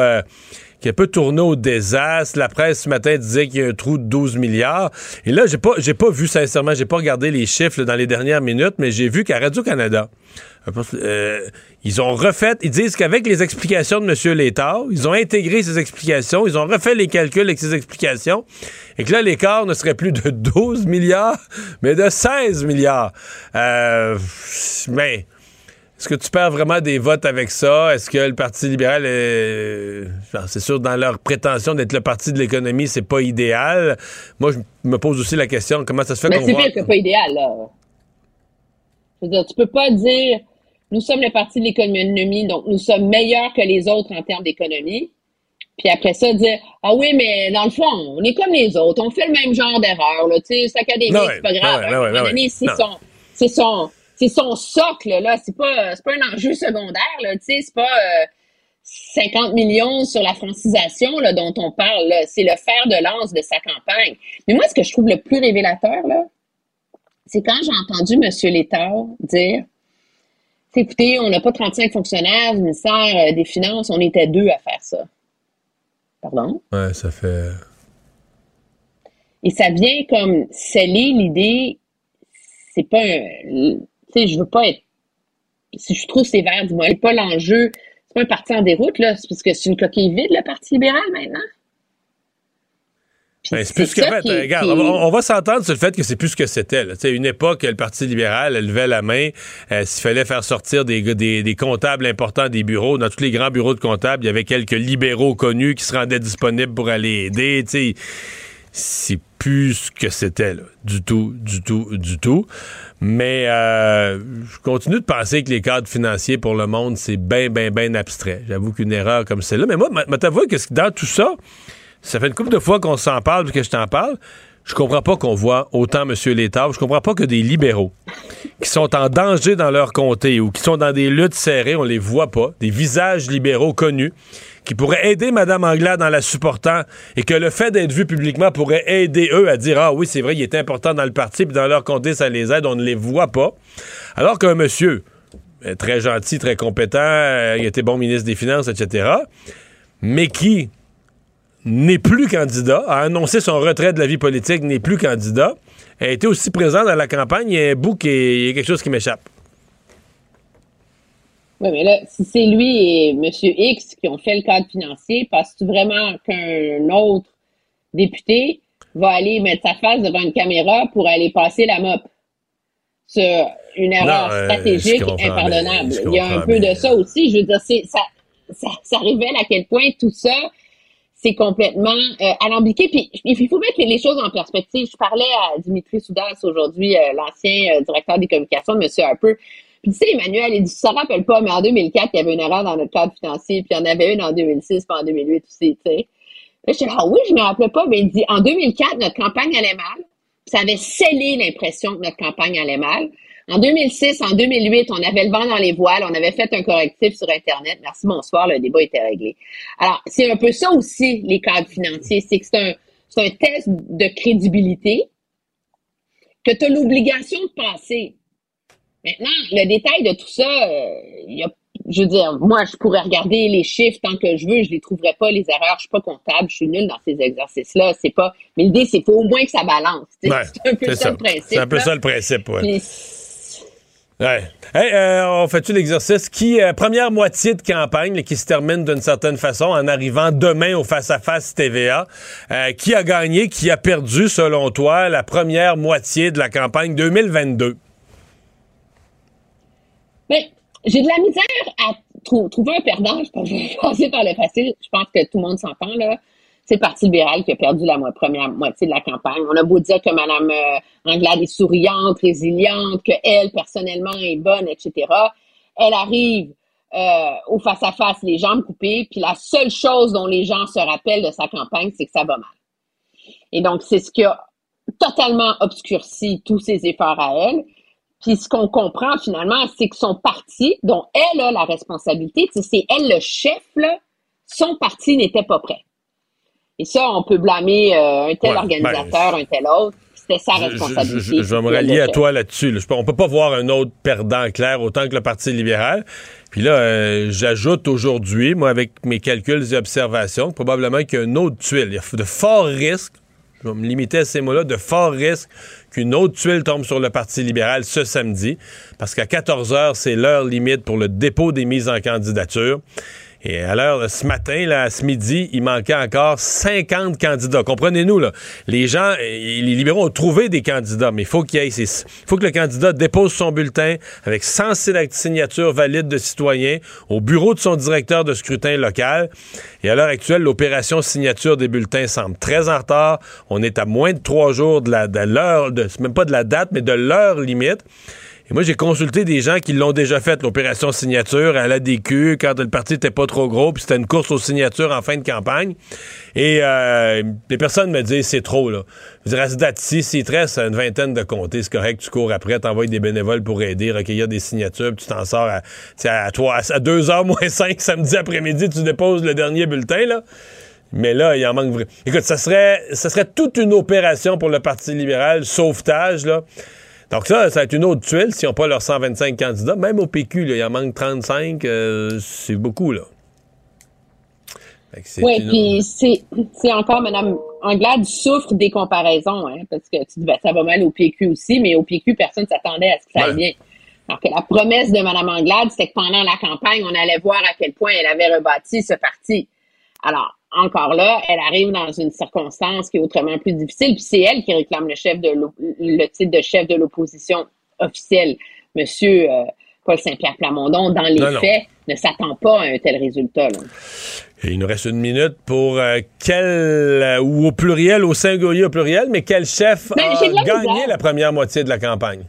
Speaker 1: qui a peu tourné au désastre. La presse ce matin disait qu'il y a un trou de 12 milliards. Et là, j'ai pas, j'ai pas vu sincèrement, j'ai pas regardé les chiffres dans les dernières minutes, mais j'ai vu qu'à Radio-Canada, euh, ils ont refait, ils disent qu'avec les explications de M. Létard, ils ont intégré ces explications, ils ont refait les calculs avec ces explications, et que là, l'écart ne serait plus de 12 milliards, mais de 16 milliards. Euh, mais est-ce que tu perds vraiment des votes avec ça? Est-ce que le Parti libéral est. C'est sûr, dans leur prétention d'être le parti de l'économie, c'est pas idéal. Moi, je me pose aussi la question comment ça se fait
Speaker 10: qu'on. Mais c'est pire que pas idéal, là. Je veux dire, tu peux pas dire nous sommes le parti de l'économie, donc nous sommes meilleurs que les autres en termes d'économie. Puis après ça, dire Ah oui, mais dans le fond, on est comme les autres, on fait le même genre d'erreur, là. Tu sais, c'est académique, c'est pas grave. c'est son c'est son socle, là. C'est pas, pas un enjeu secondaire, là. Tu sais, c'est pas 50 euh, millions sur la francisation, là, dont on parle, C'est le fer de lance de sa campagne. Mais moi, ce que je trouve le plus révélateur, là, c'est quand j'ai entendu M. Létard dire écoutez, on n'a pas 35 fonctionnaires du ministère euh, des Finances, on était deux à faire ça. Pardon?
Speaker 1: Ouais, ça fait.
Speaker 10: Et ça vient comme sceller l'idée, c'est pas un, tu sais, je veux pas être. Si je trouve sévère, dis-moi, c'est pas l'enjeu. C'est pas un parti en déroute, là. C'est parce que c'est une coquille vide, le Parti libéral, maintenant.
Speaker 1: Ben, c'est plus ce que fait. regarde, on va, s'entendre sur le fait que c'est plus ce que c'était. Une époque, le Parti libéral levait la main euh, s'il fallait faire sortir des, des, des, comptables importants des bureaux. Dans tous les grands bureaux de comptables, il y avait quelques libéraux connus qui se rendaient disponibles pour aller aider. C'est plus ce que c'était, du tout, du tout, du tout. Mais euh, je continue de penser que les cadres financiers pour le monde, c'est bien, bien, bien abstrait. J'avoue qu'une erreur comme celle-là. Mais moi, t'avoue que dans tout ça, ça fait une couple de fois qu'on s'en parle que je t'en parle. je comprends pas qu'on voit autant M. Létard. Je comprends pas que des libéraux qui sont en danger dans leur comté ou qui sont dans des luttes serrées, on les voit pas, des visages libéraux connus, qui pourraient aider Mme Anglade en la supportant et que le fait d'être vu publiquement pourrait aider eux à dire Ah oui, c'est vrai, il est important dans le parti, puis dans leur comté, ça les aide, on ne les voit pas. Alors qu'un monsieur, euh, très gentil, très compétent, euh, il était bon ministre des Finances, etc., mais qui n'est plus candidat, a annoncé son retrait de la vie politique, n'est plus candidat, a été aussi présent dans la campagne. Il y a un bout qui est, quelque chose qui m'échappe.
Speaker 10: Oui, mais là, si c'est lui et M. X qui ont fait le cadre financier, penses-tu vraiment qu'un autre député va aller mettre sa face devant une caméra pour aller passer la mop? C'est une erreur
Speaker 1: Non, euh,
Speaker 10: stratégique impardonnable? Il y a un peu de ça aussi. Je veux dire, c'est, ça, ça, ça révèle à quel point tout ça, c'est complètement euh, alambiqué. Puis il faut mettre les choses en perspective. Je parlais à Dimitri Soudas aujourd'hui, euh, l'ancien euh, directeur des communications de M. Harper. Puis tu sais, Emmanuel, il dit, ça rappelle pas, mais en 2004, il y avait une erreur dans notre cadre financier, puis il y en avait une en 2006, puis en 2008 aussi, tu sais. Là, je dis, ah oui, je me rappelais pas, mais il dit, en 2004, notre campagne allait mal. Ça avait scellé l'impression que notre campagne allait mal. En 2006, en 2008, on avait le vent dans les voiles, on avait fait un correctif sur Internet. Merci, bonsoir, le débat était réglé. Alors, c'est un peu ça aussi, les cadres financiers. C'est que c'est un, c'est un test de crédibilité que tu as l'obligation de passer. Maintenant, le détail de tout ça, euh, il y a, je veux dire, moi, je pourrais regarder les chiffres tant que je veux, je les trouverai pas, les erreurs. Je suis pas comptable, je suis nulle dans ces exercices-là. C'est pas, mais l'idée, c'est qu'il faut au moins que ça balance.
Speaker 1: Ouais, (laughs)
Speaker 10: c'est un peu ça,
Speaker 1: ça.
Speaker 10: le principe.
Speaker 1: C'est un peu
Speaker 10: là.
Speaker 1: ça le principe, ouais.
Speaker 10: Puis
Speaker 1: Ouais. Hey, euh, on fait-tu l'exercice? Qui, euh, première moitié de campagne là, qui se termine d'une certaine façon en arrivant demain au face-à-face TVA. Euh, qui a gagné, qui a perdu, selon toi, la première moitié de la campagne 2022?
Speaker 10: Mais j'ai de la misère à trou- trouver un perdant. Je pense que vais (laughs) passer par le facile. Je pense que tout le monde s'entend, là. C'est le Parti libéral qui a perdu la première moitié de la campagne. On a beau dire que Mme euh, Anglade est souriante, résiliente, qu'elle, personnellement, est bonne, etc. Elle arrive euh, au face-à-face, les jambes coupées, puis la seule chose dont les gens se rappellent de sa campagne, c'est que ça va mal. Et donc, c'est ce qui a totalement obscurci tous ses efforts à elle. Puis ce qu'on comprend finalement, c'est que son parti, dont elle a la responsabilité, c'est elle le chef, là, son parti n'était pas prêt. Et ça, on peut blâmer euh, un tel
Speaker 1: Ouais,
Speaker 10: organisateur, un tel autre. C'était sa responsabilité.
Speaker 1: je- je- je vais me rallier à toi là-dessus. là. On peut pas voir un autre perdant clair autant que le Parti libéral. Puis là, euh, j'ajoute aujourd'hui, moi, avec mes calculs et observations, probablement qu'il y a une autre tuile. Il y a de forts risques, je vais me limiter à ces mots-là, de forts risques qu'une autre tuile tombe sur le Parti libéral ce samedi, parce qu'à 14 heures, c'est l'heure limite pour le dépôt des mises en candidature. Et à l'heure ce matin, là, à ce midi, il manquait encore 50 candidats. Comprenez-nous, là. Les gens, les libéraux ont trouvé des candidats, mais il faut qu'il y ait, faut que le candidat dépose son bulletin avec 100 signatures valides de citoyens au bureau de son directeur de scrutin local. Et à l'heure actuelle, l'opération signature des bulletins semble très en retard. On est à moins de trois jours de la, de l'heure, de, même pas de la date, mais de l'heure limite. Et moi, j'ai consulté des gens qui l'ont déjà fait, l'opération signature à l'ADQ, quand le parti n'était pas trop gros, puis c'était une course aux signatures en fin de campagne. Et euh, les personnes me disent, c'est trop, là. Je veux dire, à cette date-ci, s'il te reste une vingtaine de comtés, c'est correct, tu cours après, t'envoies des bénévoles pour aider, recueillir des signatures, puis tu t'en sors à, à, toi, à 2h moins 5 (laughs) samedi après-midi, tu déposes le dernier bulletin, là. Mais là, il en manque. Écoute, ça serait, ça serait toute une opération pour le Parti libéral, sauvetage, là. Donc ça, ça va être une autre tuile s'ils n'ont pas leurs 125 candidats. Même au PQ, là, il en manque 35. euh, c'est beaucoup, là.
Speaker 10: Oui, puis c'est encore Mme Anglade souffre des comparaisons, hein, parce que tu dis ben, ça va mal au PQ aussi, mais au PQ, personne ne s'attendait à ce que ça aille bien. Alors que la promesse de Mme Anglade, c'était que pendant la campagne, on allait voir à quel point elle avait rebâti ce parti. Alors, encore là, elle arrive dans une circonstance qui est autrement plus difficile, puis c'est elle qui réclame le chef de l'op- le titre de chef de l'opposition officielle. Monsieur euh, Paul Saint-Pierre Plamondon, dans les
Speaker 1: Non, non.
Speaker 10: faits, ne s'attend pas à un tel résultat. là.
Speaker 1: Et il nous reste une minute pour euh, quel, euh, ou au pluriel, au singulier au pluriel, mais quel chef
Speaker 10: Ben,
Speaker 1: a gagné la première moitié de la campagne?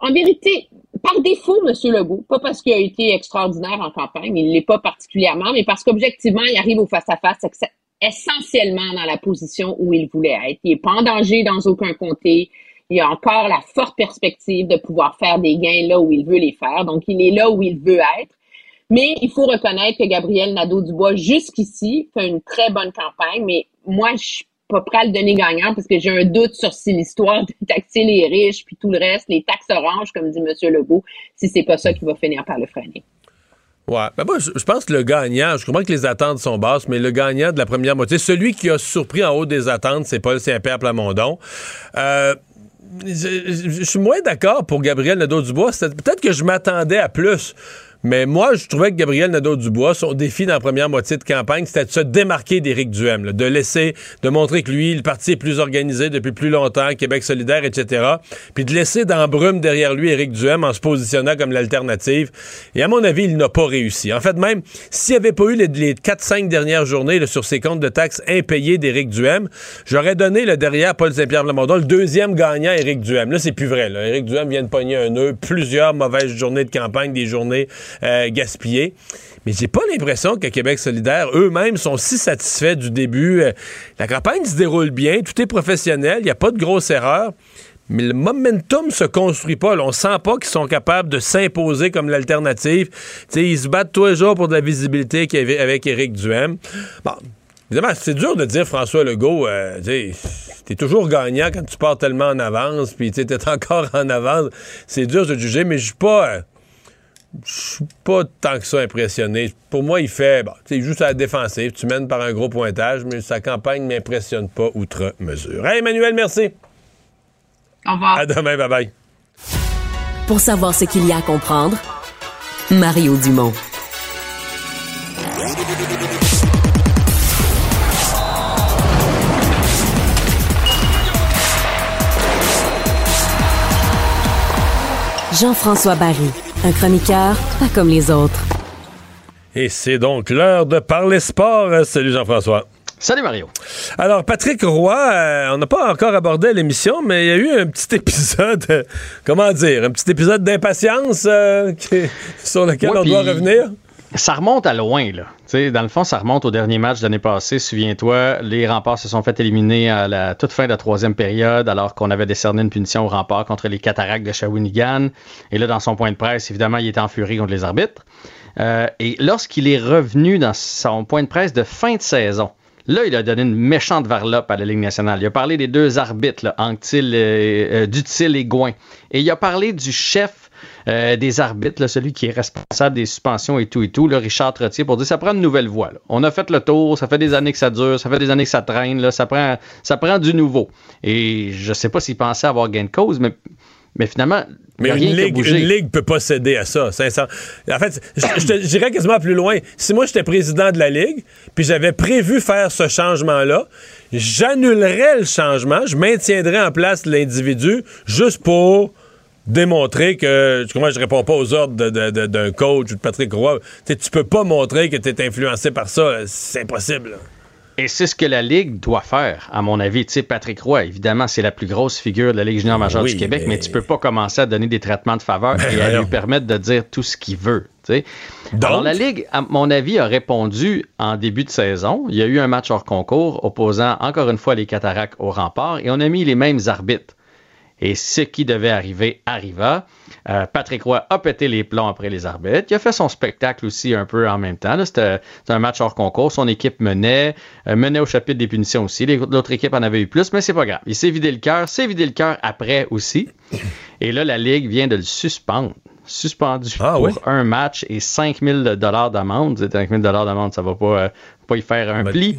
Speaker 10: en vérité, par défaut, M. Legault, pas parce qu'il a été extraordinaire en campagne, il ne l'est pas particulièrement, mais parce qu'objectivement, il arrive au face-à-face essentiellement dans la position où il voulait être. Il n'est pas en danger dans aucun comté. Il a encore la forte perspective de pouvoir faire des gains là où il veut les faire. Donc, il est là où il veut être. Mais il faut reconnaître que Gabriel Nadeau-Dubois, jusqu'ici, fait une très bonne campagne. Mais moi, je pas prêt à le donner gagnant parce que j'ai un doute sur si l'histoire de taxer les riches puis tout le reste, les taxes oranges, comme dit M. Legault, si c'est pas ça qui va finir par le freiner.
Speaker 1: Ouais. Ben moi, je, pense que le gagnant, je comprends que les attentes sont basses, mais le gagnant de la première moitié, celui qui a surpris en haut des attentes, c'est Paul Saint-Pierre Plamondon. Euh, je, suis moins d'accord pour Gabriel Nadeau-Dubois. Peut-être que je m'attendais à plus. Mais moi, je trouvais que Gabriel Nadeau-Dubois, son défi dans la première moitié de campagne, c'était de se démarquer d'Éric Duhem, de laisser, de montrer que lui, le parti est plus organisé depuis plus longtemps, Québec solidaire, etc. Puis de laisser dans brume derrière lui Éric Duhem en se positionnant comme l'alternative. Et à mon avis, il n'a pas réussi. En fait, même s'il n'y avait pas eu les, les 4-5 dernières journées sur ses comptes de taxes impayés d'Éric Duhem, j'aurais donné le derrière Paul Saint-Pierre Lamondon le deuxième gagnant Éric Duhem. Là, c'est plus vrai. Là. Éric Duhem vient de pogner un nœud, plusieurs mauvaises journées de campagne, des journées euh, gaspillé. Mais j'ai pas l'impression que Québec solidaire eux-mêmes sont si satisfaits du début. Euh, la campagne se déroule bien, tout est professionnel, il n'y a pas de grosses erreurs. Mais le momentum se construit pas. On sent pas qu'ils sont capables de s'imposer comme l'alternative. Ils se battent tous les jours pour de la visibilité avec Éric Duhem. Bon, Évidemment, c'est dur de dire François Legault, euh, t'es toujours gagnant quand tu pars tellement en avance, puis t'es encore (laughs) en avance. C'est dur de juger, mais je suis pas. Euh, je suis pas tant que ça impressionné. Pour moi, il fait, bon, tu juste à la défensive, tu mènes par un gros pointage, mais sa campagne ne m'impressionne pas outre mesure. Hey, Emmanuel, merci.
Speaker 10: Au revoir.
Speaker 1: À demain, bye bye.
Speaker 5: Pour savoir ce qu'il y a à comprendre, Mario Dumont. Jean-François Barry un chroniqueur pas comme les autres.
Speaker 1: Et c'est donc l'heure de parler sport. Salut Jean-François.
Speaker 11: Salut Mario.
Speaker 1: Alors Patrick Roy, euh, on n'a pas encore abordé l'émission, mais il y a eu un petit (laughs) épisode, euh, comment dire, un petit épisode d'impatience euh, sur lequel on doit revenir?
Speaker 11: Ça remonte à loin, là. dans le fond, ça remonte au dernier match de l'année passée. Souviens-toi, les remparts se sont fait éliminer à la toute fin de la troisième période, alors qu'on avait décerné une punition aux remparts contre les cataractes de Shawinigan. Et là, dans son point de presse, évidemment, il était en furie contre les arbitres. Euh, et lorsqu'il est revenu dans son point de presse de fin de saison, Là, il a donné une méchante varlope à la Ligue nationale. Il a parlé des deux arbitres, là, Anctil, euh, euh, Dutil et Gouin. Et il a parlé du chef euh, des arbitres, celui qui est responsable des suspensions et tout et tout, le Richard Trottier, pour dire ça prend une nouvelle voie. On a fait le tour, ça fait des années que ça dure, ça fait des années que ça traîne, là, ça, prend, ça prend du nouveau. Et je sais pas s'il pensait avoir gain de cause, mais mais finalement,
Speaker 1: mais une ligue, une ligue peut pas céder à ça, sincèrement. En fait, dirais quasiment plus loin. Si moi j'étais président de la ligue, puis j'avais prévu faire ce changement-là, j'annulerais le changement, je maintiendrais en place l'individu juste pour démontrer que, comment je réponds pas aux ordres d'un coach ou de Patrick Roy. tu peux pas montrer que tu es influencé par ça. C'est impossible.
Speaker 11: Et c'est ce que la Ligue doit faire, à mon avis. Tu sais, Patrick Roy, évidemment, c'est la plus grosse figure de la Ligue junior majeure du Québec, mais... tu peux pas commencer à donner des traitements de faveur et à lui permettre de dire tout ce qu'il veut. Tu sais. Alors, la Ligue, à mon avis, a répondu en début de saison. Il y a eu un match hors concours opposant encore une fois les cataractes au rempart et on a mis les mêmes arbitres. Et ce qui devait arriver arriva. Euh, Patrick Roy a pété les plombs après les arbitres. Il a fait son spectacle aussi un peu en même temps. C'était un match hors concours. Son équipe menait, euh, menait au chapitre des punitions aussi. L'autre équipe en avait eu plus, mais c'est pas grave. Il s'est vidé le cœur. S'est vidé le cœur après aussi. Et là, la Ligue vient de le suspendre. Suspendu ah pour un match et 5000 dollars d'amende. 5000 dollars d'amende, ça va pas, euh, pas y faire un pli.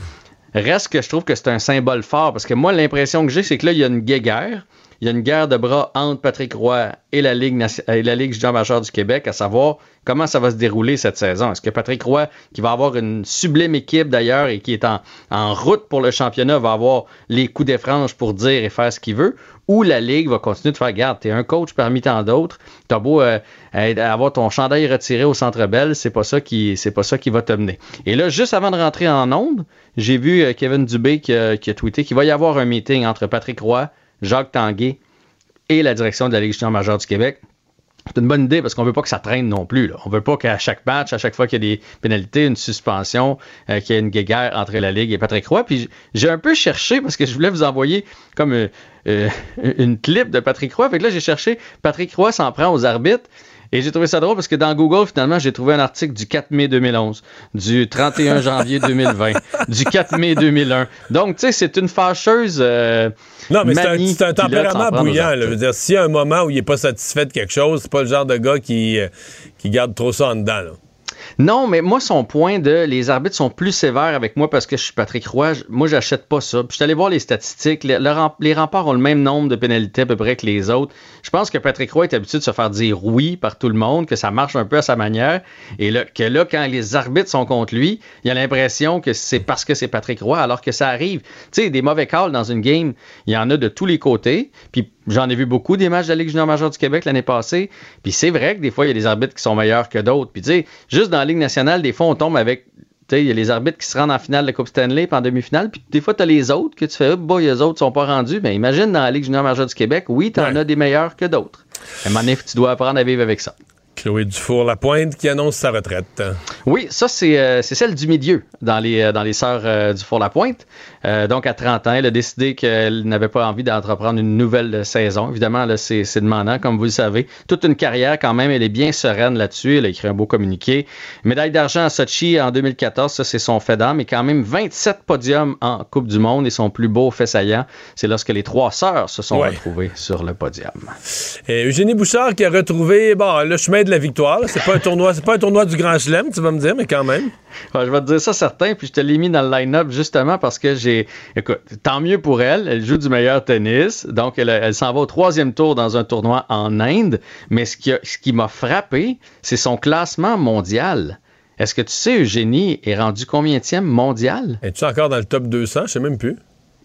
Speaker 11: Reste que je trouve que c'est un symbole fort parce que moi, l'impression que j'ai, c'est que là, il y a une guéguerre il y a une guerre de bras entre Patrick Roy et la Ligue, et la Ligue du Québec, à savoir comment ça va se dérouler cette saison. Est-ce que Patrick Roy, qui va avoir une sublime équipe d'ailleurs et qui est en, route pour le championnat, va avoir les coups des franges pour dire et faire ce qu'il veut, ou la Ligue va continuer de faire garde. T'es un coach parmi tant d'autres. T'as beau euh, avoir ton chandail retiré au Centre Bell, c'est pas ça qui c'est pas ça qui va te mener. Et là, juste avant de rentrer en onde, j'ai vu euh, Kevin Dubé qui a, qui a tweeté qu'il va y avoir un meeting entre Patrick Roy, Jacques Tanguay et la direction de la Ligue majeure du Québec. c'est une bonne idée parce qu'on veut pas que ça traîne non plus. Là. On veut pas qu'à chaque match, à chaque fois qu'il y a des pénalités, une suspension, euh, qu'il y ait une guéguerre entre la Ligue et Patrick Roy. Puis j'ai un peu cherché parce que je voulais vous envoyer comme euh, euh, (laughs) une clip de Patrick Roy. Fait que là, j'ai cherché Patrick Roy s'en prend aux arbitres. Et j'ai trouvé ça drôle parce que dans Google, finalement, j'ai trouvé un article du 4 mai 2011, du 31 janvier 2020, (laughs) du 4 mai 2001. Donc, tu sais, c'est une fâcheuse. Euh,
Speaker 1: non, mais c'est un, tempérament bouillant. je veux dire, s'il y a un moment où il n'est pas satisfait de quelque chose, c'est pas le genre de gars qui, euh, qui garde trop ça en dedans. Là.
Speaker 11: Non, mais moi, son point de les arbitres sont plus sévères avec moi parce que je suis Patrick Roy, moi, j'achète pas ça. Puis je suis allé voir les statistiques. les remparts ont le même nombre de pénalités à peu près que les autres. Je pense que Patrick Roy est habitué de se faire dire oui par tout le monde, que ça marche un peu à sa manière. Et que là, quand les arbitres sont contre lui, il a l'impression que c'est parce que c'est Patrick Roy, alors que ça arrive. Tu sais, des mauvais calls dans une game, il y en a de tous les côtés. Puis J'en ai vu beaucoup des matchs de la Ligue junior majeure du Québec l'année passée. Puis c'est vrai que des fois, il y a des arbitres qui sont meilleurs que d'autres. Puis tu sais, juste dans la Ligue nationale, des fois, on tombe avec. Tu sais, il y a les arbitres qui se rendent en finale de la Coupe Stanley puis en demi-finale. Puis des fois, tu as les autres que tu fais, boy, les autres sont pas rendus. Mais imagine dans la Ligue junior majeure du Québec, oui, tu en as des meilleurs que d'autres. À un moment donné, tu dois apprendre à vivre avec ça.
Speaker 1: Chloé Dufour-Lapointe qui annonce sa retraite.
Speaker 11: Oui, ça, c'est euh, celle du milieu dans les, euh, dans les sœurs euh, Dufour-Lapointe. donc, à 30 ans, elle a décidé qu'elle n'avait pas envie d'entreprendre une nouvelle saison. Évidemment, c'est demandant, comme vous le savez. Toute une carrière, quand même, elle est bien sereine là-dessus. Elle a écrit un beau communiqué. Médaille d'argent à Sochi en 2014, ça, c'est son fait d'âme. Et quand même 27 podiums en Coupe du Monde. Et son plus beau fait saillant, c'est lorsque les trois sœurs se sont retrouvées sur le podium.
Speaker 1: Et Eugénie Bouchard qui a retrouvé bon, le chemin de la victoire. C'est pas un tournoi, c'est pas un tournoi du Grand Chelem, tu vas me dire, mais quand même.
Speaker 11: je vais te dire ça certain, puis je te l'ai mis dans le line-up justement parce que j'ai. Écoute, tant mieux pour elle. Elle joue du meilleur tennis, donc elle, s'en va au troisième tour dans un tournoi en Inde. Mais ce qui, ce qui m'a frappé, c'est son classement mondial. Est-ce que tu sais, Eugénie est rendue combienième mondial?
Speaker 1: Es-tu encore dans le top 200? Je sais même plus.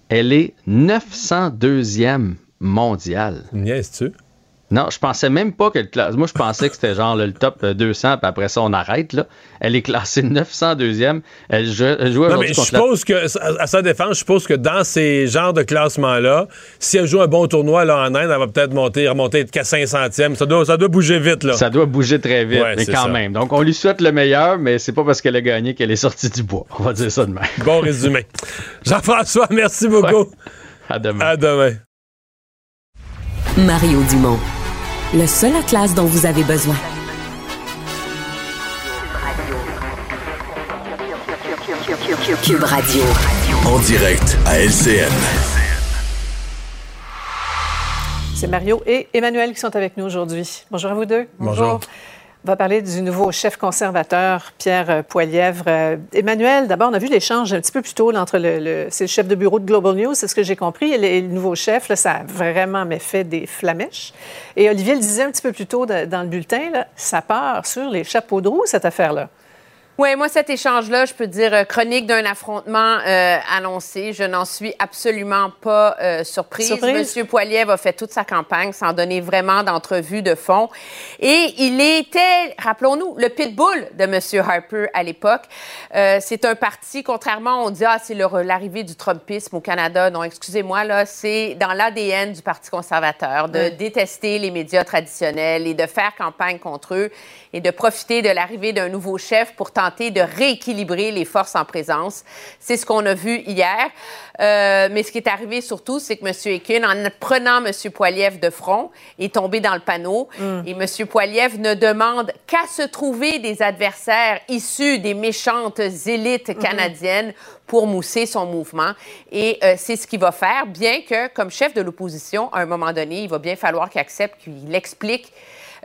Speaker 11: Elle est 902e mondiale.
Speaker 1: Niaise-tu?
Speaker 11: Non, je pensais même pas que le Moi, je pensais que c'était genre le top 200, euh, puis après ça, on arrête. Là. Elle est classée 902e. Elle, joue, elle
Speaker 1: non, mais je suppose que, à sa défense, je suppose que dans ces genres de classements-là, si elle joue un bon tournoi là, en Inde, elle va peut-être monter, remonter qu'à 500e. Ça doit, ça doit bouger vite. Là.
Speaker 11: Ça doit bouger très vite, mais quand même. Donc, on lui souhaite le meilleur, mais c'est pas parce qu'elle a gagné qu'elle est sortie du bois. On va dire ça demain.
Speaker 1: Bon résumé. Jean-François, merci beaucoup.
Speaker 11: À demain.
Speaker 1: À demain.
Speaker 5: Mario Dumont le seul atlas dont vous avez besoin. Cube Radio.
Speaker 12: En direct à LCN.
Speaker 3: C'est Mario et Emmanuel qui sont avec nous aujourd'hui. Bonjour à vous deux.
Speaker 1: Bonjour.
Speaker 3: On va parler du nouveau chef conservateur, Pierre euh, Poilièvre. Euh, Emmanuel, d'abord, on a vu l'échange un petit peu plus tôt entre le, c'est le chef de bureau de Global News, c'est ce que j'ai compris, et le, nouveau chef. Ça a vraiment fait des flamèches. Et Olivier le disait un petit peu plus tôt dans le bulletin, là, ça part sur les chapeaux de roue, cette affaire-là.
Speaker 13: Oui, moi, cet échange-là, je peux dire euh, chronique d'un affrontement euh, annoncé. Je n'en suis absolument pas euh, surprise. surprise? Monsieur Poiliev a fait toute sa campagne sans donner vraiment d'entrevue de fond. Et il était, rappelons-nous, le pitbull de Monsieur Harper à l'époque. c'est un parti, contrairement, on dit, ah, c'est l'arrivée du Trumpisme au Canada. Non, excusez-moi, là, c'est dans l'ADN du Parti conservateur de détester les médias traditionnels et de faire campagne contre eux et de profiter de l'arrivée d'un nouveau chef pour tenter de rééquilibrer les forces en présence. C'est ce qu'on a vu hier. Euh, mais ce qui est arrivé surtout, c'est que M. Ekin, en prenant M. Poiliev de front, est tombé dans le panneau. Mm. Et M. Poiliev ne demande qu'à se trouver des adversaires issus des méchantes élites mm-hmm. canadiennes pour mousser son mouvement. Et euh, c'est ce qu'il va faire, bien que, comme chef de l'opposition, à un moment donné, il va bien falloir qu'il accepte, qu'il explique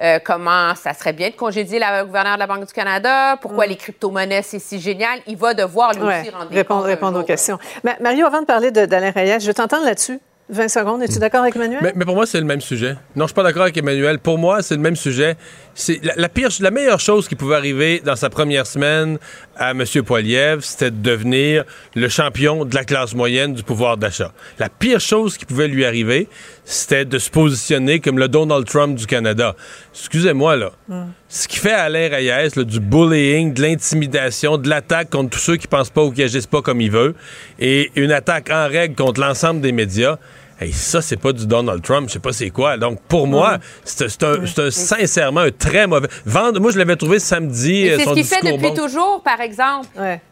Speaker 13: euh, comment ça serait bien de congédier la gouverneure de la Banque du Canada, pourquoi mm. les crypto-monnaies, c'est si génial? Il va devoir lui aussi rendre
Speaker 3: répondre, répondre aux questions. Mario, avant de parler d'Alain Reyes, je t'entends là-dessus? 20 secondes. Es-tu d'accord avec Emmanuel?
Speaker 1: Mais, pour moi, c'est le même sujet. Non, je suis pas d'accord avec Emmanuel. Pour moi, c'est le même sujet. C'est la, pire, la meilleure chose qui pouvait arriver dans sa première semaine à M. Poiliev, c'était de devenir le champion de la classe moyenne du pouvoir d'achat. La pire chose qui pouvait lui arriver, c'était de se positionner comme le Donald Trump du Canada. Excusez-moi, là. Ce qui fait Alain Reyes, du bullying, de l'intimidation, de l'attaque contre tous ceux qui pensent pas ou qui agissent pas comme il veut, et une attaque en règle contre l'ensemble des médias, Hey, ça, c'est pas du Donald Trump, je sais pas c'est quoi. Donc, pour moi, c'est un, un, sincèrement un très mauvais. Vendre, moi, je l'avais trouvé samedi.
Speaker 13: C'est ce qu'il fait depuis toujours, par exemple.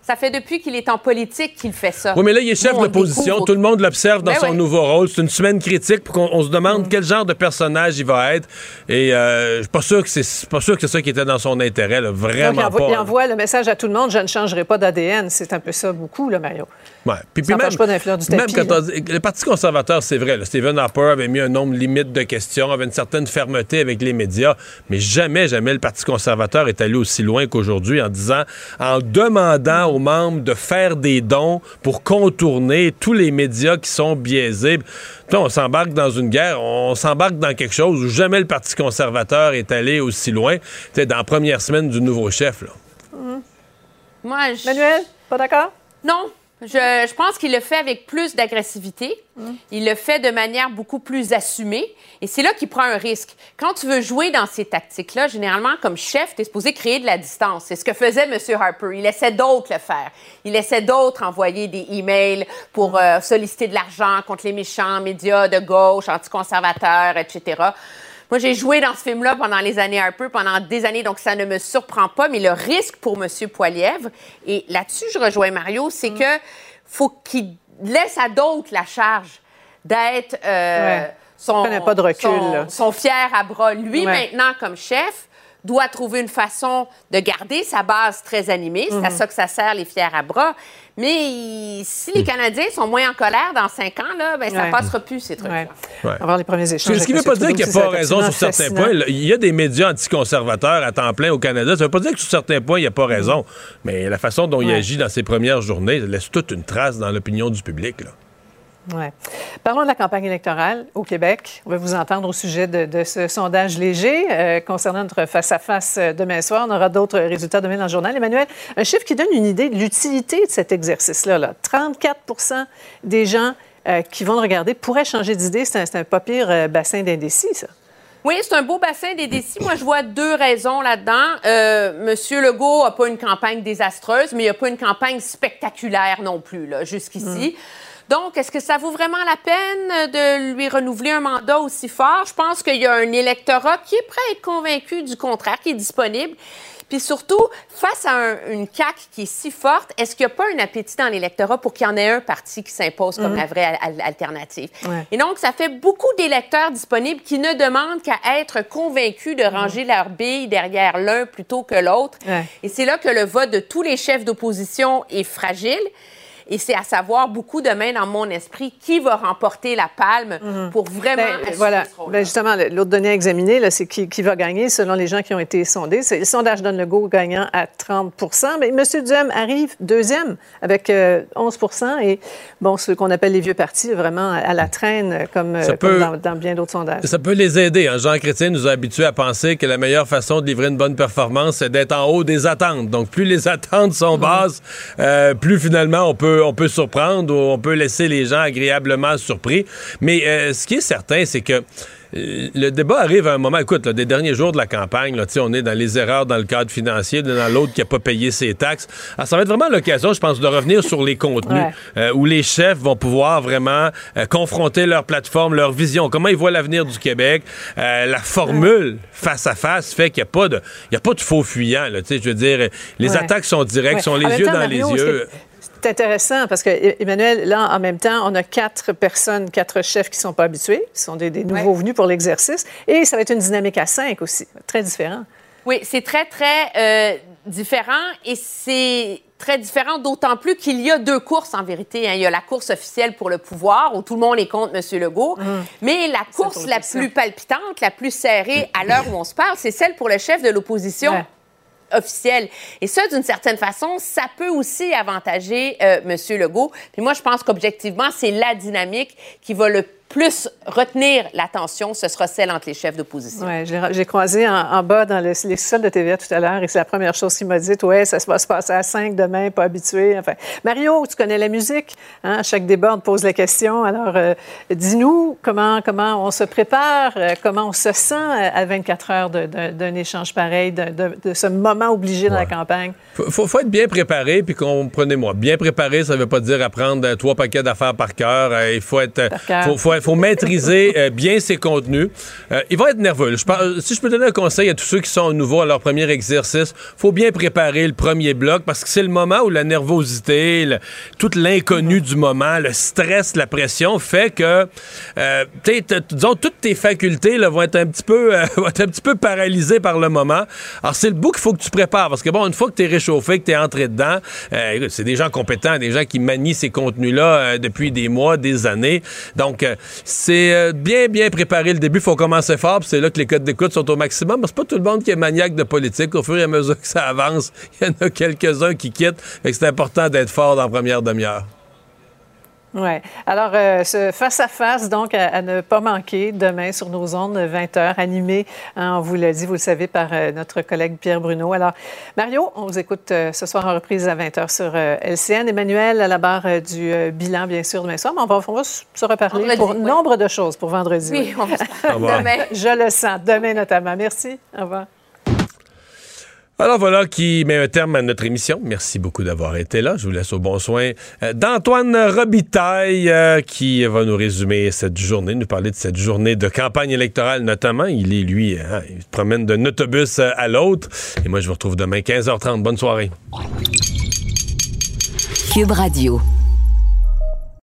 Speaker 13: Ça fait depuis qu'il est en politique qu'il fait ça.
Speaker 1: Oui, mais là, il est chef de l'opposition. Tout le monde l'observe dans ben son nouveau rôle. C'est une semaine critique pour qu'on se demande mm. quel genre de personnage il va être. Et euh, je suis pas sûr que c'est pas sûr que c'est ça qui était dans son intérêt. Vraiment
Speaker 14: il
Speaker 1: envoie,
Speaker 14: pas. Il envoie le message à tout le monde je ne changerai pas d'ADN. C'est un peu ça, beaucoup, le Mario.
Speaker 1: Ouais.
Speaker 14: Puis, ça
Speaker 1: même,
Speaker 14: pas d'influence du tapis,
Speaker 1: même quand le Parti conservateur, c'est vrai. Stephen Harper avait mis un nombre limite de questions, avait une certaine fermeté avec les médias, mais jamais, jamais le Parti conservateur est allé aussi loin qu'aujourd'hui en disant, en demandant aux membres de faire des dons pour contourner tous les médias qui sont biaisés. On s'embarque dans une guerre, on s'embarque dans quelque chose où jamais le Parti conservateur est allé aussi loin. C'était dans la première semaine du nouveau chef. Là.
Speaker 14: Mmh. Moi, je... Manuel, pas d'accord?
Speaker 13: Non, je, pense qu'il le fait avec plus d'agressivité. Il le fait de manière beaucoup plus assumée. Et c'est là qu'il prend un risque. Quand tu veux jouer dans ces tactiques-là, généralement, comme chef, tu es supposé créer de la distance. C'est ce que faisait M. Harper. Il laissait d'autres le faire. Il laissait d'autres envoyer des emails pour euh, solliciter de l'argent contre les méchants médias de gauche, anticonservateurs, etc. Moi, j'ai joué dans ce film-là pendant les années Harper, pendant des années, donc ça ne me surprend pas. Mais le risque pour M. Poilièvre, et là-dessus, je rejoins Mario, c'est mm. que faut qu'il laisse à d'autres la charge d'être euh, son,
Speaker 14: pas de recul,
Speaker 13: son, fier à bras. Lui, maintenant, comme chef, doit trouver une façon de garder sa base très animée. C'est à mm-hmm. ça que ça sert, les fiers à bras. Mais si les Canadiens sont moins en colère dans cinq ans, là, ben, ça ne passera plus, ces trucs-là.
Speaker 14: Avoir les premiers échanges.
Speaker 1: Ce qui ne veut pas dire qu'il n'y a pas raison sur certains points. Il y a des médias anticonservateurs à temps plein au Canada. Ça ne veut pas dire que sur certains points, il n'y a pas raison. Mais la façon dont il agit dans ses premières journées laisse toute une trace dans l'opinion du public. Là.
Speaker 14: Ouais. Parlons de la campagne électorale au Québec. On va vous entendre au sujet de, ce sondage léger euh, concernant notre face-à-face euh, demain soir. On aura d'autres résultats demain dans le journal. Emmanuel, un chiffre qui donne une idée de l'utilité de cet exercice-là. Là. 34% des gens euh, qui vont le regarder pourraient changer d'idée. C'est un, pas pire bassin d'indécis, ça.
Speaker 13: Oui, c'est un beau bassin d'indécis. Moi, je vois deux raisons là-dedans. Monsieur Legault n'a pas une campagne désastreuse, mais il n'a pas une campagne spectaculaire non plus, jusqu'ici. Mm. Donc, est-ce que ça vaut vraiment la peine de lui renouveler un mandat aussi fort? Je pense qu'il y a un électorat qui est prêt à être convaincu du contraire, qui est disponible. Puis surtout, face à une CAQ qui est si forte, est-ce qu'il n'y a pas un appétit dans l'électorat pour qu'il y en ait un parti qui s'impose comme mm. la vraie alternative? Et donc, ça fait beaucoup d'électeurs disponibles qui ne demandent qu'à être convaincus de ranger leur bille derrière l'un plutôt que l'autre. Et c'est là que le vote de tous les chefs d'opposition est fragile. Et c'est à savoir beaucoup demain dans mon esprit qui va remporter la palme mhm. pour vraiment
Speaker 14: ben, Voilà. Ben, justement, l'autre donnée à examiner, c'est qui, qui, va gagner selon les gens qui ont été sondés. Le sondage donne le go gagnant à 30 Mais M. Duhem arrive deuxième avec 11% euh, Et bon, ce qu'on appelle les vieux partis, vraiment à la traîne, comme, euh, dans, bien d'autres sondages.
Speaker 1: Ça peut les aider. Hein. Jean Chrétien nous a habitués à penser que la meilleure façon de livrer une bonne performance, c'est d'être en haut des attentes. Donc, plus les (laughs) attentes sont basses, euh, plus finalement on peut on peut surprendre ou on peut laisser les gens agréablement surpris. Mais euh, ce qui est certain, c'est que euh, le débat arrive à un moment, écoute, des derniers jours de la campagne, là, on est dans les erreurs dans le cadre financier, dans l'autre qui n'a pas payé ses taxes. Alors, ça va être vraiment l'occasion, je pense, de revenir sur les contenus, euh, où les chefs vont pouvoir vraiment confronter leur plateforme, leur vision, comment ils voient l'avenir du Québec. la formule face à face fait qu'il n'y a, pas de, a pas de faux fuyants. je veux dire, les attaques sont directes, sont les yeux dans les yeux
Speaker 14: c'est intéressant parce que, Emmanuel, là, en même temps, on a quatre personnes, quatre chefs qui ne sont pas habitués, qui sont des, nouveaux venus pour l'exercice. Et ça va être une dynamique à cinq aussi, très différent.
Speaker 13: Oui, c'est très, très euh, différent et c'est très différent, d'autant plus qu'il y a deux courses en vérité. Hein. Il y a la course officielle pour le pouvoir, où tout le monde est contre M. Legault, mmh. mais la course la plus palpitante, la plus serrée à l'heure où on se parle, c'est celle pour le chef de l'opposition officielle. Et ça, d'une certaine façon, ça peut aussi avantager euh, M. Legault. Puis moi, je pense qu'objectivement, c'est la dynamique qui va le plus retenir l'attention, ce sera celle entre les chefs d'opposition.
Speaker 14: Oui, j'ai croisé en, bas dans les sols de TVA tout à l'heure et c'est la première chose qu'il m'a dit. Oui, ça va se passer à 5 demain, pas habitué. Enfin, Mario, tu connais la musique. Hein? À chaque débat, on te pose la question. Alors, euh, dis-nous comment, comment on se prépare, euh, comment on se sent à 24 heures d'un échange pareil, de, ce moment obligé dans la campagne.
Speaker 1: Il faut, faut, être bien préparé, puis comprenez-moi, bien préparé, ça ne veut pas dire apprendre trois paquets d'affaires par cœur. Euh, il faut être, faut, faut maîtriser bien ses contenus. il va être nerveux. Je si je peux donner un conseil à tous ceux qui sont nouveaux à leur premier exercice, faut bien préparer le premier bloc parce que c'est le moment où la nervosité, toute l'inconnu du moment, le stress, la pression fait que, disons, toutes tes facultés là, vont être un petit peu, (laughs) vont être un petit peu paralysées par le moment. Alors c'est le bout qu'il faut que tu prépares parce que bon, une fois que tu es réchauffé, que tu es entré dedans, c'est des gens compétents, des gens qui manient ces contenus-là depuis des mois, des années. Donc, euh, c'est euh, bien, bien préparé le début. Il faut commencer fort, c'est là que les codes d'écoute sont au maximum. C'est pas tout le monde qui est maniaque de politique. Au fur et à mesure que ça avance, (laughs) il y en a quelques-uns qui quittent. c'est important d'être fort dans la première demi-heure.
Speaker 14: Oui. Alors, euh, ce face-à-face, donc, à, ne pas manquer demain sur nos ondes, 20 h, animé, hein, on vous l'a dit, vous le savez, par euh, notre collègue Pierre Bruno. Alors, Mario, on vous écoute euh, ce soir en reprise à 20 h sur LCN. Emmanuel, à la barre du bilan, bien sûr, demain soir. Mais on va, on va se reparler pour nombre de choses pour vendredi.
Speaker 13: Oui, on va se (laughs) demain.
Speaker 14: Je le sens. Demain, notamment. Merci. Au revoir.
Speaker 1: Alors voilà qui met un terme à notre émission. Merci beaucoup d'avoir été là. Je vous laisse au bon soin euh, d'Antoine Robitaille euh, qui va nous résumer cette journée, nous parler de cette journée de campagne électorale notamment. Il est, lui, hein, il se promène d'un autobus euh, à l'autre. Et moi, je vous retrouve demain 15h30. Bonne soirée.
Speaker 5: Cube Radio.